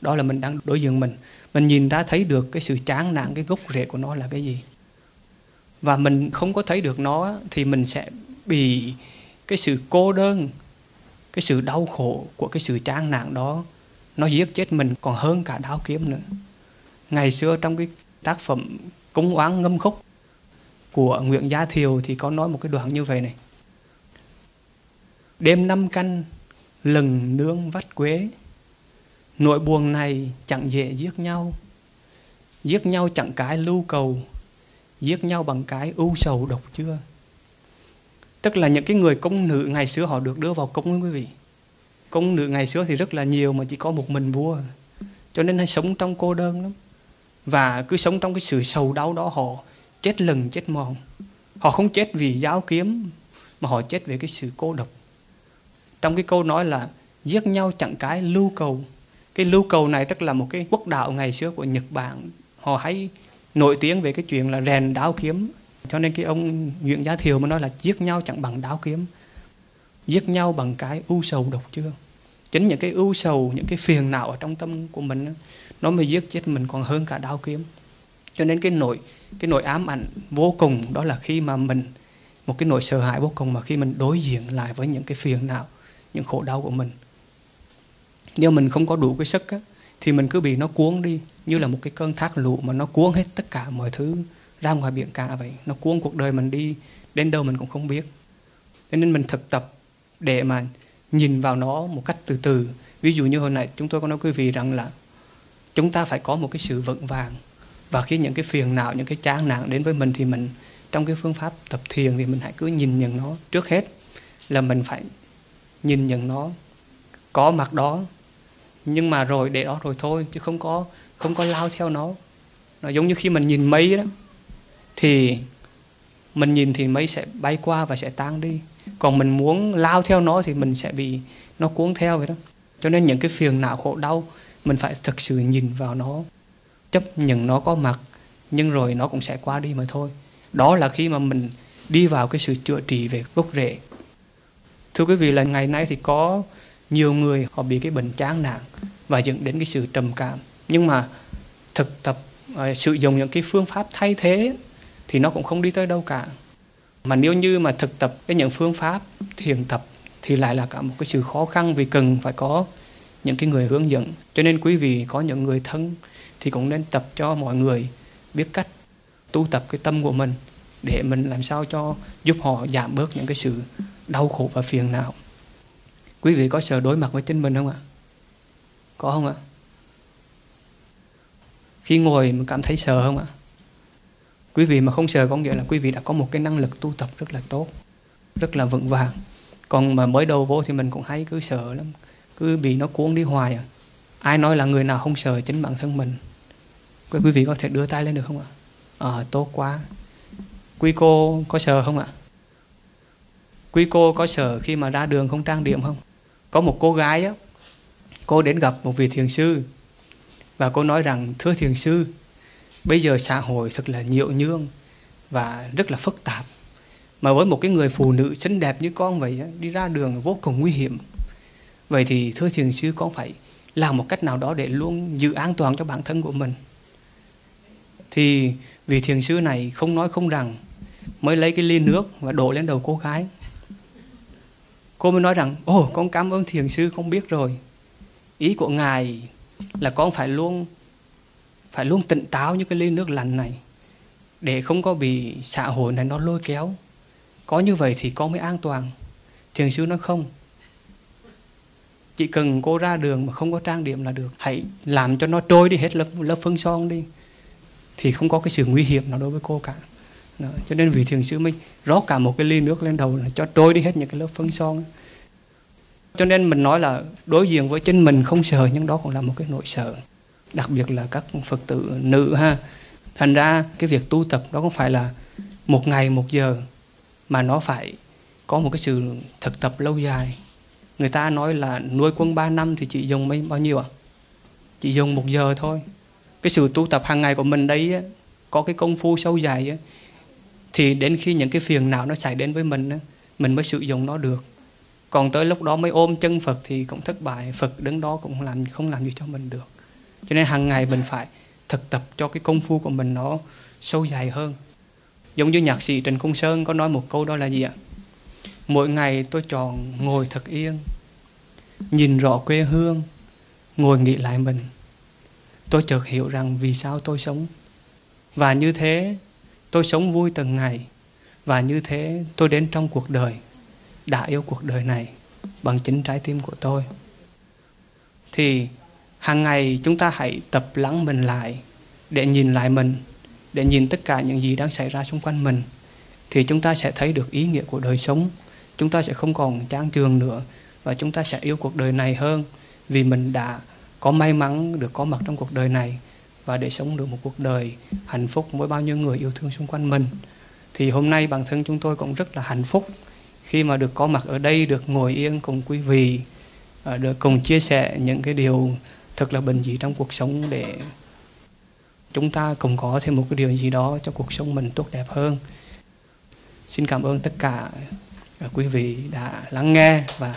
đó là mình đang đối diện mình. Mình nhìn ra thấy được cái sự chán nản, cái gốc rễ của nó là cái gì. Và mình không có thấy được nó thì mình sẽ bị cái sự cô đơn, cái sự đau khổ của cái sự chán nản đó, nó giết chết mình còn hơn cả đao kiếm nữa. Ngày xưa trong cái tác phẩm cúng oán ngâm khúc của Nguyễn Gia Thiều thì có nói một cái đoạn như vậy này đêm năm canh lừng nương vắt quế. Nội buồn này chẳng dễ giết nhau. Giết nhau chẳng cái lưu cầu, giết nhau bằng cái ưu sầu độc chưa. Tức là những cái người công nữ ngày xưa họ được đưa vào công quý vị. Công nữ ngày xưa thì rất là nhiều mà chỉ có một mình vua. Cho nên hay sống trong cô đơn lắm. Và cứ sống trong cái sự sầu đau đó họ chết lần chết mòn. Họ không chết vì giáo kiếm, mà họ chết vì cái sự cô độc trong cái câu nói là giết nhau chẳng cái lưu cầu. Cái lưu cầu này tức là một cái quốc đạo ngày xưa của Nhật Bản. Họ hay nổi tiếng về cái chuyện là rèn đao kiếm. Cho nên cái ông Nguyễn Gia Thiều mới nói là giết nhau chẳng bằng đao kiếm. Giết nhau bằng cái ưu sầu độc chưa? Chính những cái ưu sầu, những cái phiền não ở trong tâm của mình nó mới giết chết mình còn hơn cả đao kiếm. Cho nên cái nỗi cái nỗi ám ảnh vô cùng đó là khi mà mình, một cái nỗi sợ hãi vô cùng mà khi mình đối diện lại với những cái phiền não những khổ đau của mình. Nếu mình không có đủ cái sức á, thì mình cứ bị nó cuốn đi như là một cái cơn thác lũ mà nó cuốn hết tất cả mọi thứ ra ngoài biển cả vậy. Nó cuốn cuộc đời mình đi đến đâu mình cũng không biết. Thế nên mình thực tập để mà nhìn vào nó một cách từ từ. Ví dụ như hồi nãy chúng tôi có nói quý vị rằng là chúng ta phải có một cái sự vững vàng. Và khi những cái phiền não những cái chán nản đến với mình thì mình trong cái phương pháp tập thiền thì mình hãy cứ nhìn nhận nó trước hết là mình phải nhìn nhận nó, có mặt đó. Nhưng mà rồi để đó rồi thôi, chứ không có không có lao theo nó. Nó giống như khi mình nhìn mây đó, thì mình nhìn thì mây sẽ bay qua và sẽ tan đi. Còn mình muốn lao theo nó thì mình sẽ bị nó cuốn theo vậy đó. Cho nên những cái phiền não khổ đau, mình phải thực sự nhìn vào nó, chấp nhận nó có mặt, nhưng rồi nó cũng sẽ qua đi mà thôi. Đó là khi mà mình đi vào cái sự chữa trị về gốc rễ thưa quý vị là ngày nay thì có nhiều người họ bị cái bệnh chán nản và dẫn đến cái sự trầm cảm. Nhưng mà thực tập uh, sử dụng những cái phương pháp thay thế thì nó cũng không đi tới đâu cả. Mà nếu như mà thực tập với những phương pháp thiền tập thì lại là cả một cái sự khó khăn vì cần phải có những cái người hướng dẫn. Cho nên quý vị có những người thân thì cũng nên tập cho mọi người biết cách tu tập cái tâm của mình để mình làm sao cho giúp họ giảm bớt những cái sự đau khổ và phiền não. Quý vị có sợ đối mặt với chính mình không ạ? Có không ạ? Khi ngồi mà cảm thấy sợ không ạ? Quý vị mà không sợ có nghĩa là quý vị đã có một cái năng lực tu tập rất là tốt rất là vững vàng. Còn mà mới đầu vô thì mình cũng hay cứ sợ lắm cứ bị nó cuốn đi hoài à. Ai nói là người nào không sợ chính bản thân mình? Quý vị có thể đưa tay lên được không ạ? À, tốt quá quý cô có sợ không ạ? Quý cô có sợ khi mà ra đường không trang điểm không? Có một cô gái á, cô đến gặp một vị thiền sư và cô nói rằng, thưa thiền sư, bây giờ xã hội thật là nhiễu nhương và rất là phức tạp. Mà với một cái người phụ nữ xinh đẹp như con vậy đi ra đường vô cùng nguy hiểm. Vậy thì, thưa thiền sư, con phải làm một cách nào đó để luôn giữ an toàn cho bản thân của mình. Thì vị thiền sư này không nói không rằng mới lấy cái ly nước và đổ lên đầu cô gái. Cô mới nói rằng, ồ, con cảm ơn thiền sư, con biết rồi. Ý của ngài là con phải luôn phải luôn tỉnh táo như cái ly nước lạnh này, để không có bị xã hội này nó lôi kéo. Có như vậy thì con mới an toàn. Thiền sư nói, không. Chỉ cần cô ra đường mà không có trang điểm là được. Hãy làm cho nó trôi đi hết lớp lớp phân son đi, thì không có cái sự nguy hiểm nào đối với cô cả đó. cho nên vị thiền sư mình rót cả một cái ly nước lên đầu cho trôi đi hết những cái lớp phân son cho nên mình nói là đối diện với chính mình không sợ nhưng đó cũng là một cái nỗi sợ đặc biệt là các phật tử nữ ha thành ra cái việc tu tập đó không phải là một ngày một giờ mà nó phải có một cái sự thực tập lâu dài người ta nói là nuôi quân 3 năm thì chỉ dùng mấy bao nhiêu ạ à? chỉ dùng một giờ thôi cái sự tu tập hàng ngày của mình đấy có cái công phu sâu dài ấy, thì đến khi những cái phiền não nó xảy đến với mình mình mới sử dụng nó được. Còn tới lúc đó mới ôm chân Phật thì cũng thất bại, Phật đứng đó cũng làm, không làm gì cho mình được. Cho nên hàng ngày mình phải thực tập cho cái công phu của mình nó sâu dài hơn. Giống như nhạc sĩ Trần Công Sơn có nói một câu đó là gì ạ? Mỗi ngày tôi chọn ngồi thật yên, nhìn rõ quê hương, ngồi nghĩ lại mình. Tôi chợt hiểu rằng vì sao tôi sống. Và như thế tôi sống vui từng ngày. Và như thế tôi đến trong cuộc đời, đã yêu cuộc đời này bằng chính trái tim của tôi. Thì hàng ngày chúng ta hãy tập lắng mình lại để nhìn lại mình, để nhìn tất cả những gì đang xảy ra xung quanh mình. Thì chúng ta sẽ thấy được ý nghĩa của đời sống. Chúng ta sẽ không còn chán trường nữa và chúng ta sẽ yêu cuộc đời này hơn vì mình đã có may mắn, được có mặt trong cuộc đời này và để sống được một cuộc đời hạnh phúc với bao nhiêu người yêu thương xung quanh mình. Thì hôm nay bản thân chúng tôi cũng rất là hạnh phúc khi mà được có mặt ở đây, được ngồi yên cùng quý vị à, được cùng chia sẻ những cái điều thật là bình dị trong cuộc sống để chúng ta cùng có thêm một cái điều gì đó cho cuộc sống mình tốt đẹp hơn. Xin cảm ơn tất cả à, quý vị đã lắng nghe và